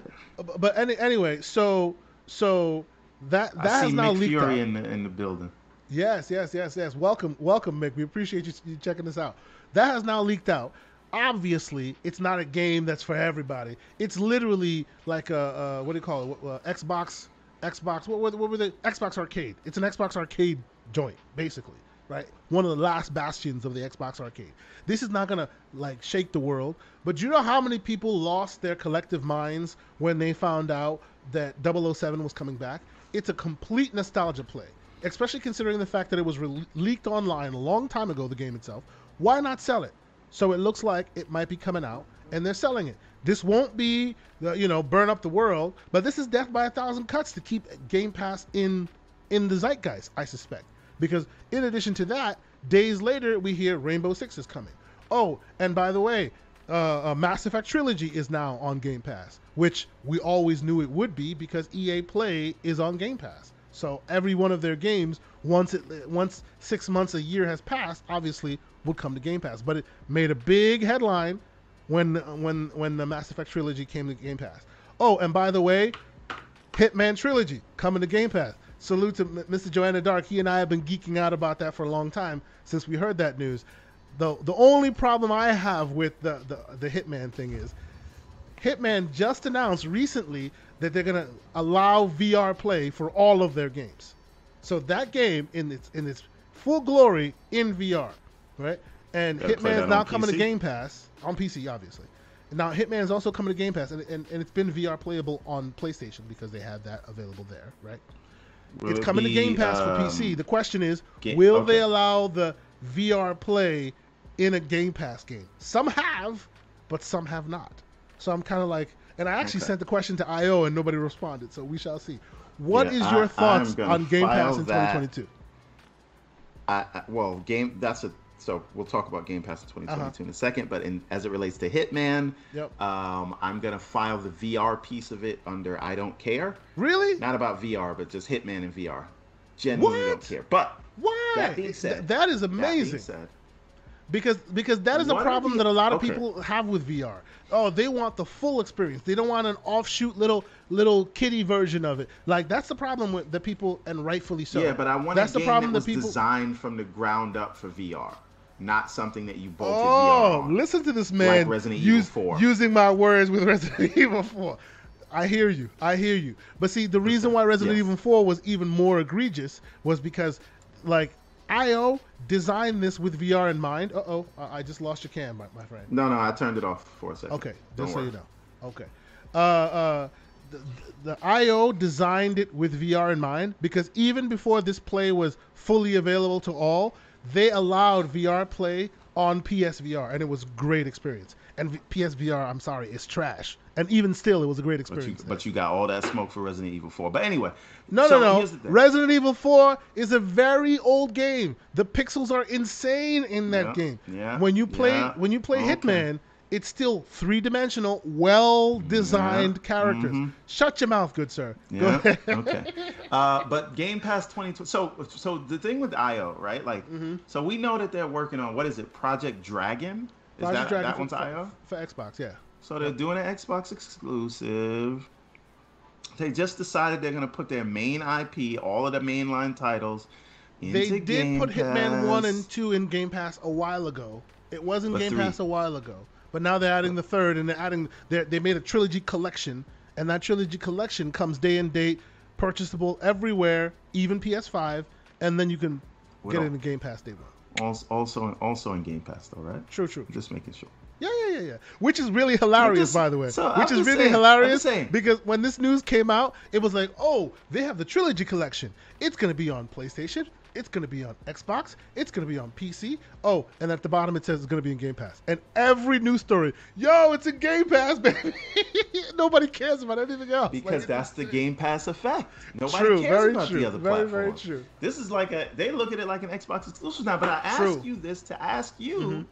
but any, anyway, so so that that I has now Mick leaked Fury out. in the in the building. Yes, yes, yes, yes. Welcome, welcome, Mick. We appreciate you, you checking this out. That has now leaked out. Obviously, it's not a game that's for everybody. It's literally like a, what do you call it? Uh, Xbox, Xbox. What, what, what were the Xbox Arcade? It's an Xbox Arcade joint, basically, right? One of the last bastions of the Xbox Arcade. This is not gonna like shake the world, but you know how many people lost their collective minds when they found out that 007 was coming back? it's a complete nostalgia play, especially considering the fact that it was re- leaked online a long time ago, the game itself. Why not sell it? So it looks like it might be coming out, and they're selling it. This won't be, you know, burn up the world, but this is death by a thousand cuts to keep Game Pass in in the zeitgeist, I suspect. Because in addition to that, days later we hear Rainbow Six is coming. Oh, and by the way, uh, Mass Effect Trilogy is now on Game Pass, which we always knew it would be because EA Play is on Game Pass. So every one of their games, once it once six months a year has passed, obviously would come to Game Pass. But it made a big headline when when when the Mass Effect Trilogy came to Game Pass. Oh, and by the way, Hitman Trilogy coming to Game Pass. Salute to Mr. Joanna Dark. He and I have been geeking out about that for a long time since we heard that news the the only problem I have with the, the, the Hitman thing is Hitman just announced recently that they're gonna allow VR play for all of their games. So that game in its in its full glory in VR, right? And Hitman is now coming PC? to Game Pass on PC, obviously. Now Hitman is also coming to Game Pass, and, and, and it's been VR playable on PlayStation because they have that available there, right? It's coming be, to Game Pass um, for PC. The question is, will okay. they allow the VR play in a Game Pass game. Some have, but some have not. So I'm kind of like, and I actually okay. sent the question to IO and nobody responded. So we shall see. What yeah, is your I, thoughts on Game Pass in 2022? I, I, well, game that's a so we'll talk about Game Pass in 2022 uh-huh. in a second. But in, as it relates to Hitman, yep. um, I'm gonna file the VR piece of it under I don't care. Really? Not about VR, but just Hitman and VR. Genuinely what? don't care. But why? That being said, Th- that is amazing. That said, because because that is a problem that a lot of okay. people have with VR. Oh, they want the full experience. They don't want an offshoot little little kitty version of it. Like that's the problem with the people, and rightfully so. Yeah, but I want that's the problem that, that people designed from the ground up for VR. Not something that you bolted oh, listen to this man like Resident use, Evil 4. using my words with Resident Evil 4. I hear you. I hear you. But see, the reason why Resident yes. Evil 4 was even more egregious was because, like, IO designed this with VR in mind. Uh oh, I just lost your cam, my, my, friend. No, no, I turned it off for a second. Okay, just so you know. Okay. Uh, uh, the, the IO designed it with VR in mind because even before this play was fully available to all, they allowed VR play on PSVR, and it was great experience. And PSVR, I'm sorry, is trash. And even still, it was a great experience. But you, but you got all that smoke for Resident Evil 4. But anyway, no, so no, no. Resident Evil 4 is a very old game. The pixels are insane in that yeah, game. Yeah. When you play, yeah, when you play okay. Hitman, it's still three dimensional, well designed yeah. characters. Mm-hmm. Shut your mouth, good sir. Yeah. okay. Uh, but Game Pass 2020. So, so the thing with IO, right? Like, mm-hmm. so we know that they're working on what is it? Project Dragon. Is Project that Dragon that one's for, IO for Xbox? Yeah. So they're doing an Xbox exclusive. They just decided they're gonna put their main IP, all of the mainline titles. they did Game put Pass. Hitman One and Two in Game Pass a while ago. It was in Game three. Pass a while ago. But now they're adding the third, and they're adding. They're, they made a trilogy collection, and that trilogy collection comes day and date, purchasable everywhere, even PS5, and then you can well, get it in Game Pass day one. Also, also in Game Pass, though, right? True, true. Just making sure. Yeah, yeah, yeah, yeah. Which is really hilarious, just, by the way. So Which is really saying, hilarious because when this news came out, it was like, oh, they have the trilogy collection. It's going to be on PlayStation, it's going to be on Xbox. It's going to be on PC. Oh, and at the bottom it says it's going to be in Game Pass. And every news story, yo, it's in Game Pass, baby. Nobody cares about anything else. Because like, that's the Game Pass effect. Nobody true, cares about true, the other very, Very true. This is like a they look at it like an Xbox exclusive now. But I ask true. you this to ask you: mm-hmm.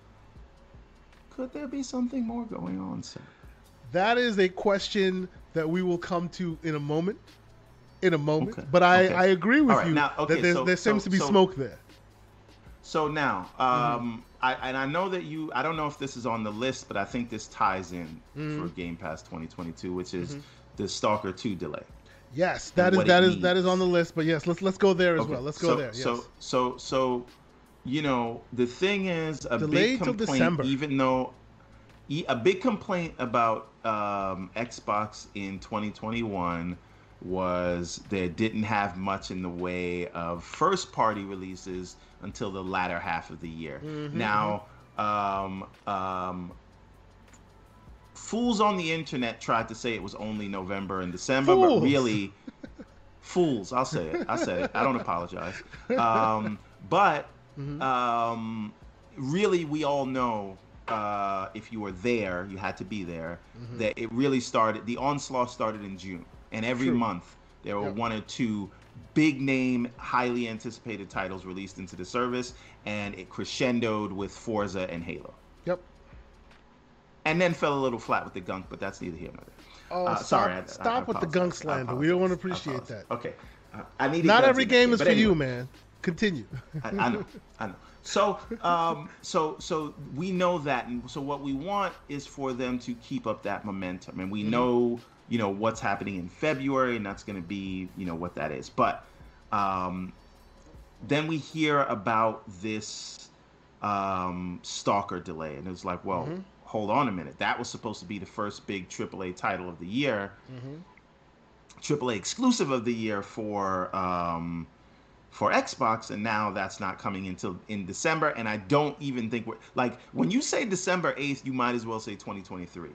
Could there be something more going on, sir? That is a question that we will come to in a moment in a moment. Okay. But I, okay. I agree with right. you now, okay, that so, there seems so, to be so, smoke there. So now, um, mm-hmm. I, and I know that you, I don't know if this is on the list, but I think this ties in mm-hmm. for Game Pass 2022, which is mm-hmm. the Stalker 2 delay. Yes, that is that is means. that is on the list. But yes, let's let's go there as okay. well. Let's go so, there. Yes. So so so, you know, the thing is a Delayed big complaint, even though a big complaint about um, Xbox in 2021 was they didn't have much in the way of first party releases until the latter half of the year. Mm-hmm. Now, um, um, fools on the internet tried to say it was only November and December, fools. but really, fools. I'll say it. I said it. I don't apologize. Um, but mm-hmm. Um, really, we all know uh, if you were there, you had to be there. Mm-hmm. That it really started. The onslaught started in June and every True. month there were yep. one or two big name, highly anticipated titles released into the service, and it crescendoed with Forza and Halo. Yep. And then fell a little flat with the gunk, but that's neither here nor there. Oh, uh, stop, sorry, I, stop I, I with the gunk slander. We don't want to appreciate that. Okay. Uh, I need. Not every game is for anyway. you, man. Continue. I, I know. I know. So, um, so, so we know that, and so what we want is for them to keep up that momentum, and we mm-hmm. know you know what's happening in February, and that's going to be you know what that is. But um, then we hear about this um, Stalker delay, and it's like, well, mm-hmm. hold on a minute. That was supposed to be the first big AAA title of the year, mm-hmm. AAA exclusive of the year for um, for Xbox, and now that's not coming until in December. And I don't even think we're like when you say December eighth, you might as well say 2023.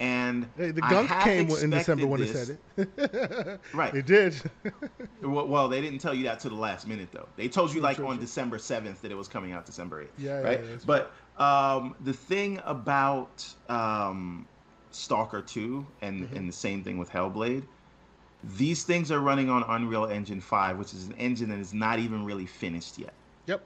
And hey, the gunk came in December when this. it said it. right. It did. well, they didn't tell you that to the last minute though. They told you like on December seventh that it was coming out December eighth. Yeah. Right. Yeah, but um, the thing about um, Stalker two and mm-hmm. and the same thing with Hellblade, these things are running on Unreal Engine five, which is an engine that is not even really finished yet. Yep.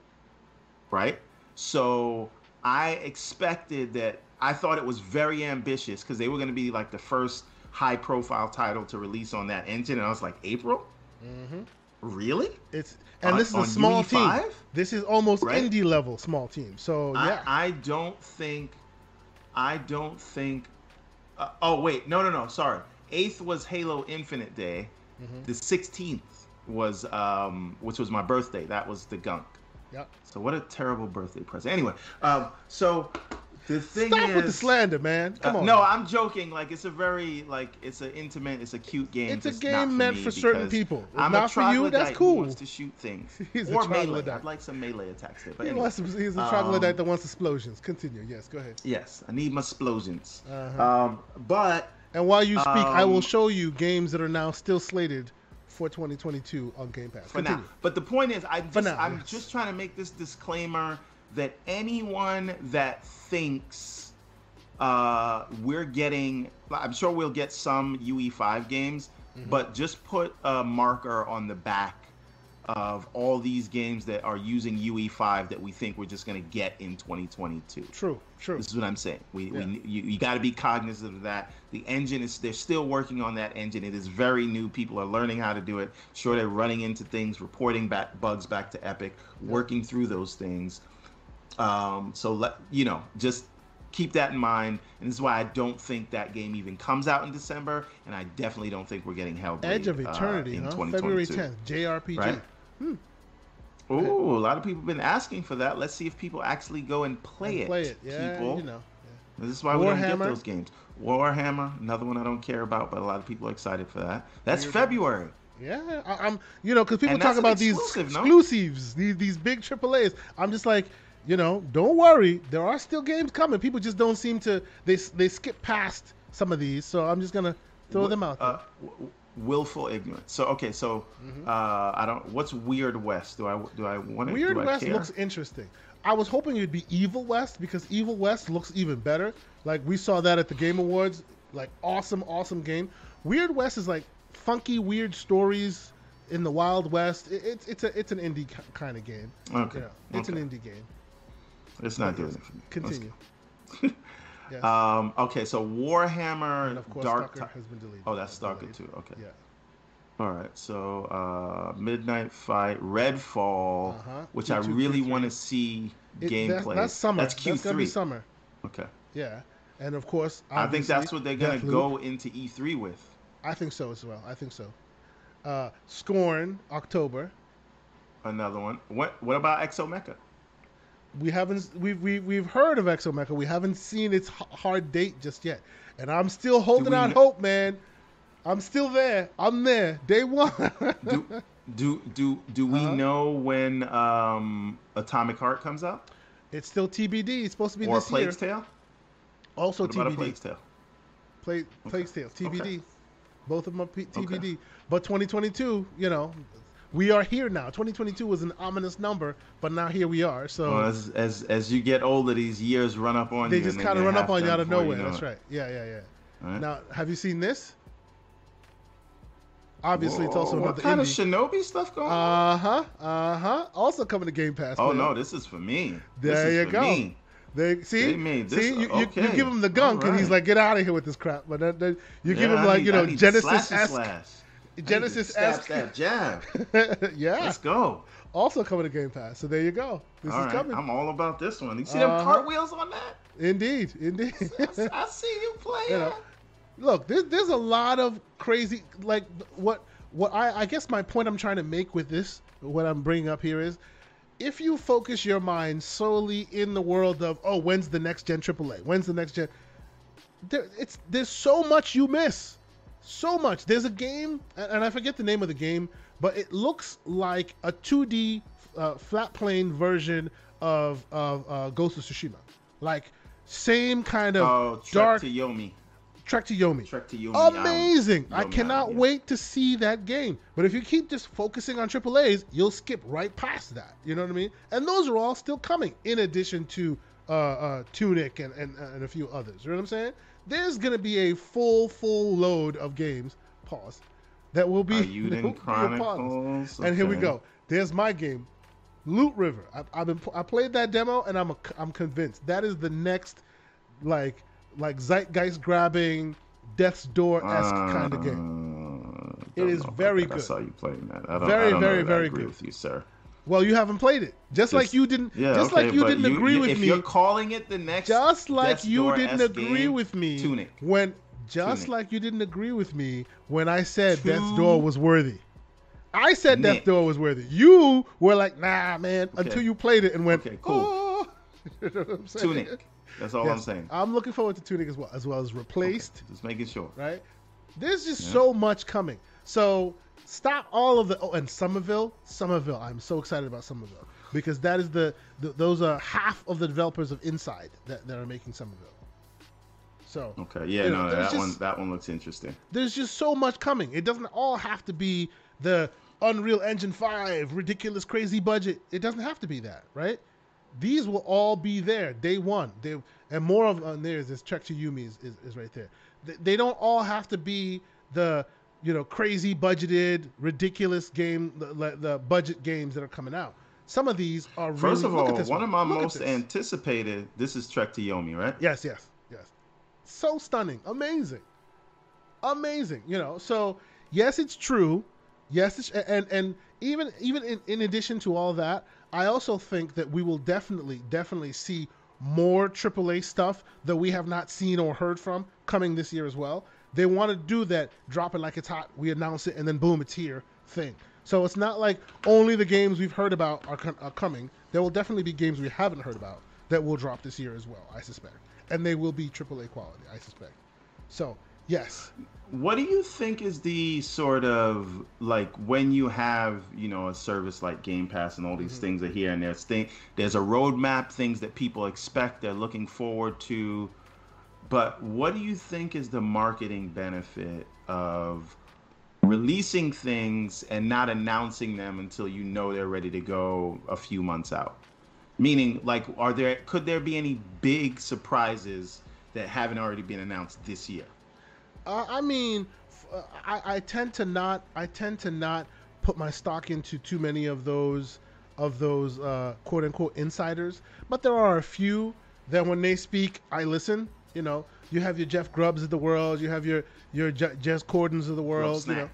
Right. So I expected that I thought it was very ambitious because they were going to be like the first high profile title to release on that engine, and I was like, April. Mm-hmm. Really? It's and on, this is a small team. This is almost right? indie level small team. So yeah, I, I don't think, I don't think. Uh, oh wait, no, no, no. Sorry. Eighth was Halo Infinite Day. Mm-hmm. The sixteenth was, um, which was my birthday. That was the gunk. Yeah. So what a terrible birthday present. Anyway, um, so the thing Stop is, with the slander, man. Come uh, on. No, man. I'm joking. Like it's a very like it's an intimate, it's a cute game. It's a game meant for certain people. I'm not a for you, that's cool. Wants to shoot things He's a or melee. I'd like some melee attacks there. But He anyway, some, he's a um, troglodyte that wants explosions. Continue. Yes, go ahead. yes, I need my explosions. Uh-huh. Um, but And while you speak, I will Um, show you games that are now still slated for 2022 on Game Pass. for Continue. now. But the point is, I just, now, I'm yes. just trying to make this disclaimer that anyone that thinks uh, we're getting, I'm sure we'll get some UE5 games, Mm-hmm. but just put a marker on the back of all these games that are using UE5 that we think we're just going to get in 2022. True, true. This is what I'm saying. We, Yeah. we you, you got to be cognizant of that. The engine is they're still working on that engine. It is very new. People are learning how to do it. Sure, they're running into things, reporting back bugs back to Epic, working through those things. Um, so let you know, just keep that in mind. And this is why I don't think that game even comes out in December, and I definitely don't think we're getting Hellblade Edge of uh, Eternity, in huh? 2022. February 10th, JRPG. Right? Ooh, a lot of people have been asking for that. Let's see if people actually go and play And it. Play it, yeah. people. You know. This is why we don't get those games. Warhammer, another one I don't care about, but a lot of people are excited for that. That's. February. Yeah, I, I'm. You know, because people talk about these exclusive, no? exclusives, these these big AAA's. I'm just like, you know, don't worry. There are still games coming. People just don't seem to. They they skip past some of these. So I'm just gonna throw them out there. Uh, willful ignorance. So okay, so Mm-hmm. uh, I don't. What's Weird West? Do I do I want it? Weird West looks interesting. I was hoping it'd be Evil West because Evil West looks even better. Like we saw that at the Game Awards. Like awesome, awesome game. Weird West is like funky, weird stories in the Wild West. It, it's it's a it's an indie kind of game. Okay. You know, it's okay. an indie game. It's not doing it for me. Continue. yes. Um, okay, so Warhammer and of course, Dark. Stalker has been deleted. oh, that's Stalker too. Okay. Yeah. All right. So uh, Midnight Fight, Redfall, Uh-huh. which Q2, I really want to see It- gameplay. That's, that's summer. That's Q3. gonna be summer. Okay. Yeah. And of course, I think that's what they're gonna Deathloop. go into E3 with. I think so as well. I think so. Uh, Scorn, October. Another one. What What about Exomecha? We haven't we've we, we've heard of Exomecha. We haven't seen its hard date just yet, and I'm still holding we out kn- hope, man. I'm still there. I'm there. Day one. Do do do do we Uh-huh. know when um, Atomic Heart comes out it's still TBD. It's supposed to be or this year. Plague's Tale? Also What about a TBD. Plague's Tale? Play Plague's Tale. TBD. Okay. Both of them are P- TBD. But 2022, you know, we are here now. 2022 was an ominous number, but now here we are. So Well, as, as as you get older, these years run up on you they you. just and kind of run up on you out of nowhere. know That's it. right. Yeah, yeah, yeah. Right. Now, have you seen this? Obviously, it's also Whoa, another what kind indie. of Shinobi stuff going on? Uh huh. Uh huh. Also coming to Game Pass. Oh player. no, this is for me. There you go. Me. They see, They this- see, you, you, you give him the gunk, and he's like, "Get out of here with this crap." But then, then you give him I like, need- you know, Genesis esque. Genesis I need to esque. stab, stab, jab. yeah. Let's go. Also coming to Game Pass. So there you go. This All is right, coming. I'm all about this one. You see them uh-huh. cartwheels on that? Indeed, indeed. I, I see you playing. You know, look, there's there's a lot of crazy like what what I I guess my point I'm trying to make with this, what I'm bringing up here is, if you focus your mind solely in the world of oh when's the next gen AAA, when's the next gen, there it's there's so much you miss, so much. There's a game and I forget the name of the game, but it looks like a 2D uh, flat plane version of of uh, Ghost of Tsushima, like same kind of Oh, Trek dark to Yomi. Trek to Yomi. Trek to Yomi. Amazing! I Yomi cannot Island, yeah. wait to see that game. But if you keep just focusing on AAA's, you'll skip right past that. You know what I mean? And those are all still coming, in addition to uh, uh, Tunic and, and and a few others. You know what I'm saying? There's gonna be a full full load of games. Pause. That will be. Are that will Euden be a And here we go. There's my game, Loot River. I, I've been I played that demo and I'm a, I'm convinced that is the next like like zeitgeist grabbing Death's Door esque kind of game. Uh, It is very that. I saw you playing that. I don't, Very, I don't very, know that I very agree good. with you, sir. Well, you haven't played it, just, like you didn't. Yeah, just okay, like you didn't agree with if me. you're calling it the next, Just like Death's you didn't esque agree game, with me Tunic. when. Just Tunic. like you didn't agree with me when I said Death's Two- Door was worthy. I said Nick. Death Door was worthy. You were like, nah, man, okay. until you played it and went, okay, cool. Oh. you know Tunic. That's all yes. I'm saying. I'm looking forward to Tunic as well, as well as Replaced. Okay. Just making sure. Right? There's just yeah. so much coming. So stop all of the. Oh, and Somerville, Somerville. I'm so excited about Somerville because that is the, the those are half of the developers of Inside that, that are making Somerville. So okay, yeah, no, know, that just, one that one looks interesting. There's just so much coming. It doesn't all have to be the Unreal Engine Five ridiculous crazy budget. It doesn't have to be that, right? These will all be there day one. They and more of on there is this Trek to Yomi is, is, is right there. They, they don't all have to be the you know crazy budgeted ridiculous game the, the budget games that are coming out. Some of these are really, first of all one, one, of my look most anticipated this is trek to yomi right? Yes yes yes. So stunning. Amazing. Amazing you know so yes it's true. Yes it's, and and even even in, in addition to all that i also think that we will definitely definitely see more aaa stuff that we have not seen or heard from coming this year as well they want to do that drop it like it's hot we announce it and then boom it's here thing so it's not like only the games we've heard about are, are coming. There will definitely be games we haven't heard about that will drop this year as well, I suspect. And they will be AAA quality, I suspect. So, yes. What do you think is the sort of like when you have, you know, a service like Game Pass and all these mm-hmm. things are here and there's thing there's a roadmap, things that people expect, they're looking forward to. But what do you think is the marketing benefit of releasing things and not announcing them until you know they're ready to go a few months out? Meaning like are there could there be any big surprises that haven't already been announced this year? Uh, i mean uh, I, I tend to not i tend to not put my stock into too many of those of those uh, quote unquote insiders. But there are a few that when they speak i listen you know you have your jeff grubbs of the world you have your your J- Jez Cordens of the world. You know.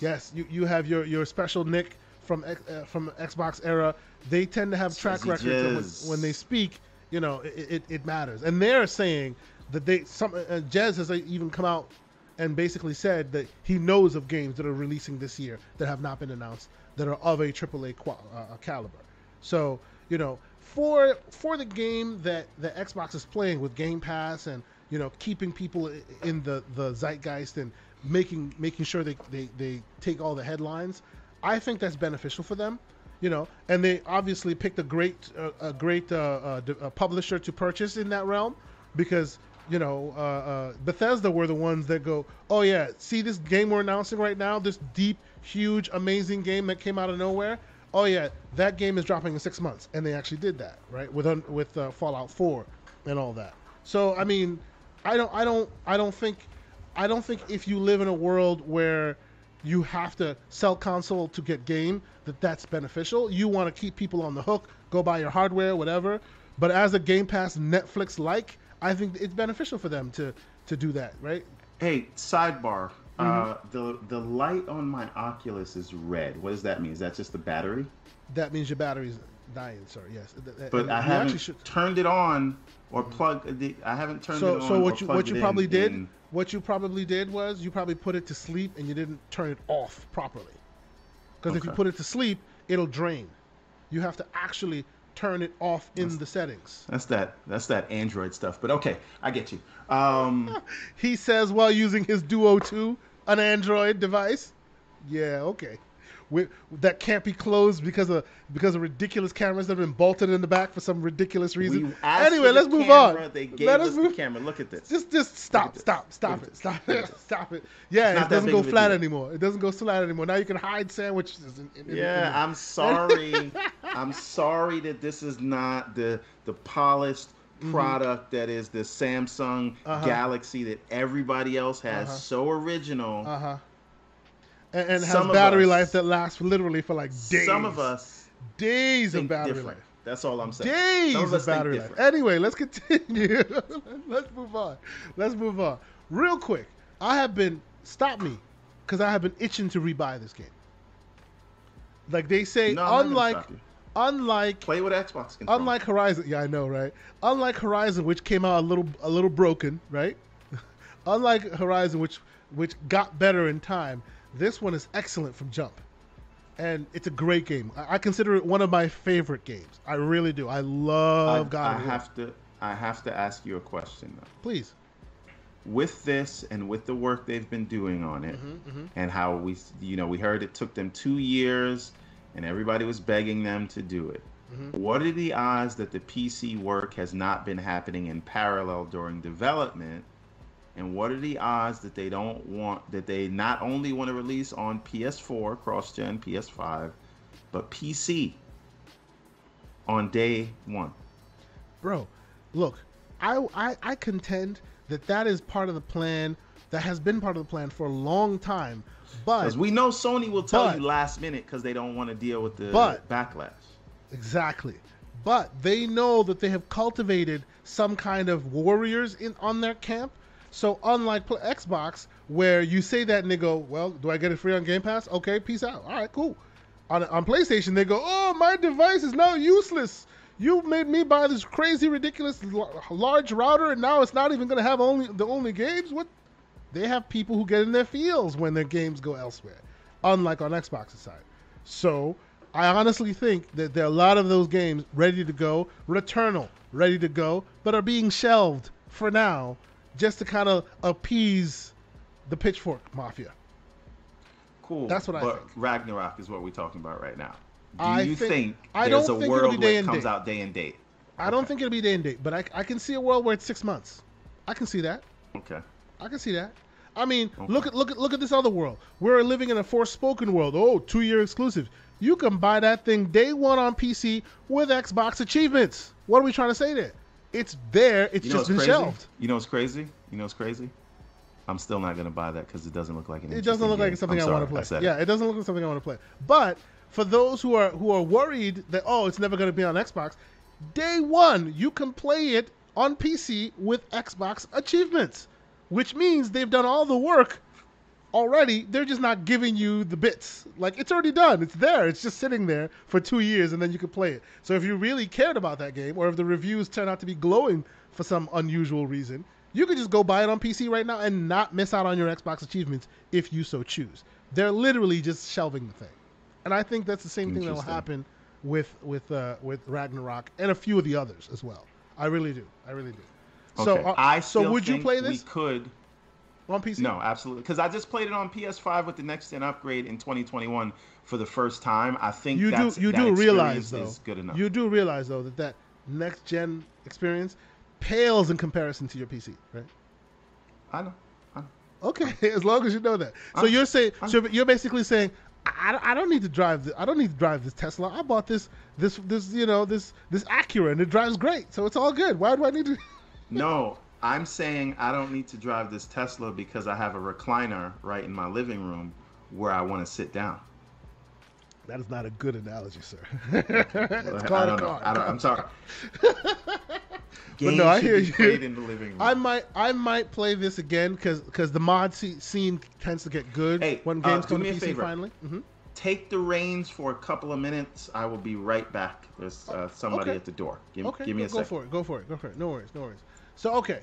Yes, you, you have your, your special Nick from uh, from Xbox era. They tend to have track records when, when, they speak. You know, it, it, it, matters, and they're saying that they some uh, Jez has even come out and basically said that he knows of games that are releasing this year that have not been announced that are of a AAA qual- uh, caliber. So you know, for for the game that the Xbox is playing with Game Pass and you know, keeping people in the, the zeitgeist and making making sure they, they, they take all the headlines. I think that's beneficial for them, you know. And they obviously picked a great uh, a great uh, uh, publisher to purchase in that realm because you know uh, uh, Bethesda were the ones that go, oh yeah, see this game we're announcing right now, this deep, huge, amazing game that came out of nowhere. Oh yeah, that game is dropping in six months, and they actually did that right with with uh, Fallout 4 and all that. So I mean, I don't I don't I don't think I don't think if you live in a world where you have to sell console to get game that that's beneficial. You want to keep people on the hook, go buy your hardware, whatever. But as a Game Pass Netflix like, I think it's beneficial for them to to do that, right? Hey, sidebar. Uh, mm-hmm. Uh, the the light on my Oculus is red. What does that mean? Is that just the battery? That means your battery's dying, sir. Yes. But and I haven't should... turned it on or plug. The, I haven't turned so, it on. So what you what you probably in, did in... what you probably did was you probably put it to sleep and you didn't turn it off properly. Because okay. if you put it to sleep, it'll drain. You have to actually turn it off in that's, the settings. That's that. That's that Android stuff. But okay, I get you. Um, he says while using his Duo 2, an Android device. Yeah, okay that can't be closed because of because of ridiculous cameras that have been bolted in the back for some ridiculous reason. Anyway, let's move camera, on. They gave Let us, move. the camera. Look at this. Just just stop, stop, stop it, stop it, stop it. Yeah, it doesn't go flat anymore. It doesn't go flat anymore. Now you can hide sandwiches. In, in, yeah, in I'm sorry. I'm sorry that this is not the the polished mm-hmm. product that is the Samsung uh-huh. Galaxy that everybody else has. Uh-huh. So original. Uh huh and, and has battery us, life that lasts literally for like days. Some of us days of battery different. life. That's all I'm saying. Days of, of battery life. Anyway, let's continue. let's move on. Let's move on. Real quick, I have been stop me because I have been itching to rebuy this game. Like they say, no, unlike unlike play with Xbox control. Unlike Horizon, yeah, I know, right? Unlike Horizon, which came out a little a little broken, right? unlike Horizon, which which got better in time. This one is excellent from jump. and it's a great game. I, I, consider it one of my favorite games. I really do. I love I, God. I have to. I have to ask you a question though. Please. With this and with the work they've been doing on it, mm-hmm, mm-hmm. and how we, you know, we heard it took them two years, and everybody was begging them to do it. Mm-hmm. What are the odds that the PC work has not been happening in parallel during development? And what are the odds that they don't want that they not only want to release on PS4, cross gen, PS5, but PC on day one? Bro, look, I, I I contend that that is part of the plan. That has been part of the plan for a long time. But we know Sony will tell but, you last minute because they don't want to deal with the but, backlash. Exactly. But they know that they have cultivated some kind of warriors in on their camp. So unlike Xbox, where you say that and they go, "Well, do I get it free on Game Pass? Okay, peace out. All right, cool." On on PlayStation, they go, "Oh, my device is now useless. You made me buy this crazy, ridiculous, large router, and now it's not even going to have only the only games." What? They have people who get in their feels when their games go elsewhere, unlike on Xbox's side. So I honestly think that there are a lot of those games ready to go, Returnal ready to go, but are being shelved for now just to kind of appease the Pitchfork Mafia. Cool. That's what I but think. Ragnarok is what we're talking about right now. Do I you think, think I there's a think world where it comes date. out day and date? I okay. don't think it'll be day and date, but I, I can see a world where it's six months. I can see that. Okay. I can see that. I mean, okay. look at look at look at this other world. We're living in a Forspoken world. Oh, two year exclusive you can buy that thing day one on PC with Xbox achievements. What are we trying to say there? It's there. It's you know just been crazy? shelved. You know what's crazy? You know what's crazy? I'm still not going to buy that because it doesn't look like an. It doesn't look game. like something I'm I want to play. Yeah, it. it doesn't look like something I want to play. But for those who are who are worried that oh it's never going to be on Xbox, day one you can play it on PC with Xbox achievements, which means they've done all the work already they're just not giving you the bits. Like it's already done. It's there. It's just sitting there for two years and then you can play it. So if you really cared about that game or if the reviews turn out to be glowing for some unusual reason, you could just go buy it on PC right now and not miss out on your Xbox achievements if you so choose. They're literally just shelving the thing. And I think that's the same thing that will happen with with uh, with Ragnarok and a few of the others as well. I really do. I really do. Okay. So, uh, I so would you play this? We could on PC? No, absolutely. Because I just played it on PS5 with the next gen upgrade in 2021 for the first time. I think you do you do realize though good enough. You do realize though that that next gen experience pales in comparison to your PC, right? I know. I know. Okay, as long as you know that. So I'm, you're saying so you're basically saying I, I don't need to drive the, I don't need to drive this Tesla. I bought this this this you know this this Acura and it drives great, so it's all good. Why do I need to? no, I'm saying I don't need to drive this Tesla because I have a recliner right in my living room where I want to sit down. That is not a good analogy, sir. it's called I don't know. I don't, I'm sorry. but no, I hear you. I might, I might play this again because because the mod scene tends to get good hey, when games uh, come to PC favor. finally. Mm-hmm. Take the reins for a couple of minutes. I will be right back. There's uh, somebody okay. at the door. Give, okay, give me go, a second. Go for it. Go for it. Go for it. No worries. No worries. So okay,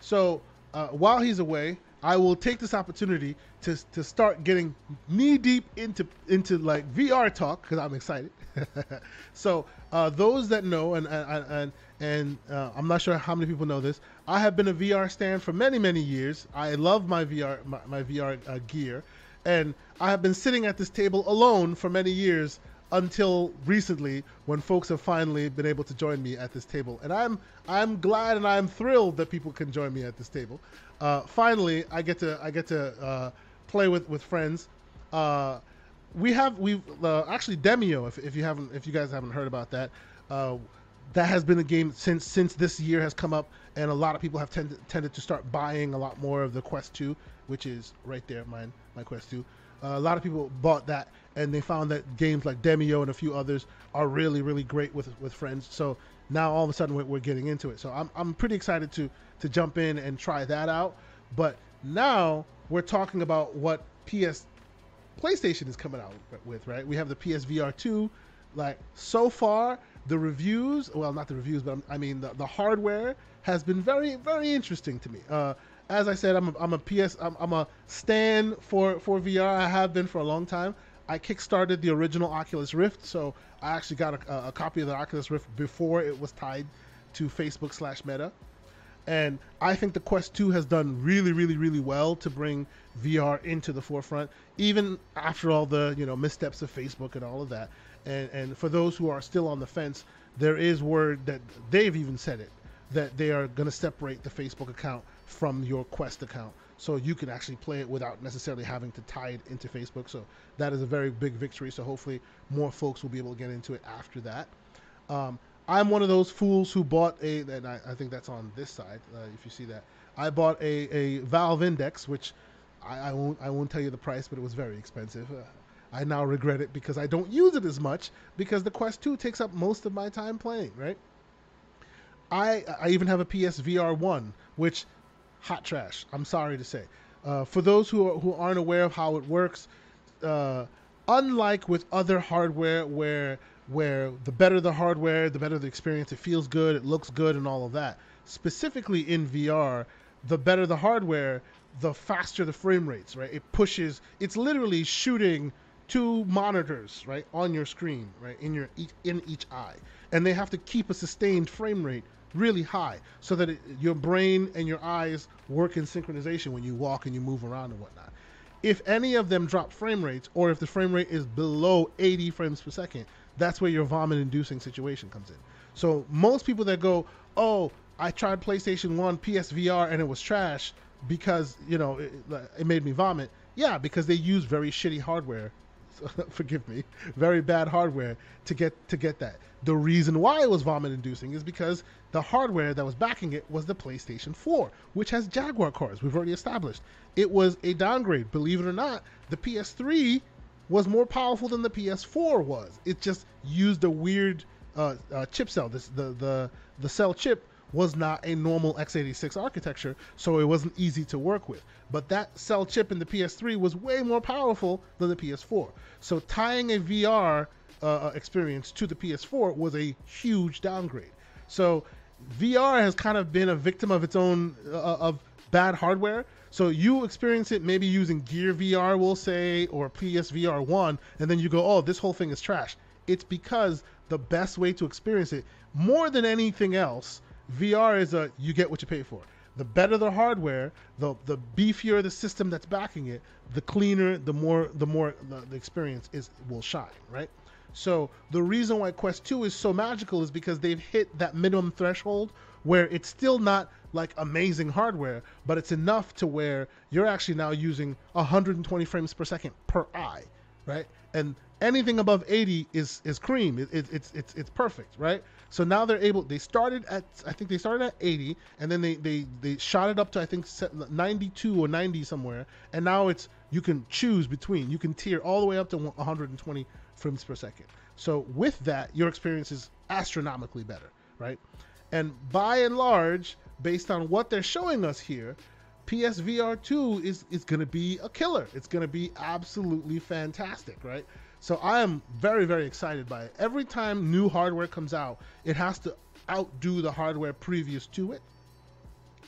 so uh, while he's away, I will take this opportunity to to start getting knee deep into into like VR talk because I'm excited. so uh, those that know, and and and, and uh, I'm not sure how many people know this. I have been a VR stand for many many years. I love my VR my, my VR uh, gear, and I have been sitting at this table alone for many years until recently when folks have finally been able to join me at this table. And I'm I'm glad and I'm thrilled that people can join me at this table. Uh, finally, I get to I get to uh, play with with friends. Uh, we have we uh, actually Demeo. If, if you haven't if you guys haven't heard about that, uh, that has been a game since since this year has come up, and a lot of people have tended tended to start buying a lot more of the Quest 2, which is right there, mine my Quest 2. Uh, a lot of people bought that, and they found that games like Demeo and a few others are really, really great with with friends. So now all of a sudden we're, we're getting into it. So I'm I'm pretty excited to to jump in and try that out. But now we're talking about what PS PlayStation is coming out with, right? We have the PSVR 2. Like so far, the reviews, well, not the reviews, but I mean the, the hardware has been very, very interesting to me. Uh, as I said, I'm a, I'm a PS I'm, I'm a stand for for VR. I have been for a long time. I kickstarted the original Oculus Rift, so I actually got a, a copy of the Oculus Rift before it was tied to Facebook slash Meta. And I think the Quest 2 has done really, really, really well to bring VR into the forefront, even after all the you know missteps of Facebook and all of that. And and for those who are still on the fence, there is word that they've even said it that they are going to separate the Facebook account from your Quest account, so you can actually play it without necessarily having to tie it into Facebook. So that is a very big victory. So hopefully more folks will be able to get into it after that. Um, I'm one of those fools who bought a, and I, I think that's on this side, uh, if you see that. I bought a, a Valve Index, which I, I, won't I won't tell you the price, but it was very expensive. Uh, I now regret it because I don't use it as much because the Quest 2 takes up most of my time playing, right? I I even have a PSVR 1, which hot trash. I'm sorry to say. Uh, for those who are, who aren't aware of how it works, uh, unlike with other hardware where where the better the hardware, the better the experience, it feels good, it looks good, and all of that. Specifically in VR, the better the hardware, the faster the frame rates, right? It pushes. It's literally shooting two monitors, right, on your screen, right, in your in each eye, and they have to keep a sustained frame rate really high so that it, your brain and your eyes work in synchronization when you walk and you move around and whatnot. If any of them drop frame rates, or if the frame rate is below 80 frames per second, that's where your vomit inducing situation comes in. So most people that go, oh, I tried PlayStation 1 PSVR and it was trash because, you know, it, it made me vomit. Yeah, because they use very shitty hardware. forgive me, very bad hardware to get to get that. The reason why it was vomit inducing is because the hardware that was backing it was the PlayStation 4, which has Jaguar cores. We've already established. It was a downgrade. Believe it or not, the PS3 was more powerful than the PS4 was. It just used a weird uh, uh, chip cell. This the the the cell chip was not a normal x86 architecture, so it wasn't easy to work with. But that cell chip in the PS3 was way more powerful than the PS4. So tying a VR uh, uh, experience to the PS4 was a huge downgrade. So VR has kind of been a victim of its own uh, of bad hardware so you experience it maybe using Gear VR, we'll say, or PSVR 1, and then you go, oh, this whole thing is trash. It's because the best way to experience it, more than anything else, VR is a you get what you pay for. The better the hardware, the the beefier the system that's backing it, the cleaner, the more the more the, the experience is will shine, right? So the reason why Quest 2 is so magical is because they've hit that minimum threshold where it's still not like amazing hardware, but it's enough to where you're actually now using 120 frames per second per eye, right? And anything above 80 is is cream. It, it, it's it's it's perfect, right? So now they're able. They started at I think they started at 80, and then they they they shot it up to I think 92 or 90 somewhere, and now it's you can choose between. You can tier all the way up to 120 frames per second. So with that, your experience is astronomically better, right? And by and large, based on what they're showing us here, PSVR 2 is, is going to be a killer. It's going to be absolutely fantastic, right? So I am very, very excited by it. Every time new hardware comes out, it has to outdo the hardware previous to it.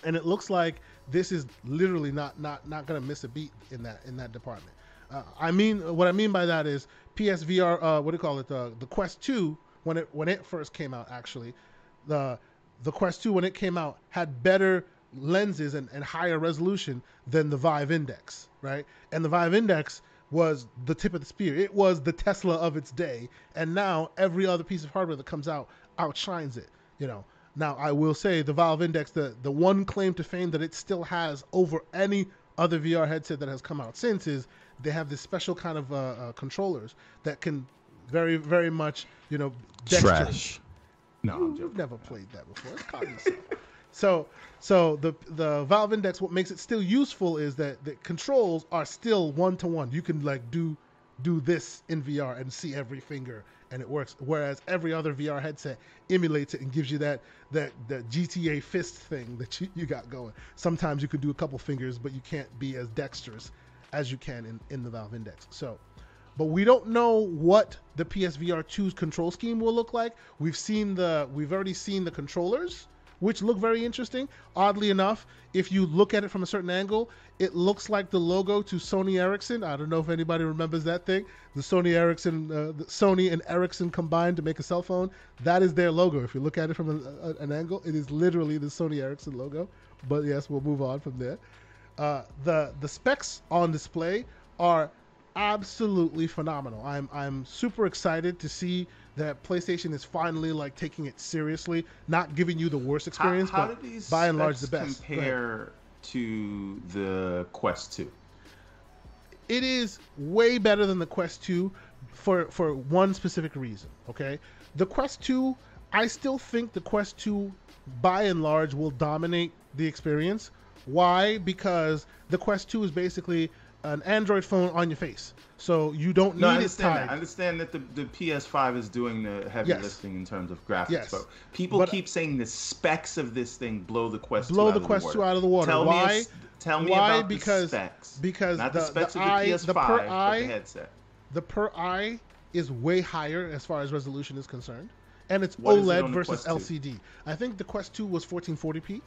And it looks like this is literally not not not going to miss a beat in that in that department. Uh, I mean, what I mean by that is PSVR. Uh, what do you call it? The the Quest 2 when it when it first came out, actually, the the Quest 2 when it came out had better lenses and, and higher resolution than the Vive Index, right? And the Vive Index was the tip of the spear. It was the Tesla of its day, and now every other piece of hardware that comes out outshines it. You know. Now I will say the Valve Index, the the one claim to fame that it still has over any other VR headset that has come out since is they have this special kind of uh, uh, controllers that can very very much you know trash. No, you, have never played that before. It's so, so the the Valve Index, what makes it still useful is that the controls are still one to one. You can like do do this in VR and see every finger and it works. Whereas every other VR headset emulates it and gives you that that that GTA fist thing that you, you got going. Sometimes you can do a couple fingers, but you can't be as dexterous as you can in, in the Valve Index. So but we don't know what the PSVR 2's control scheme will look like. We've seen the we've already seen the controllers, which look very interesting. Oddly enough, if you look at it from a certain angle, it looks like the logo to Sony Ericsson. I don't know if anybody remembers that thing. The Sony Ericsson, uh, the Sony and Ericsson combined to make a cell phone. That is their logo. If you look at it from a, a, an angle, it is literally the Sony Ericsson logo. But yes, we'll move on from there. Uh, the the specs on display are absolutely phenomenal. I'm I'm super excited to see that PlayStation is finally like taking it seriously, not giving you the worst experience, how, how but by and large the best. Compare to the Quest 2. It is way better than the Quest 2 for for one specific reason, okay? The Quest 2, I still think the Quest 2 by and large will dominate the experience. Why? Because the Quest 2 is basically an Android phone on your face. So you don't need no, I understand it tied. That. I understand that the, the PS5 is doing the heavy yes. lifting in terms of graphics. Yes. But people but, keep saying the specs of this thing blow the Quest blow 2 the Quest the 2 out of the water. Tell Why? Me, tell me Why? about because, the specs. Because not the, the specs the of the eye, PS5, the per eye, the headset. The per eye is way higher as far as resolution is concerned, and it's what OLED it versus LCD. I think the Quest 2 was 1440p.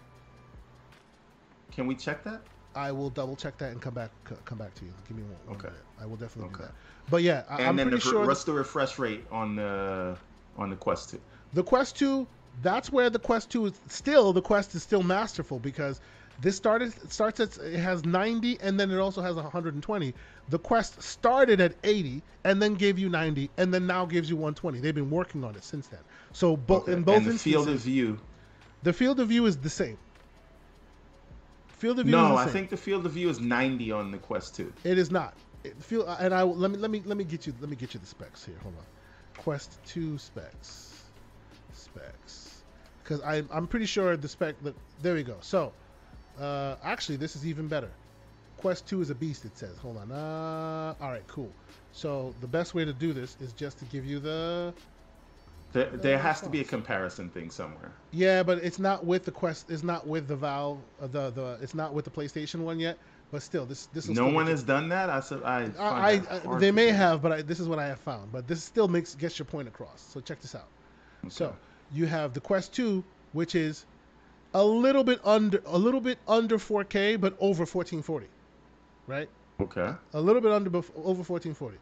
Can we check that? I will double check that and come back come back to you. Give me one. okay. Minute. I will definitely okay. do that. But yeah, I, and then pretty the, sure. What's the refresh rate on the on the Quest Two? The Quest Two. That's where the Quest Two is still. The Quest is still masterful because this started starts at it has 90 and then it also has 120. The Quest started at 80 and then gave you 90 and then now gives you 120. They've been working on it since then. So both okay. in both and the field of view. The field of view is the same. Field of view. No, I think the field of view is 90 on the Quest 2. It is not. It feel and I let me let me let me get you let me get you the specs here. Hold on. Quest 2 specs. Specs. Because I I'm pretty sure the spec. Look, there we go. So, uh, actually, this is even better. Quest 2 is a beast. It says. Hold on. Uh, all right, cool. So the best way to do this is just to give you the there, there has to be a comparison thing somewhere. Yeah, but it's not with the Quest. It's not with the Valve. Uh, the the. It's not with the PlayStation one yet. But still, this this. No one has done that. I said I. I, I they may have, but I, this is what I have found. But this still makes gets your point across. So check this out. Okay. So you have the Quest Two, which is a little bit under a little bit under 4K, but over 1440, right? Okay. A little bit under over 1440.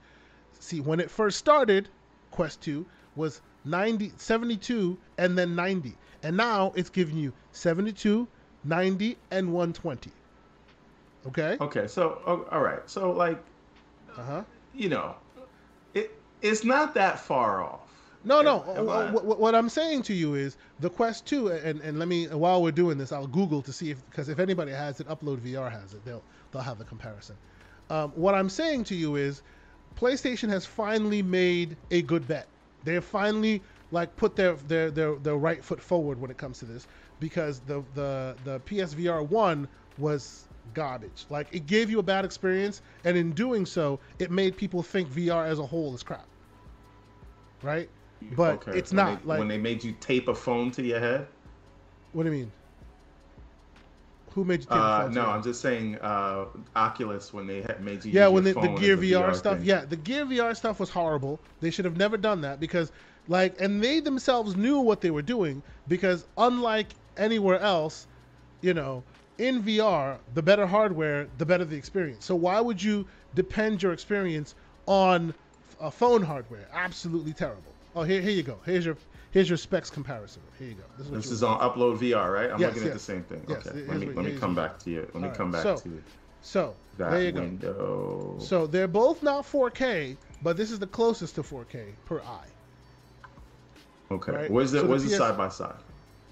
See, when it first started, Quest Two was 90, 72, and then 90. And now it's giving you 72, 90, and 120. Okay? Okay, so, oh, all right. So, like, uh-huh. you know, it it's not that far off. No, no. What, what, I'm saying to you is the Quest 2, and, and let me, while we're doing this, I'll Google to see if, because if anybody has it, Upload VR has it, they'll, they'll have the comparison. Um, what I'm saying to you is PlayStation has finally made a good bet. They finally like put their, their their their right foot forward when it comes to this because the the the PSVR one was garbage. Like it gave you a bad experience, and in doing so, it made people think VR as a whole is crap. Right? But okay. it's when not they, like when they made you tape a phone to your head. What do you mean? Who made you? Uh, no, I'm just saying uh, Oculus when they had made you. Yeah, when the, the Gear VR, VR stuff. Thing. Yeah, the Gear VR stuff was horrible. They should have never done that because, like, and they themselves knew what they were doing because unlike anywhere else, you know, in VR, the better hardware, the better the experience. So why would you depend your experience on a phone hardware? Absolutely terrible. Oh, here, here you go. Here's your Here's your specs comparison. Here you go. This is, this is on Upload VR, right? I'm yes, looking yes. at the same thing. Yes, okay. Let me let me come back to you. Let me right. come back so, to you. So that there you window. go. So they're both not 4K, but this is the closest to 4K per eye. Okay. Right? Where's the so where's the, PS... side by side?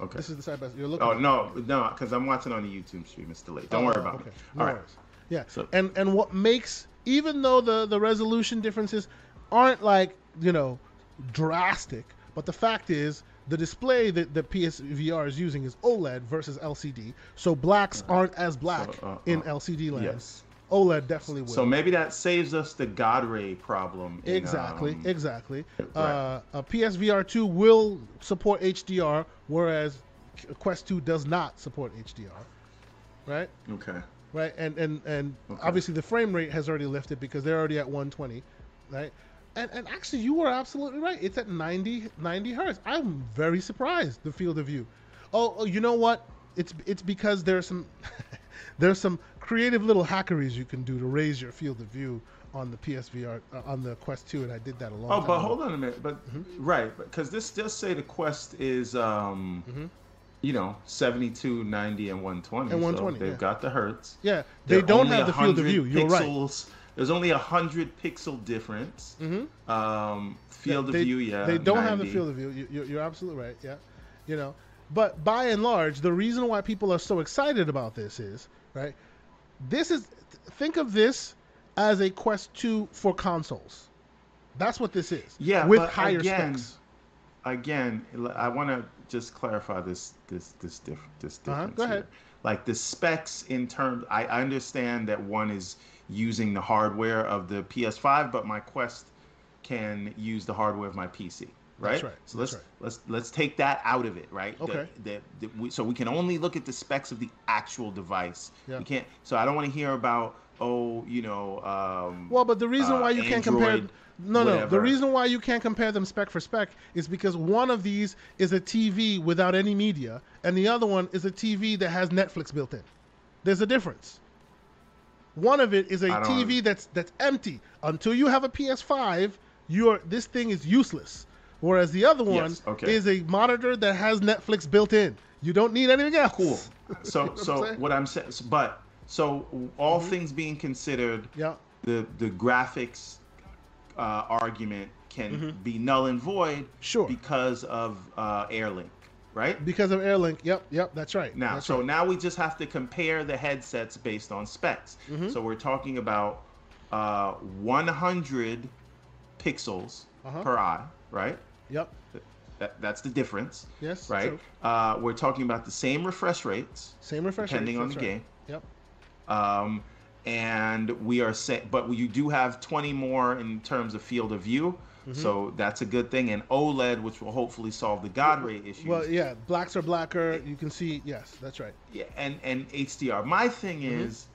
Okay. This is the side by side. You're looking. Oh no, no, because I'm watching on the YouTube stream. It's delayed. Don't oh, worry about okay. it. No All right. Yeah. So, and and what makes even though the the resolution differences aren't like you know drastic, but the fact is the display that the PSVR is using is OLED versus LCD, so blacks aren't as black so, uh, in uh, LCD land. Yes. OLED definitely will. So maybe that saves us the God ray problem. In, exactly, um, exactly. Right. Uh, a PSVR 2 will support HDR, whereas Quest 2 does not support HDR. Right? Okay. Right, and and and okay. obviously the frame rate has already lifted because they're already at 120, right? And, and actually, you were absolutely right. It's at 90, 90 hertz. I'm very surprised the field of view. Oh, oh, you know what? It's it's because there's some there's some creative little hackeries you can do to raise your field of view on the PSVR uh, on the Quest 2, and I did that a long. Time. Oh, but ago. hold on a minute, but mm-hmm. right, because this does say the Quest is, um, mm-hmm. you know, 72, 90, and 120. And 120. So they've yeah. got the hertz. Yeah, they They're don't have the field of view. You're pixels. right. There's only a hundred pixel difference. Mm-hmm. Um, field they, of view, yeah. They don't 90. have the field of view. You, you're absolutely right. Yeah, you know, but by and large, the reason why people are so excited about this is right. This is think of this as a Quest 2 for consoles. That's what this is. Yeah, with higher again, specs. Again, I want to just clarify this this this diff, this difference. Uh-huh, go ahead. Here. Like the specs in terms, I understand that one is using the hardware of the PS5, but my Quest can use the hardware of my PC right? That's right. So let's right. let's let's take that out of it, right? Okay. The, we, so we can only look at the specs of the actual device. Yeah. We can't. So I don't want to hear about oh, you know. Um, well, but the reason uh, why you Android, can't compare. No, whatever. no. The reason why you can't compare them spec for spec is because one of these is a TV without any media, and the other one is a TV that has Netflix built in. There's a difference. One of it is a TV that's that's empty. Until you have a PS5, your this thing is useless. Whereas the other one yes, okay. is a monitor that has Netflix built in. You don't need anything else. Cool. So, what so I'm what I'm saying, but so all mm-hmm. things being considered, yeah. the the graphics uh, argument can mm-hmm. be null and void, sure, because of uh, AirLink, right? Because of AirLink. Yep, yep, that's right. Now, that's so right. now we just have to compare the headsets based on specs. Mm-hmm. So we're talking about uh, 100 pixels uh-huh. per eye, right? Yep. That, that's the difference. Yes. Right. Uh, we're talking about the same refresh rates. Same refresh depending rates. Depending on the right. game. Yep. Um, and we are set, but you do have 20 more in terms of field of view. Mm-hmm. So that's a good thing. And OLED, which will hopefully solve the God ray issue. Well, yeah, blacks are blacker. You can see, yes, that's right. Yeah, and and HDR. My thing mm-hmm. is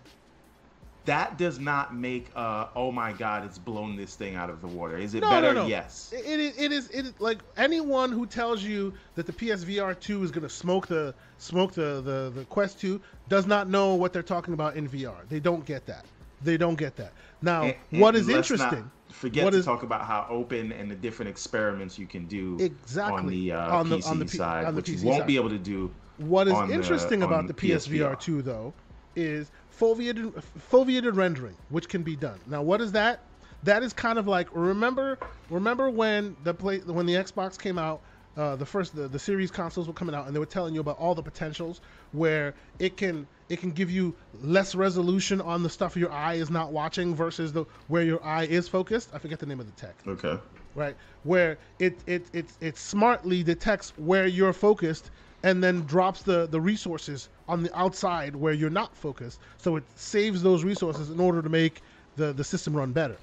that does not make uh oh my god it's blown this thing out of the water is it no, better no, no. yes it, it, it is it is like anyone who tells you that the psvr 2 is going to smoke the smoke the, the the quest 2 does not know what they're talking about in vr they don't get that they don't get that now and, and what is interesting forget what to is, talk about how open and the different experiments you can do exactly on the, uh, on the PC on the, side, on the which PC you won't side. be able to do. What is interesting the, about the PSVR, PSVR 2 though is foveated, foveated rendering, which can be done. Now, what is that? That is kind of like remember remember when the play when the Xbox came out, uh, the first the, the series consoles were coming out and they were telling you about all the potentials where it can it can give you less resolution on the stuff your eye is not watching versus the where your eye is focused. I forget the name of the tech. Okay. Right, where it it it it smartly detects where you're focused and then drops the the resources on the outside where you're not focused. So it saves those resources in order to make the, the system run better.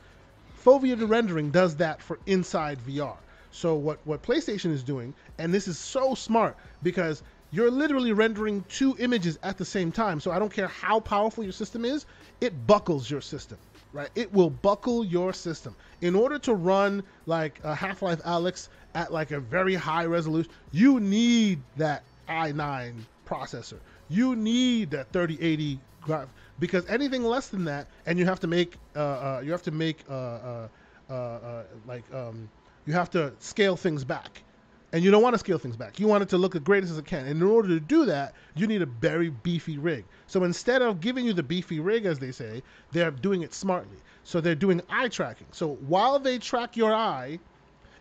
Foveated rendering does that for inside VR. So what, what PlayStation is doing, and this is so smart because you're literally rendering two images at the same time. So I don't care how powerful your system is, it buckles your system, right? It will buckle your system. In order to run like a Half-Life Alyx at like a very high resolution, you need that i9 processor you need that 3080 graph because anything less than that, and you have to make uh, uh, you have to make uh, uh, uh, uh like um, you have to scale things back, and you don't want to scale things back. You want it to look the greatest as it can. And in order to do that, you need a very beefy rig. So instead of giving you the beefy rig, as they say, they're doing it smartly. So they're doing eye tracking. So while they track your eye,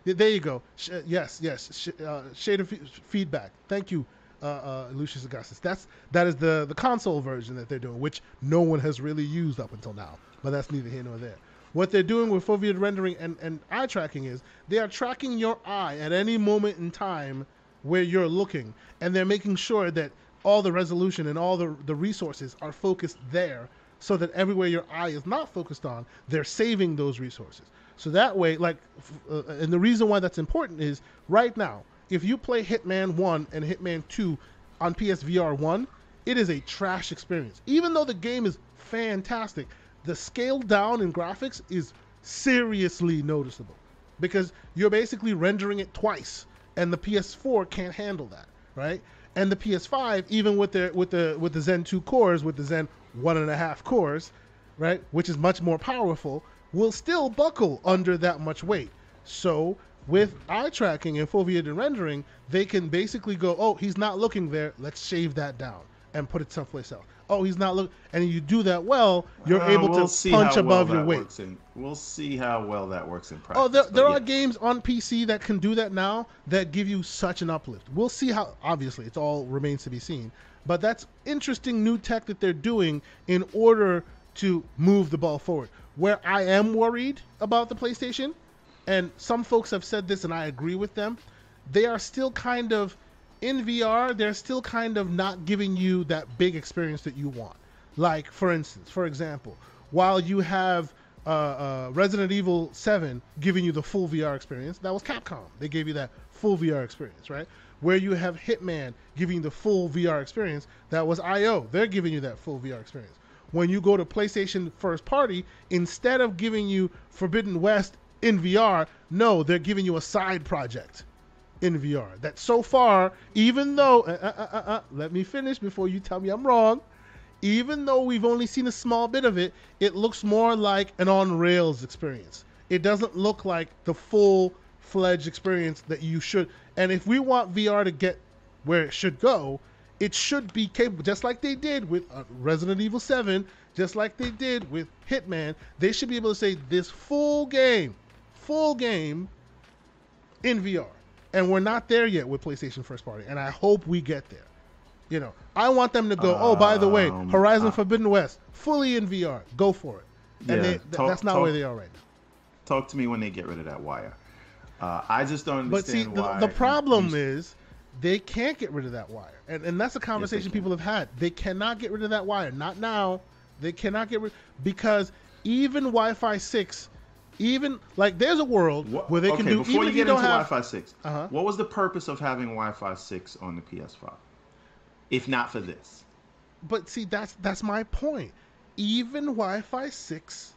there you go. Yes, yes. Sh- shade of f- feedback. Thank you, uh, uh, Lucius Augustus. That's that is the the console version that they're doing, which no one has really used up until now. But that's neither here nor there. What they're doing with foveated rendering and, and eye tracking is they are tracking your eye at any moment in time where you're looking, and they're making sure that all the resolution and all the, the resources are focused there so that everywhere your eye is not focused on, they're saving those resources. So that way, like, uh, and the reason why that's important is right now, if you play Hitman 1 and Hitman 2 on PSVR 1, it is a trash experience. Even though the game is fantastic, the scale down in graphics is seriously noticeable because you're basically rendering it twice and the PS4 can't handle that, right? and the PS5, even with the with the with the Zen two cores, with the Zen one and a half cores, right, which is much more powerful, will still buckle under that much weight. So with eye tracking and foveated rendering, they can basically go, oh, he's not looking there. Let's shave that down and put it someplace else. Oh, he's not looking, and you do that well, you're uh, able we'll to punch above well your weight. In, we'll see how well that works in practice. Oh, there, there yeah. are games on PC that can do that now that give you such an uplift. We'll see how. Obviously, it's all remains to be seen, but that's interesting new tech that they're doing in order to move the ball forward. Where I am worried about the PlayStation and some folks have said this and I agree with them, they are still kind of in VR, they're still kind of not giving you that big experience that you want. Like, for instance, for example, while you have uh, uh, Resident Evil 7 giving you the full VR experience, that was Capcom. They gave you that full VR experience, right? Where you have Hitman giving the full VR experience, that was IO. They're giving you that full VR experience. When you go to PlayStation first party, instead of giving you Forbidden West in VR. No, they're giving you a side project in VR. That so far, even though, uh uh, uh, uh, uh, let me finish before you tell me I'm wrong. Even though we've only seen a small bit of it, it looks more like an on rails experience. It doesn't look like the full fledged experience that you should. And if we want VR to get where it should go, it should be capable, just like they did with uh, Resident Evil 7, just like they did with Hitman. They should be able to say this full game full game in VR. And we're not there yet with PlayStation first party. And I hope we get there. You know, I want them to go, um, oh, by the way, um, Horizon Forbidden West, fully in VR. Go for it. And yeah, they, talk, that's not talk, where they are right now. Talk to me when they get rid of that wire. Uh, I just don't understand but see, the, the, problem is they can't get rid of that wire. And, and that's a conversation yes, people have had. They cannot get rid of that wire. Not now. They cannot get rid because even Wi-Fi 6 even like there's a world what, where they can okay, do. Before even you get you into have, Wi-Fi six, uh-huh. what was the purpose of having Wi-Fi six on the PS5, if not for this? But see, that's that's my point. Even Wi-Fi six,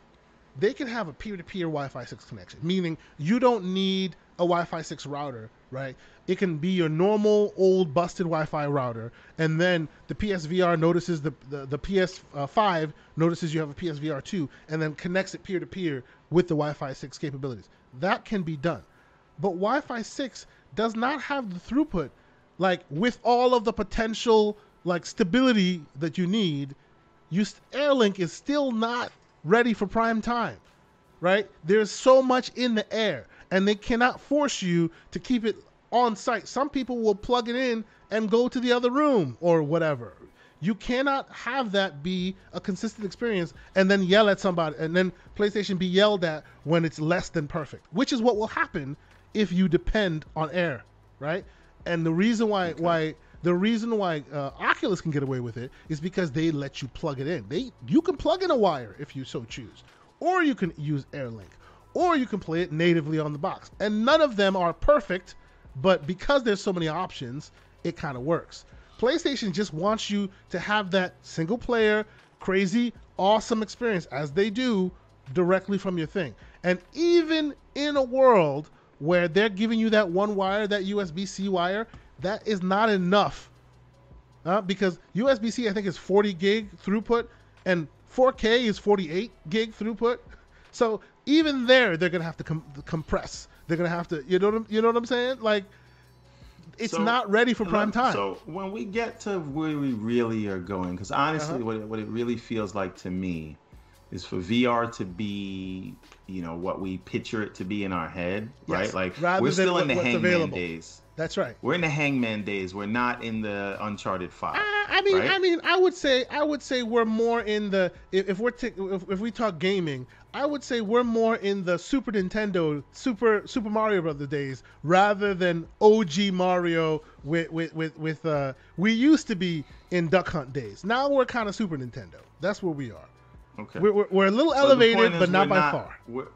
they can have a peer-to-peer Wi-Fi six connection, meaning you don't need a Wi-Fi six router, right? It can be your normal old busted Wi-Fi router, and then the PSVR notices the the, the PS5 uh, notices you have a PSVR two, and then connects it peer-to-peer with the Wi-Fi 6 capabilities. That can be done. But Wi-Fi 6 does not have the throughput like with all of the potential like stability that you need. You Airlink is still not ready for prime time. Right? There's so much in the air and they cannot force you to keep it on site. Some people will plug it in and go to the other room or whatever. You cannot have that be a consistent experience and then yell at somebody and then PlayStation be yelled at when it's less than perfect, which is what will happen if you depend on air, right? And the reason why okay. why the reason why uh, Oculus can get away with it is because they let you plug it in. They you can plug in a wire if you so choose, or you can use AirLink, or you can play it natively on the box. And none of them are perfect, but because there's so many options, it kind of works. PlayStation just wants you to have that single player, crazy, awesome experience as they do directly from your thing. And even in a world where they're giving you that one wire, that USB C wire, that is not enough. Uh, because USB C, I think, is 40 gig throughput, and 4K is 48 gig throughput. So even there, they're gonna have to com- compress. They're gonna have to, you know, what, you know what I'm saying? Like it's so, not ready for prime time. So when we get to where we really are going, because honestly, uh-huh. what, it, what it really feels like to me is for VR to be, you know, what we picture it to be in our head, yes. right? Like Rather we're still in the hangman available. days. That's right. We're in the hangman days. We're not in the Uncharted Five. I, I mean, right? I mean, I would say, I would say we're more in the if, if we're t- if, if we talk gaming, I would say we're more in the Super Nintendo, Super Super Mario Brothers days rather than OG Mario with with with, with uh we used to be in Duck Hunt days. Now we're kind of Super Nintendo. That's where we are. Okay. We're, we're, we're a little elevated, but not by not, far.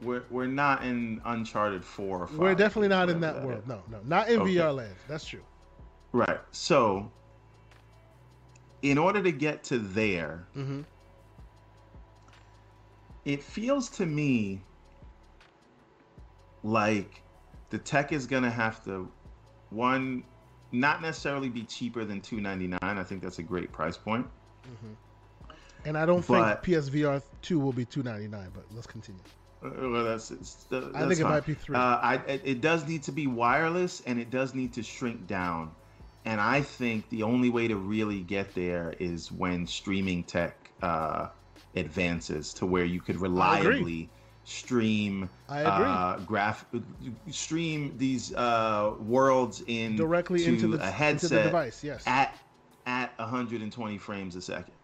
We're, we're, not in Uncharted 4 or 5. We're definitely not in that, that world. Is. No, no. Not in okay. VR land. That's true. Right. So, in order to get to there, mm-hmm it feels to me like the tech is going to have to one not necessarily be cheaper than two ninety nine. I think that's a great price point. Mm-hmm. And I don't but, think PSVR two will be two ninety nine. But let's continue. Well, that's, that's I think fine. it might be three. Uh, I, it does need to be wireless, and it does need to shrink down. And I think the only way to really get there is when streaming tech uh, advances to where you could reliably stream Uh, graph stream these uh, worlds in directly into the, a headset into the device. Yes, at at 120 frames a second,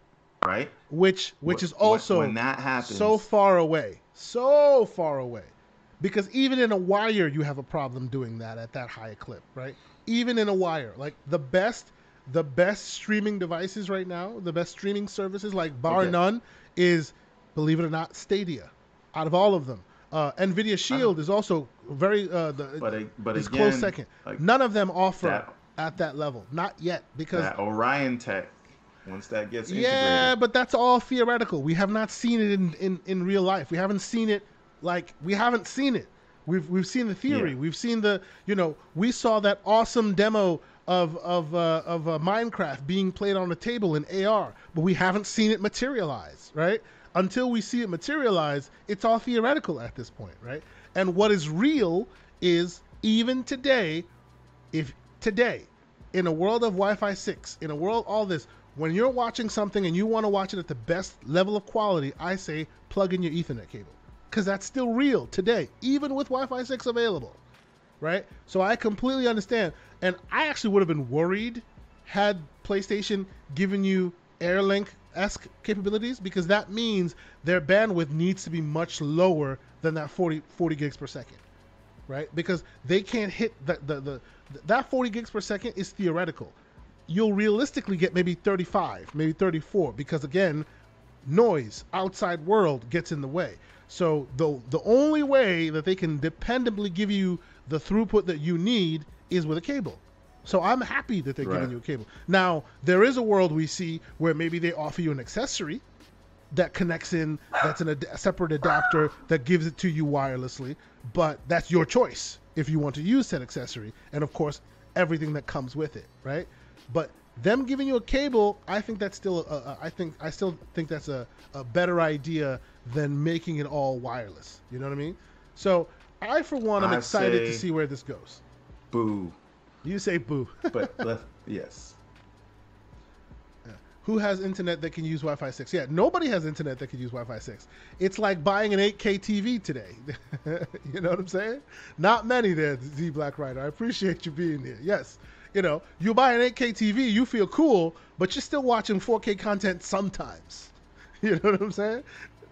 right? Which which is also when that happens so far away, so far away, because even in a wire you have a problem doing that at that high a clip, right? Even in a wire, like the best the best streaming devices right now, the best streaming services, like bar okay. none, is believe it or not, Stadia out of all of them. Uh, NVIDIA Shield is also very uh, the but, but is again, close second. Like None of them offer that, at that level, not yet, because that Orion Tech. Once that gets yeah, but that's all theoretical. We have not seen it in, in, in real life. We haven't seen it like we haven't seen it. We've we've seen the theory. Yeah. We've seen the you know we saw that awesome demo of of uh, of uh, Minecraft being played on a table in AR, but we haven't seen it materialize, right? until we see it materialize, it's all theoretical at this point, right? And what is real is even today, if today, in a world of Wi Fi 6, in a world all this, when you're watching something and you want to watch it at the best level of quality, I say plug in your Ethernet cable. Because that's still real today, even with Wi Fi 6 available, right? So I completely understand. And I actually would have been worried had PlayStation given you AirLink esque capabilities because that means their bandwidth needs to be much lower than that 40, 40 gigs per second, right? Because they can't hit the, the, the that 40 gigs per second is theoretical. You'll realistically get maybe 35, maybe 34 because again, noise, outside world gets in the way. So the the only way that they can dependably give you the throughput that you need is with a cable. So I'm happy that they're right. giving you a cable. Now, there is a world we see where maybe they offer you an accessory that connects in, that's an ad- a separate adapter that gives it to you wirelessly, but that's your choice if you want to use that accessory. And of course, everything that comes with it, right? But them giving you a cable, I think that's still, a, a, I think, I still think that's a, a better idea than making it all wireless. You know what I mean? So I, for one, am excited to see where this goes. Boo. You say boo. but left, yes. Who has internet that can use Wi-Fi six? Yeah, nobody has internet that can use Wi-Fi six. It's like buying an 8K TV today. you know what I'm saying? Not many there, Z Black Rider. I appreciate you being here. Yes, you know, you buy an 8K TV, you feel cool, but you're still watching 4K content sometimes. You know what I'm saying?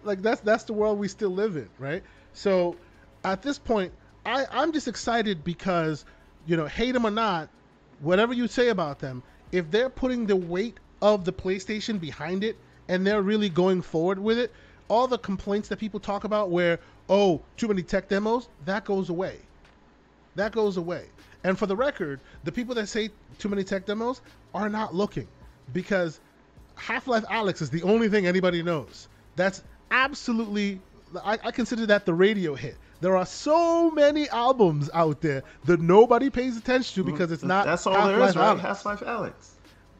Like that's that's the world we still live in, right? So at this point, I, I'm just excited because you know, hate them or not, whatever you say about them, if they're putting the weight of the PlayStation behind it and they're really going forward with it, all the complaints that people talk about where, oh, too many tech demos, that goes away. That goes away. And for the record, the people that say too many tech demos are not looking because Half Life Alyx is the only thing anybody knows. That's absolutely, I, I consider that the radio hit. There are so many albums out there that nobody pays attention to mm-hmm. because it's not. That's all Half-Life there is, right? Half Life Alyx.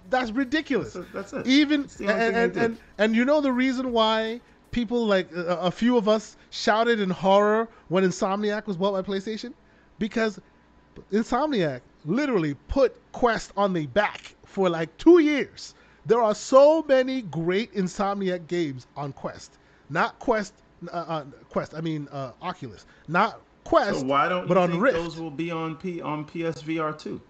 That's ridiculous. That's, it. Even and and, and, and you know the reason why people like a, a few of us shouted in horror when Insomniac was bought by PlayStation because Insomniac literally put Quest on the back for like two years. There are so many great Insomniac games on Quest. Not Quest uh, uh, Quest. I mean uh, Oculus, not Quest. So why don't but on Rift. those will be on P on PSVR two?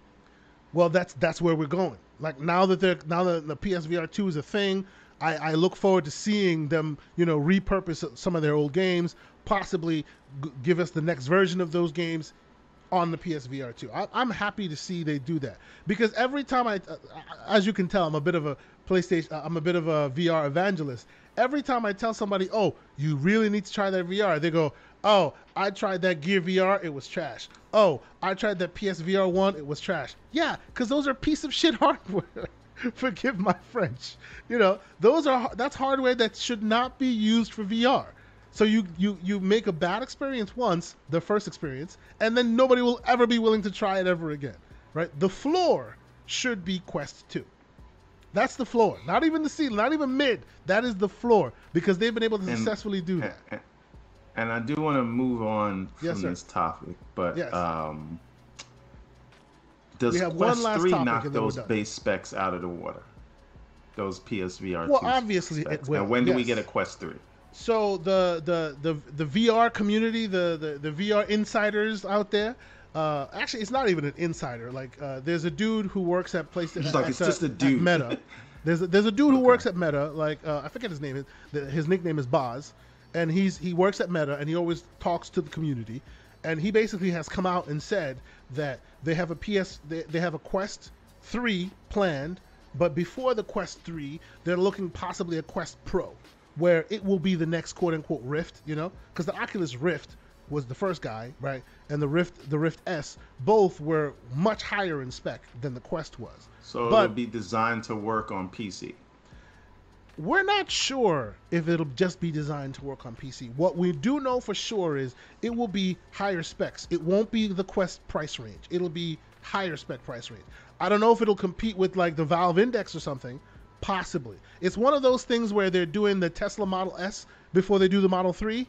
Well, that's that's where we're going. Like now that they're now that the PSVR two is a thing, I, I look forward to seeing them, you know, repurpose some of their old games, possibly g- give us the next version of those games on the PSVR 2. I, am happy to see they do that because every time I, uh, as you can tell, I'm a bit of a PlayStation, I'm a bit of a VR evangelist, every time I tell somebody, "Oh, you really need to try that VR," they go, "Oh, I tried that Gear VR, it was trash. Oh, I tried that PSVR one, it was trash." Yeah, because those are piece of shit hardware. Forgive my French. You know, those are that's hardware that should not be used for VR. So you you you make a bad experience once, the first experience, and then nobody will ever be willing to try it ever again. Right? The floor should be Quest 2. That's the floor. Not even the ceiling, not even mid. That is the floor because they've been able to and, successfully do that. And, and I do want to move on from yes, this topic, but yes. um, does Quest 3 knock those base specs out of the water? Those PSVR. Well, obviously specs. it will. And when do yes. we get a Quest 3? So the the the the VR community, the the, the VR insiders out there, uh, actually, it's not even an insider. Like, uh, there's a dude who works at PlayStation. It's like it's just a dude. Meta. There's a, there's a dude who works at Meta. Like, uh, I forget his name. His nickname is Boz, and he's he works at Meta, and he always talks to the community. And he basically has come out and said that they have a PS, they, they have a Quest three planned, but before the Quest three, they're looking possibly a Quest Pro, where it will be the next quote unquote Rift. You know, because the Oculus Rift was the first guy, right? And the Rift, the Rift S, both were much higher in spec than the Quest was. So but it'll be designed to work on PC. We're not sure if it'll just be designed to work on PC. What we do know for sure is it will be higher specs. It won't be the Quest price range. It'll be higher spec price range. I don't know if it'll compete with like the Valve Index or something. Possibly. It's one of those things where they're doing the Tesla Model S before they do the Model 3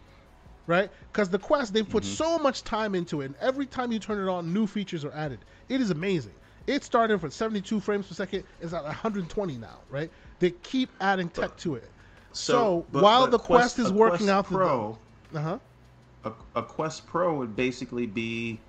right? Because the Quest, they've put mm-hmm. so much time into it, and every time you turn it on, new features are added. It is amazing. It started from 72 frames per second, it's at 120 now, right? They keep adding tech but, to it. So, so but, while but the Quest, Quest is working Quest out Pro, uh huh, a, a Quest Pro would basically be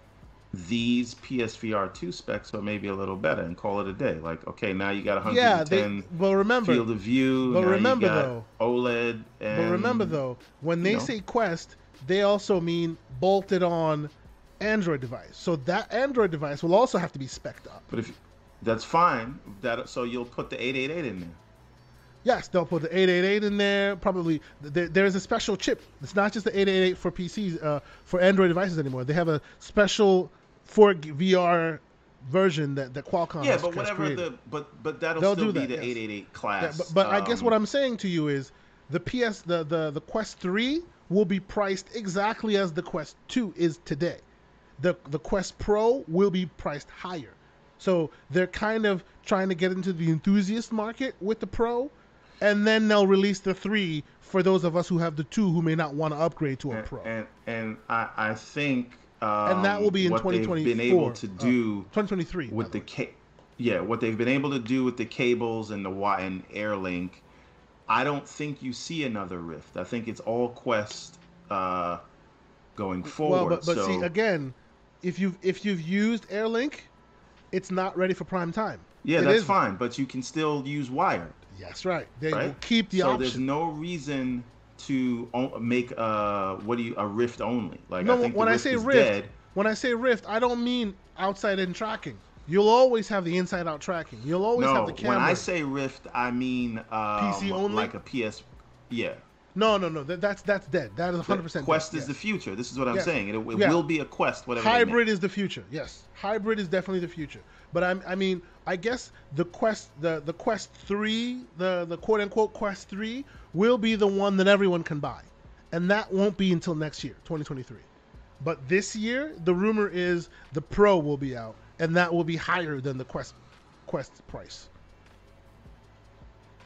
these PSVR two specs, but maybe a little better, and call it a day. Like, okay, now you got 110 yeah, they, well, remember, field of view. But remember though, OLED. And, but remember though, when they know, say Quest, they also mean bolted on Android device. So that Android device will also have to be specced up. But if that's fine, that so you'll put the 888 in there. Yes, they'll put the 888 in there. Probably there, there's a special chip. It's not just the 888 for PCs uh, for Android devices anymore. They have a special for VR version that, that Qualcomm yeah, but whatever created. the but but that'll They'll still be that, the yes. 888 class. Yeah, but, but um, I guess what um, I'm saying to you is the PS the the the Quest 3 will be priced exactly as the Quest 2 is today. The the Quest Pro will be priced higher. So they're kind of trying to get into the enthusiast market with the Pro, and then they'll release the 3 for those of us who have the 2 who may not want to upgrade to a and, Pro. And and I, I think um, and that will be in 2024. They've been able to uh, do uh, 2023 with the, the yeah, what they've been able to do with the cables and the Y and AirLink. I don't think you see another Rift. I think it's all Quest uh, going forward. Well, but, but so, see again, if you've if you've used AirLink, it's not ready for prime time. Yeah, it that's isn't. fine, but you can still use wired. Yes, right. They right? will keep the so option. there's no reason to make a what do you a Rift only? Like no, I think when I say Rift, dead. when I say Rift, I don't mean outside in tracking. You'll always have the inside out tracking. You'll always no, have the camera. When I say Rift, I mean um, PC only, like a PS. Yeah, no, no, no. That, that's that's dead. That is 100 percent. Quest dead. is yes. the future. This is what I'm yes. saying. It, it yeah. will be a quest. Whatever. Hybrid is the future. Yes, hybrid is definitely the future. But I'm, I mean, I guess the quest, the the quest three, the the quote unquote quest three, will be the one that everyone can buy, and that won't be until next year, 2023. But this year, the rumor is the Pro will be out, and that will be higher than the Quest Quest price.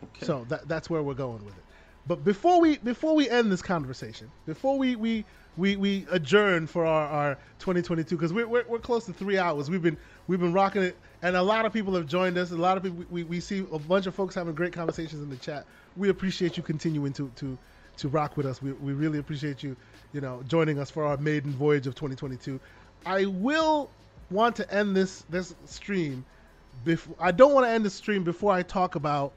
Okay. So that that's where we're going with it. But before we before we end this conversation, before we we we, we adjourn for our, our 2022 because we're, we're, we're close to three hours. We've been we've been rocking it, and a lot of people have joined us. A lot of people we, we see a bunch of folks having great conversations in the chat. We appreciate you continuing to to to rock with us. We, we really appreciate you you know joining us for our maiden voyage of 2022. I will want to end this this stream. Before I don't want to end the stream before I talk about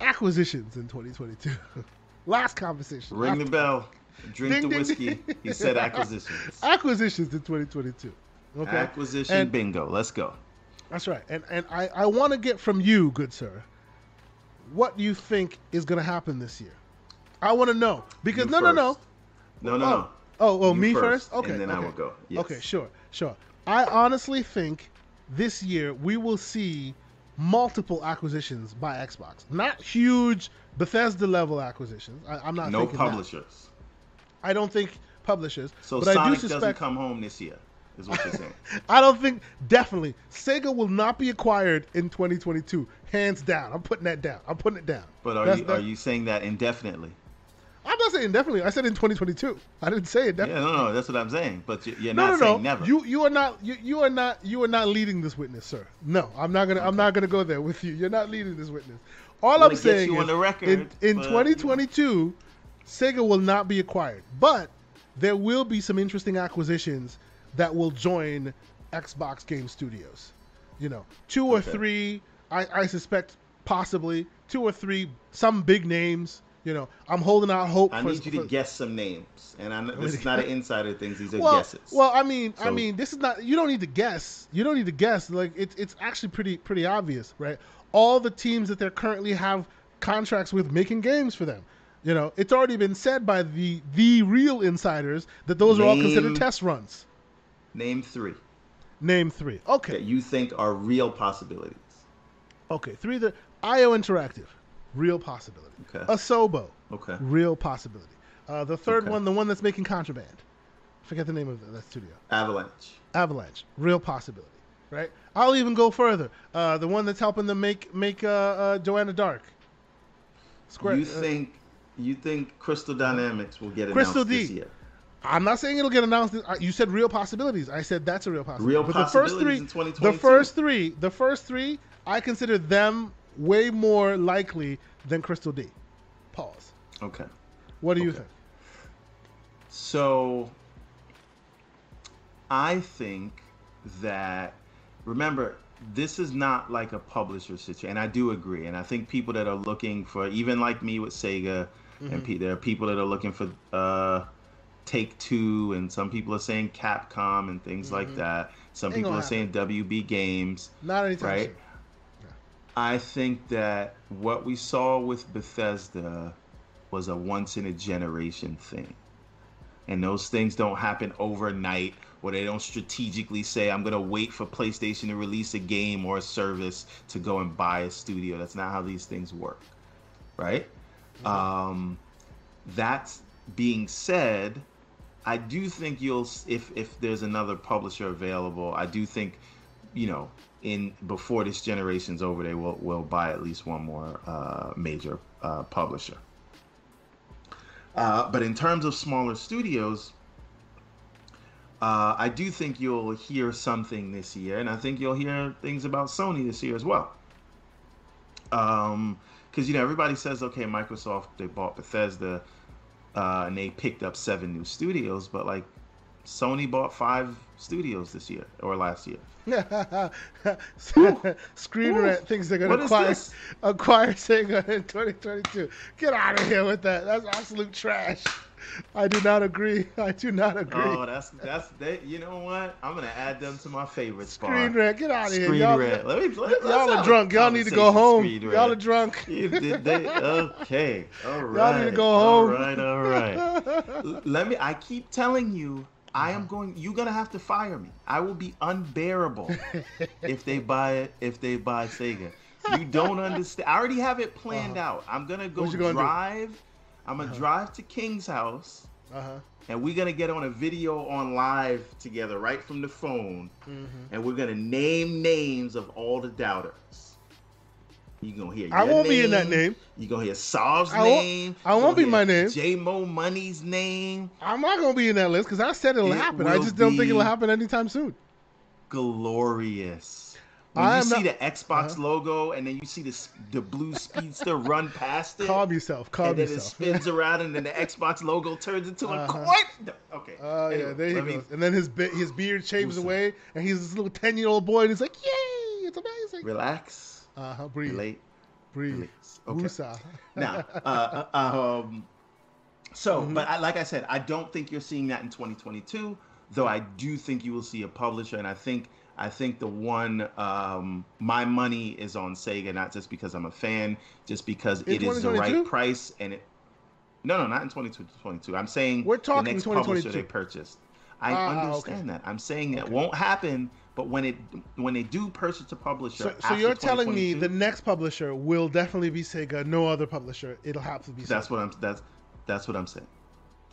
acquisitions in 2022. Last conversation. Ring the bell. Drink ding, the whiskey. Ding. He said acquisitions. acquisitions in 2022. Okay. Acquisition and, bingo. Let's go. That's right. And and I, I want to get from you, good sir, what you think is going to happen this year. I want to know because you no, first. no, no, no, no, oh, no. Oh, oh, me first. Okay, and then okay. I will go. Yes. Okay, sure, sure. I honestly think this year we will see multiple acquisitions by Xbox. Not huge Bethesda level acquisitions. I, am not. No publishers. That. I don't think publishers. So Sonic suspect... doesn't come home this year. Is what you're saying? I don't think definitely Sega will not be acquired in 2022, hands down. I'm putting that down. I'm putting it down. But are that's, you are you saying that indefinitely? I'm not saying indefinitely. I said in 2022. I didn't say it definitely. Yeah, no, no, that's what I'm saying. But you're no, not no, saying no. never. You you are not you, you are not you are not leading this witness, sir. No, I'm not gonna okay. I'm not gonna go there with you. You're not leading this witness. All I'm saying is record, in, in but, 2022, Sega will not be acquired, but there will be some interesting acquisitions that will join Xbox Game Studios. You know, two or okay. three, I, I suspect possibly two or three, some big names. You know, I'm holding out hope. I for, need you to guess some names, and I, this is not an insider things. These are well, guesses. Well, I mean, so, I mean, this is not. You don't need to guess. You don't need to guess. Like it's it's actually pretty pretty obvious, right? All the teams that they currently have contracts with making games for them. You know, it's already been said by the the real insiders that those name, are all considered test runs. Name three. Name three. Okay. That you think are real possibilities. Okay, three. The IO Interactive, real possibility. Okay. Asobo. Okay. Real possibility. Uh, the third okay. one, the one that's making Contraband. Forget the name of that studio. Avalanche. Avalanche. Real possibility. Right. I'll even go further. Uh, the one that's helping them make make uh, uh Joanna Dark. Square, you uh, think you think Crystal Dynamics will get announced Crystal D. this year? I'm not saying it'll get announced. You said real possibilities. I said that's a real possibility. Real but possibilities the first three, the first three, the first three, I consider them way more likely than Crystal D. Pause. Okay. What do okay. you think? So, I think that remember this is not like a publisher situation, and I do agree. And I think people that are looking for, even like me with Sega, mm-hmm. and pe- there are people that are looking for uh, Take Two, and some people are saying Capcom and things mm-hmm. like that. Some Ain't people are saying WB Games. Not anytime right? I think that what we saw with Bethesda was a once in a generation thing. And those things don't happen overnight where they don't strategically say, I'm going to wait for PlayStation to release a game or a service to go and buy a studio. That's not how these things work. Right? Mm-hmm. Um, that being said, I do think you'll, if, if there's another publisher available, I do think, you know, in before this generation's over, they will, will buy at least one more uh, major uh, publisher. Uh, but in terms of smaller studios, uh, I do think you'll hear something this year, and I think you'll hear things about Sony this year as well. Um, because you know everybody says, okay, Microsoft they bought Bethesda, uh, and they picked up seven new studios, but like Sony bought five studios this year or last year. Screen Rant thinks they're going to acquire acquire Sega in 2022. Get out of here with that. That's absolute trash. I do not agree. I do not agree. Oh, that's that's they. You know what? I'm gonna add them to my favorite spot. Screen Rant, get out of here. Screen y'all, Let me. Let, y'all are drunk. Y'all need to go home. Y'all are drunk. You, they, okay. All right. Y'all need to go home. All right. All right. let me. I keep telling you. I am going. You're gonna have to fire me. I will be unbearable if they buy it. If they buy Sega, you don't understand. I already have it planned uh-huh. out. I'm gonna go gonna drive. Do? I'm gonna uh-huh. drive to King's house. Uh-huh. And we're gonna get on a video on live together right from the phone, mm-hmm. and we're gonna name names of all the doubters. You gonna hear? I won't name. be in that name. You gonna hear Saul's I name. I won't be my name. J Mo Money's name. I'm not gonna be in that list because I said it'll it happen. I just don't think it'll happen anytime soon. Glorious. When I you see not, the Xbox uh-huh. logo and then you see the the blue speedster run past it. Calm yourself. Calm and yourself. And then it spins around and then the Xbox logo turns into uh-huh. a coin. Okay. Oh uh, anyway, yeah, there he goes. And then his be- his beard shaves away and he's this little ten year old boy and he's like, "Yay! It's amazing." Relax. Uh huh. Breathe. Relate. Breathe. Okay. now, uh, uh, um, so, mm-hmm. but I, like I said, I don't think you're seeing that in 2022. Though I do think you will see a publisher, and I think I think the one um, my money is on Sega, not just because I'm a fan, just because in it is the right price and it. No, no, not in 2022. I'm saying we're talking the next publisher they purchased. I uh, understand okay. that. I'm saying that okay. won't happen but when it when they do purchase a publisher, so, so you're telling me the next publisher will definitely be Sega. No other publisher. It'll have to be. That's what I'm. That's that's what I'm saying.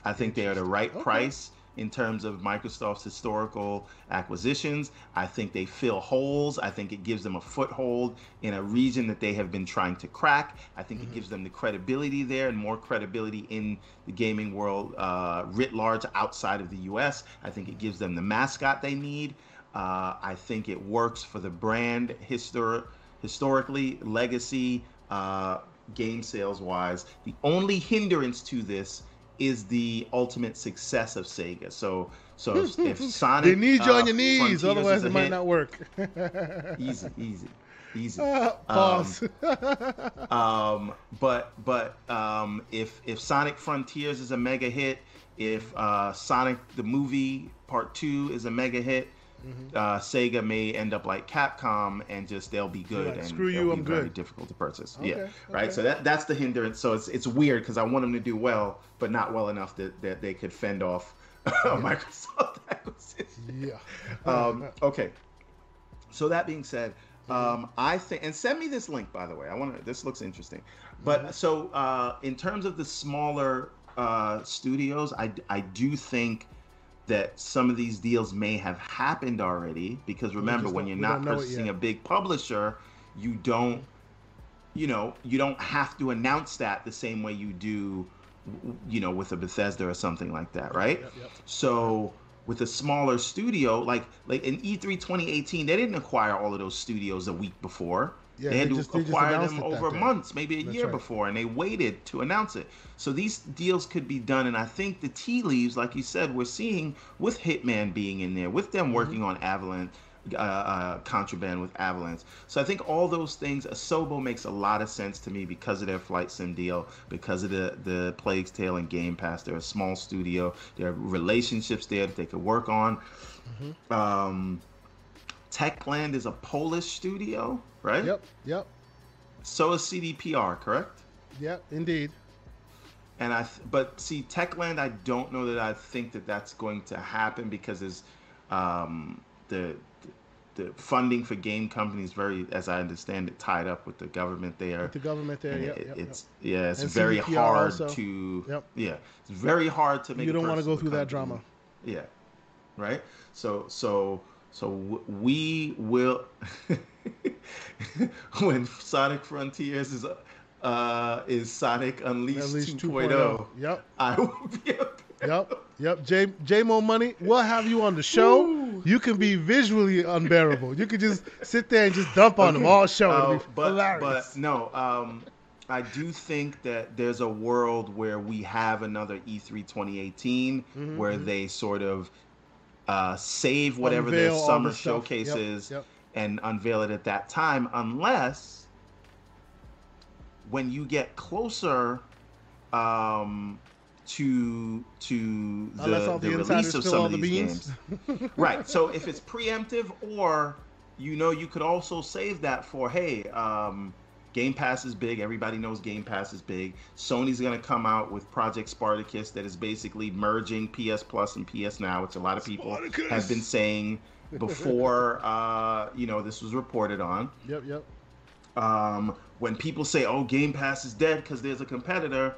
I think they are the right okay. price. in terms of Microsoft's historical acquisitions. I think they fill holes. I think it gives them a foothold in a region that they have been trying to crack. I think mm-hmm. it gives them the credibility there and more credibility in the gaming world uh, writ large outside of the US. I think it gives them the mascot they need. Uh, I think it works for the brand histor- historically, legacy, uh, game sales wise. The only hindrance to this is the ultimate success of Sega. So so if, if Sonic they need you uh, on your knees, otherwise it might hit, not work. easy, easy, easy. Uh, pause. Um, um, but but um, if if Sonic Frontiers is a mega hit, if uh, Sonic the movie Part Two is a mega hit, Mm-hmm. Uh, Sega may end up like Capcom and just they'll be good like, and screw you, I'm very good. difficult to purchase. Okay, yeah, okay. right. So that that's the hindrance. So it's it's weird because I want them to do well, but not well enough that, that they could fend off yeah. Microsoft acquisition. Yeah. um, okay. So that being said, mm-hmm. um, I think and send me this link by the way. I want to. This looks interesting. But mm-hmm. so uh, in terms of the smaller uh, studios, I I do think that some of these deals may have happened already because remember when you're not purchasing a big publisher you don't you know you don't have to announce that the same way you do you know with a Bethesda or something like that right? yep, yep. so with a smaller studio like like in E3 2018 they didn't acquire all of those studios a week before yeah, they had they to just, acquire them over months, maybe a That's year right. before, and they waited to announce it. So these deals could be done, and I think the tea leaves, like you said, we're seeing with Hitman being in there, with them mm-hmm. working on Avalanche. Uh, uh, contraband with Avalanche. So I think all those things, Asobo makes a lot of sense to me because of their flight sim deal, because of the the Plague's Tale and Game Pass. They're a small studio. There are relationships there that they could work on. Mm-hmm. Um, Techland is a Polish studio right? Yep, yep. So is CDPR, correct? Yep, indeed. And I, th- but see, Techland, I don't know that I think that that's going to happen because is um, the, the the funding for game companies very, as I understand it, tied up with the government there. With the government there, yeah. It, yep, it's yep. yeah, it's and very CDPR hard also. to yep. yeah, it's very hard to make. You don't want to go through that drama. Yeah, right. So so so we will. when Sonic Frontiers is uh, is Sonic Unleashed, Unleashed 2.0. 2.0. Yep. I will be up there. Yep. Yep. J J Mo Money, we'll have you on the show. Woo. You can be visually unbearable. You could just sit there and just dump on them all show. Uh, but, hilarious. but no, um, I do think that there's a world where we have another E3 2018 mm-hmm, where mm-hmm. they sort of uh, save whatever Unveil their summer the showcases. Yep, yep and unveil it at that time unless when you get closer um, to to the, the, the release of some of these the games. right. So if it's preemptive or you know you could also save that for hey, um, Game Pass is big. Everybody knows Game Pass is big. Sony's going to come out with Project Spartacus that is basically merging PS Plus and PS Now, which a lot of people Spartacus. have been saying before uh, you know this was reported on. Yep, yep. Um, when people say, "Oh, Game Pass is dead because there's a competitor,"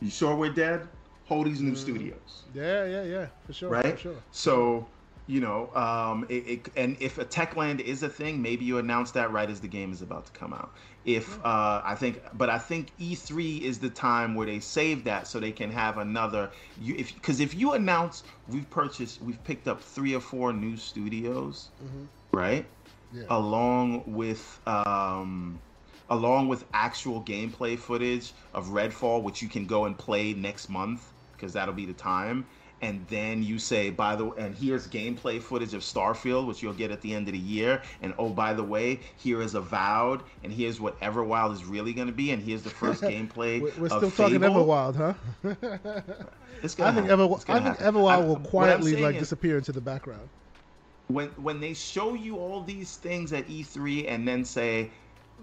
you sure we're dead? Hold these new mm. studios. Yeah, yeah, yeah, for sure. Right. For sure. So you know, um, it, it, and if a Techland is a thing, maybe you announce that right as the game is about to come out. If uh, I think, but I think E3 is the time where they save that so they can have another. You, if because if you announce we've purchased, we've picked up three or four new studios, mm-hmm. right? Yeah. Along with um, along with actual gameplay footage of Redfall, which you can go and play next month because that'll be the time and then you say by the way and here's gameplay footage of starfield which you'll get at the end of the year and oh by the way here is avowed and here's what everwild is really going to be and here's the first gameplay we're still talking everwild huh? It's gonna i think, Ever, I think everwild will quietly like disappear into the background. When when they show you all these things at e3 and then say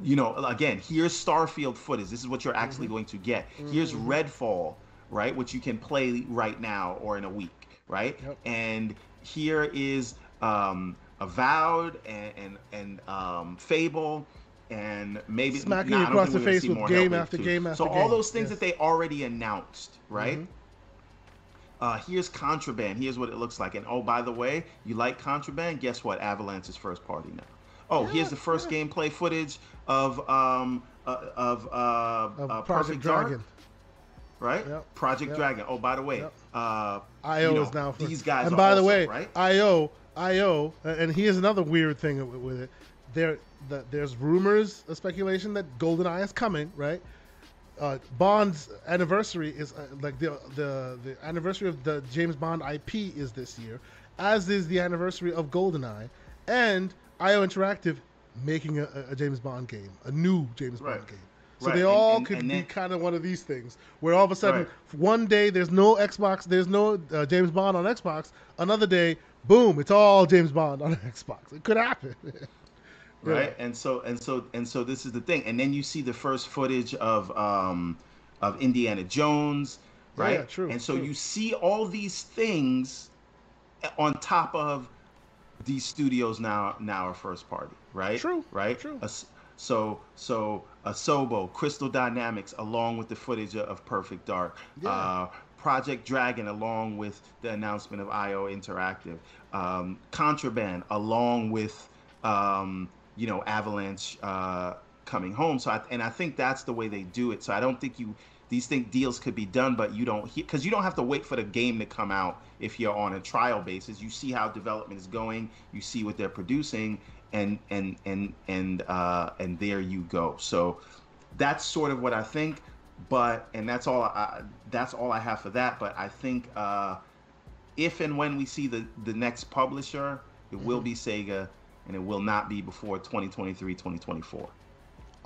you know again here's starfield footage. This is what you're actually mm-hmm. going to get. Here's mm-hmm. redfall right? Which you can play right now or in a week, right? Yep. And here is um, Avowed and and, and um, Fable and maybe smacking nah, you across the face with game after game after so game. all those things yes. that they already announced, right? Mm-hmm. uh, here's Contraband. Here's what it looks like. And oh, by the way, you like Contraband? Guess what? Avalanche's first party now. Oh, yeah, here's the first yeah. gameplay footage of um uh, of, uh, of uh, Project Dragon. Dark right? Yep. Project yep. Dragon. Oh, by the way, yep. uh, IO you know, is now for, these guys. And by also, the way, right? IO, IO, and here's another weird thing with it. There, the, there's rumors, a speculation that GoldenEye is coming, right? Uh, Bond's anniversary is uh, like the, the the anniversary of the James Bond IP is this year, as is the anniversary of GoldenEye, and IO Interactive making a, a James Bond game, a new James right. Bond game. So right. they all and, and, could and be kind of one of these things where all of a sudden right. one day there's no Xbox, there's no uh, James Bond on Xbox. Another day, boom, it's all James Bond on Xbox. It could happen. right? And so and so and so this is the thing. And then you see the first footage of um of Indiana Jones, right? Yeah, true. And so true. you see all these things on top of these studios now now are first party, right? True. Right? True. So so Asobo, Crystal Dynamics, along with the footage of Perfect Dark. Yeah. Uh, Project Dragon, along with the announcement of IO Interactive. Um, Contraband, along with um, you know Avalanche uh, coming home. So I, and I think that's the way they do it. So I don't think you these think deals could be done, but you don't because you don't have to wait for the game to come out if you're on a trial basis. You see how development is going, you see what they're producing, and and and and uh, and there you go. So that's sort of what I think. But and that's all I, that's all I have for that. But I think uh, if and when we see the the next publisher, it mm-hmm. will be Sega, and it will not be before 2023, 2024.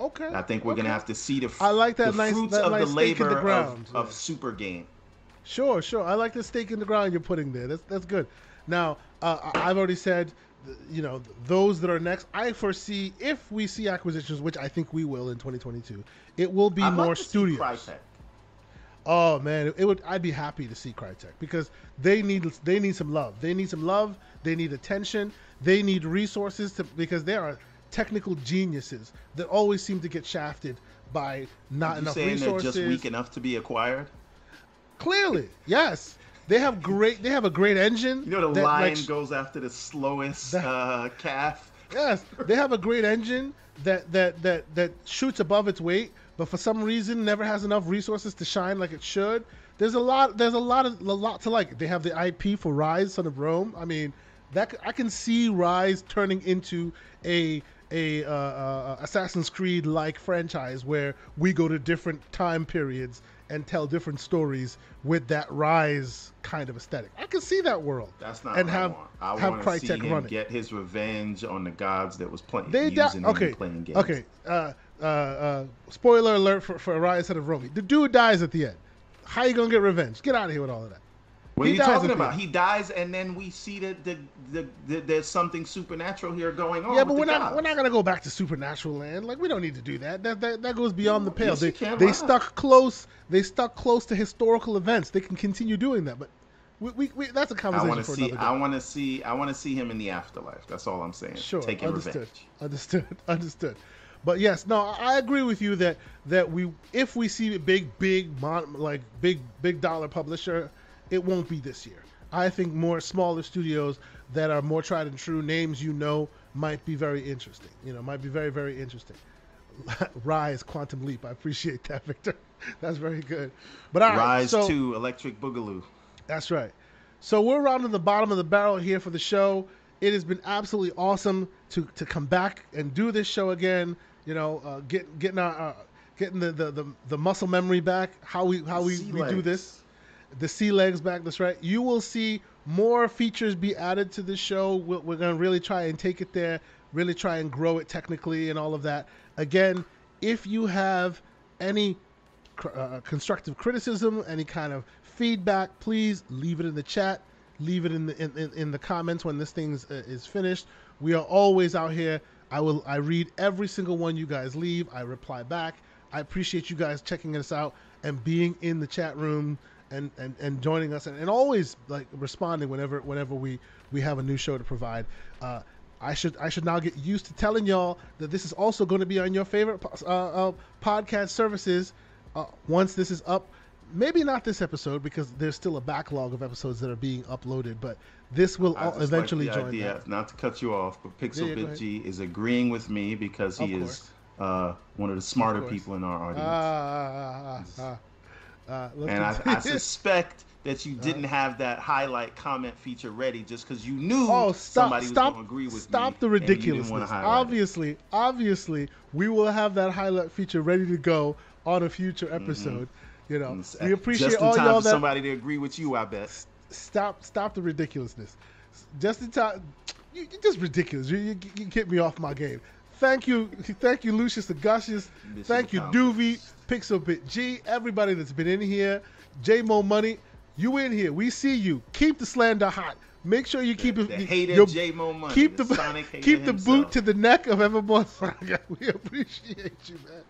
Okay. I think we're okay. gonna have to see the, I like that the nice, fruits that of nice the labor the ground, of, of Super Game. Sure, sure. I like the stake in the ground you're putting there. That's that's good. Now, uh, I've already said you know those that are next i foresee if we see acquisitions which i think we will in 2022 it will be I'd more studios. Oh man it would i'd be happy to see crytek because they need they need some love. They need some love. They need attention. They need resources to because they are technical geniuses that always seem to get shafted by not enough resources they're just weak enough to be acquired? Clearly yes they have great. They have a great engine. You know, the that, lion like, goes after the slowest that, uh, calf. Yes, they have a great engine that that that that shoots above its weight, but for some reason never has enough resources to shine like it should. There's a lot. There's a lot of a lot to like. They have the IP for Ryse, Son of Rome. I mean, that I can see Ryse turning into a a uh, uh, Assassin's Creed like franchise where we go to different time periods and tell different stories with that Ryse kind of aesthetic. I can see that world. That's not and have I want. I have Crytek see him running. get his revenge on the gods that was playing. They da- okay. playing games. Okay. Uh, uh, uh, spoiler alert for for Son of Rome. The dude dies at the end. How you gonna get revenge? Get out of here with all of that. What are you talking about? He dies, and then we see that the, the, the, there's something supernatural here going on. Yeah, but we're not we're not gonna go back to supernatural land. Like we don't need to do that. That that, that goes beyond the pale. Yes, they they stuck close. They stuck close to historical events. They can continue doing that, but. We, we, we that's a conversation I want to see. I want to see. I want to see him in the afterlife. That's all I'm saying. Sure, taking understood, revenge. Understood. Understood. But yes, no, I agree with you that that we if we see a big, big, like big, big dollar publisher, it won't be this year. I think more smaller studios that are more tried and true names you know might be very interesting. You know, might be very very interesting. Ryse, Quantum Leap. I appreciate that, Victor. That's very good. But all right, Ryse so, to Electric Boogaloo. That's right. So we're around to the bottom of the barrel here for the show. It has been absolutely awesome to to come back and do this show again. You know, uh, get, getting our uh, getting the, the, the, the muscle memory back. How we how we, we do this the sea legs back. That's right. You will see more features be added to this show. We're, we're going to really try and take it there, really try and grow it technically and all of that. Again, if you have any uh, constructive criticism, any kind of feedback, please leave it in the chat. Leave it in the in, in the comments when this thing uh, is finished. We are always out here. I will. I read every single one you guys leave. I reply back. I appreciate you guys checking us out and being in the chat room and, and, and joining us and, and always like responding whenever whenever we, we have a new show to provide. Uh, I should I should now get used to telling y'all that this is also going to be on your favorite uh, uh, podcast services uh, once this is up. maybe not this episode because there's still a backlog of episodes that are being uploaded, but this will eventually like join. Idea, that. Not to cut you off, but Pixel yeah, G is agreeing with me because he is uh, one of the smarter of people in our audience. Ah, ah, ah, and I, I, suspect that you didn't have that highlight comment feature ready just because you knew oh, stop, somebody stop, was going to agree with stop me. Stop the ridiculousness. Obviously, it. obviously, we will have that highlight feature ready to go on a future mm-hmm. episode. Mm-hmm. You know, we appreciate just in all time y'all for that somebody to agree with you. I bet. Stop, stop the ridiculousness. Just in time. You, are just ridiculous. You, you, you get me off my game. Thank you, thank you, Lucius Augustus. Thank you, Doovie, Pixelbit G, everybody that's been in here. J Mo Money, you in here? We see you. Keep the slander hot. Make sure you keep the, the hater your, J Mo Money. Keep the, the keep the boot to the neck of Everborn Saga. We appreciate you, man.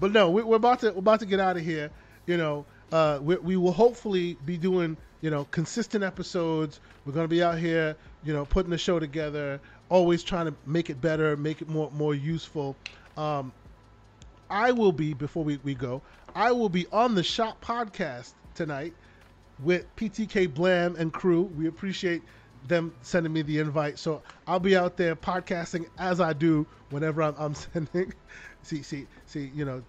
But no, we, are about to we're about to get out of here. You know, uh, we, we will hopefully be doing you know consistent episodes. We're gonna be out here, you know, putting the show together always trying to make it better, make it more more useful. Um, I will be before we, we go. I will be on the Shop podcast tonight with PTK Blam and crew. We appreciate them sending me the invite, so I'll be out there podcasting as I do whenever I'm, I'm sending. see, see, see. You know,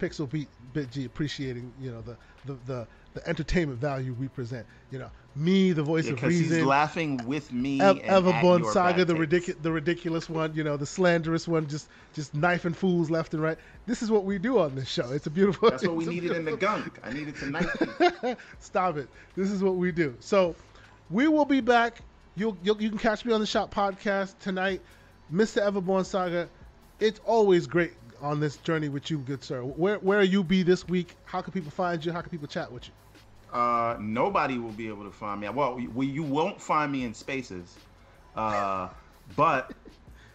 Pixel Beat Bit G appreciating you know the the the the entertainment value we present. You know, me, the voice yeah, of reason. He's laughing with me. Ev- Everborn Saga, the ridiculous, the ridiculous one. You know, the slanderous one, just just knifing fools left and right. This is what we do on this show. It's a beautiful. That's what we needed in the gunk. I needed to knife. Stop it. This is what we do. So, we will be back. You'll, you'll you can catch me on the Shop podcast tonight, Mr. Everborn Saga. It's always great on this journey with you, good sir. Where where you be this week? How can people find you? How can people chat with you? Uh, nobody will be able to find me. Well, we, you won't find me in spaces, uh, but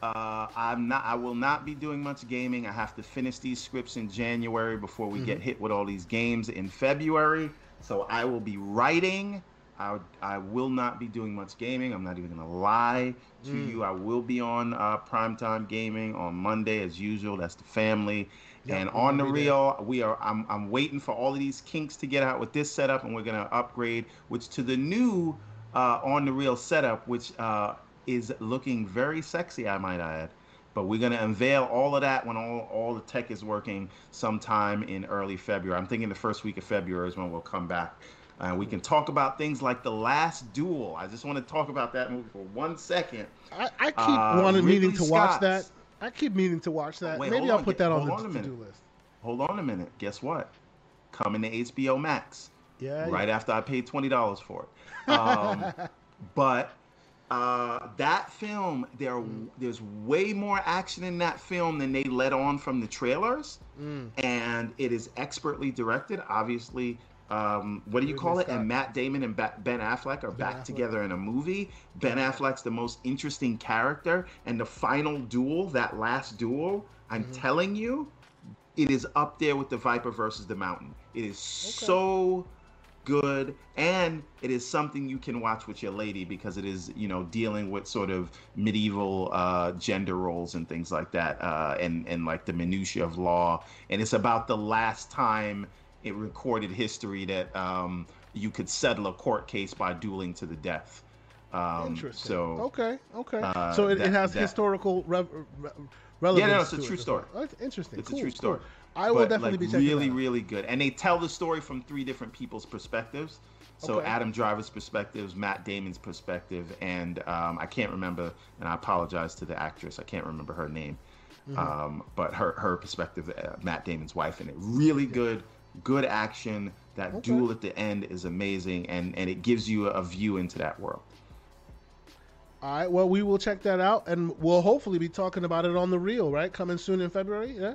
uh, I'm not. I will not be doing much gaming. I have to finish these scripts in January before we mm-hmm. get hit with all these games in February. So I will be writing. I, I will not be doing much gaming. I'm not even gonna lie to mm. you. I will be on uh, primetime gaming on Monday as usual. That's the family. Yep, and on the real, we are. I'm, I'm waiting for all of these kinks to get out with this setup, and we're gonna upgrade, which to the new uh, on the real setup, which uh, is looking very sexy, I might add. But we're gonna unveil all of that when all, all the tech is working sometime in early February. I'm thinking the first week of February is when we'll come back. And we can talk about things like the last duel. I just want to talk about that movie for one second. I, I keep uh, wanting meaning to Scott's, watch that. I keep meaning to watch that. Wait, Maybe I'll on. put that on, the to-do list. Hold on a minute. Guess what? Coming to HBO Max. Yeah. Right yeah. after I paid twenty dollars for it. Um, but uh, that film, there mm. there's way more action in that film than they let on from the trailers, mm. and it is expertly directed. Obviously, um, what do you call it? And Matt Damon and Ben Affleck are back together in a movie. Ben Affleck's the most interesting character, and the final duel, that last duel, I'm mm-hmm. telling you, it is up there with the Viper versus the Mountain. It is okay. so good and it is something you can watch with your lady because it is you know dealing with sort of medieval uh, gender roles and things like that uh, and and like the minutia of law and it's about the last time in recorded history that um, you could settle a court case by dueling to the death. Um, Interesting. So okay, okay. Uh, so it, that, it has that, historical re- re- relevance. Yeah, no, it's a true it. story. Oh, interesting. It's cool, a true story. Cool. I will but, definitely like, be checking really, really good. And they tell the story from three different people's perspectives. So okay. Adam Driver's perspective, Matt Damon's perspective, and um, I can't remember. And I apologize to the actress. I can't remember her name. Mm-hmm. Um, but her her perspective, uh, Matt Damon's wife, and it really yeah. good good action. That okay. duel at the end is amazing, and and it gives you a view into that world. All right. Well, we will check that out, and we'll hopefully be talking about it on the real, right? Coming soon in February. Yeah.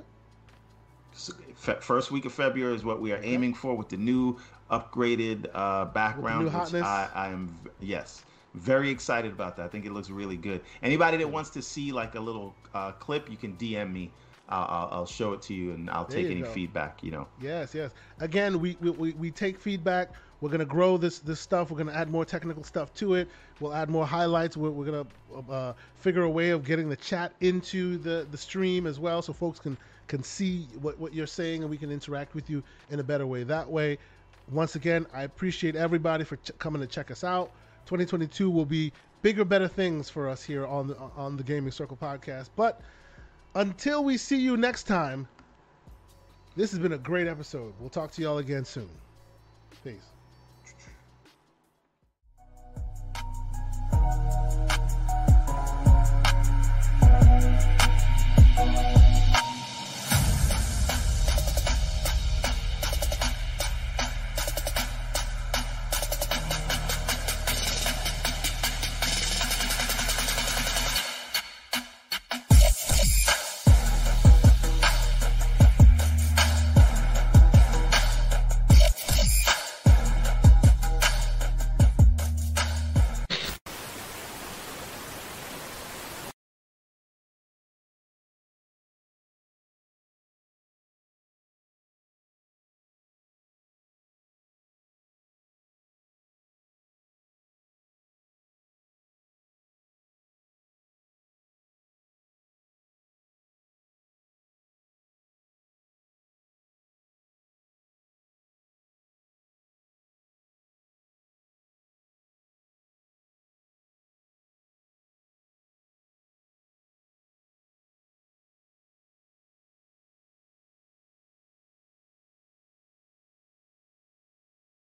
First week of February is what we are aiming for with the new upgraded uh, background. New hotness. I, I am yes, very excited about that. I think it looks really good. Anybody that wants to see like a little uh, clip, you can DM me I'll, I'll, show it to you and I'll take any go. feedback. You know. Yes, yes. Again, we, we, we take feedback. We're gonna grow this this stuff. We're gonna add more technical stuff to it. We'll add more highlights. We're, we're gonna uh, figure a way of getting the chat into the the stream as well, so folks can can see what what you're saying and we can interact with you in a better way that way. once again, I appreciate everybody for ch- coming to check us out. 2022 will be bigger, better things for us here on the on the Gaming Circle podcast. But until we see you next time, this has been a great episode. We'll talk to y'all again soon. Peace.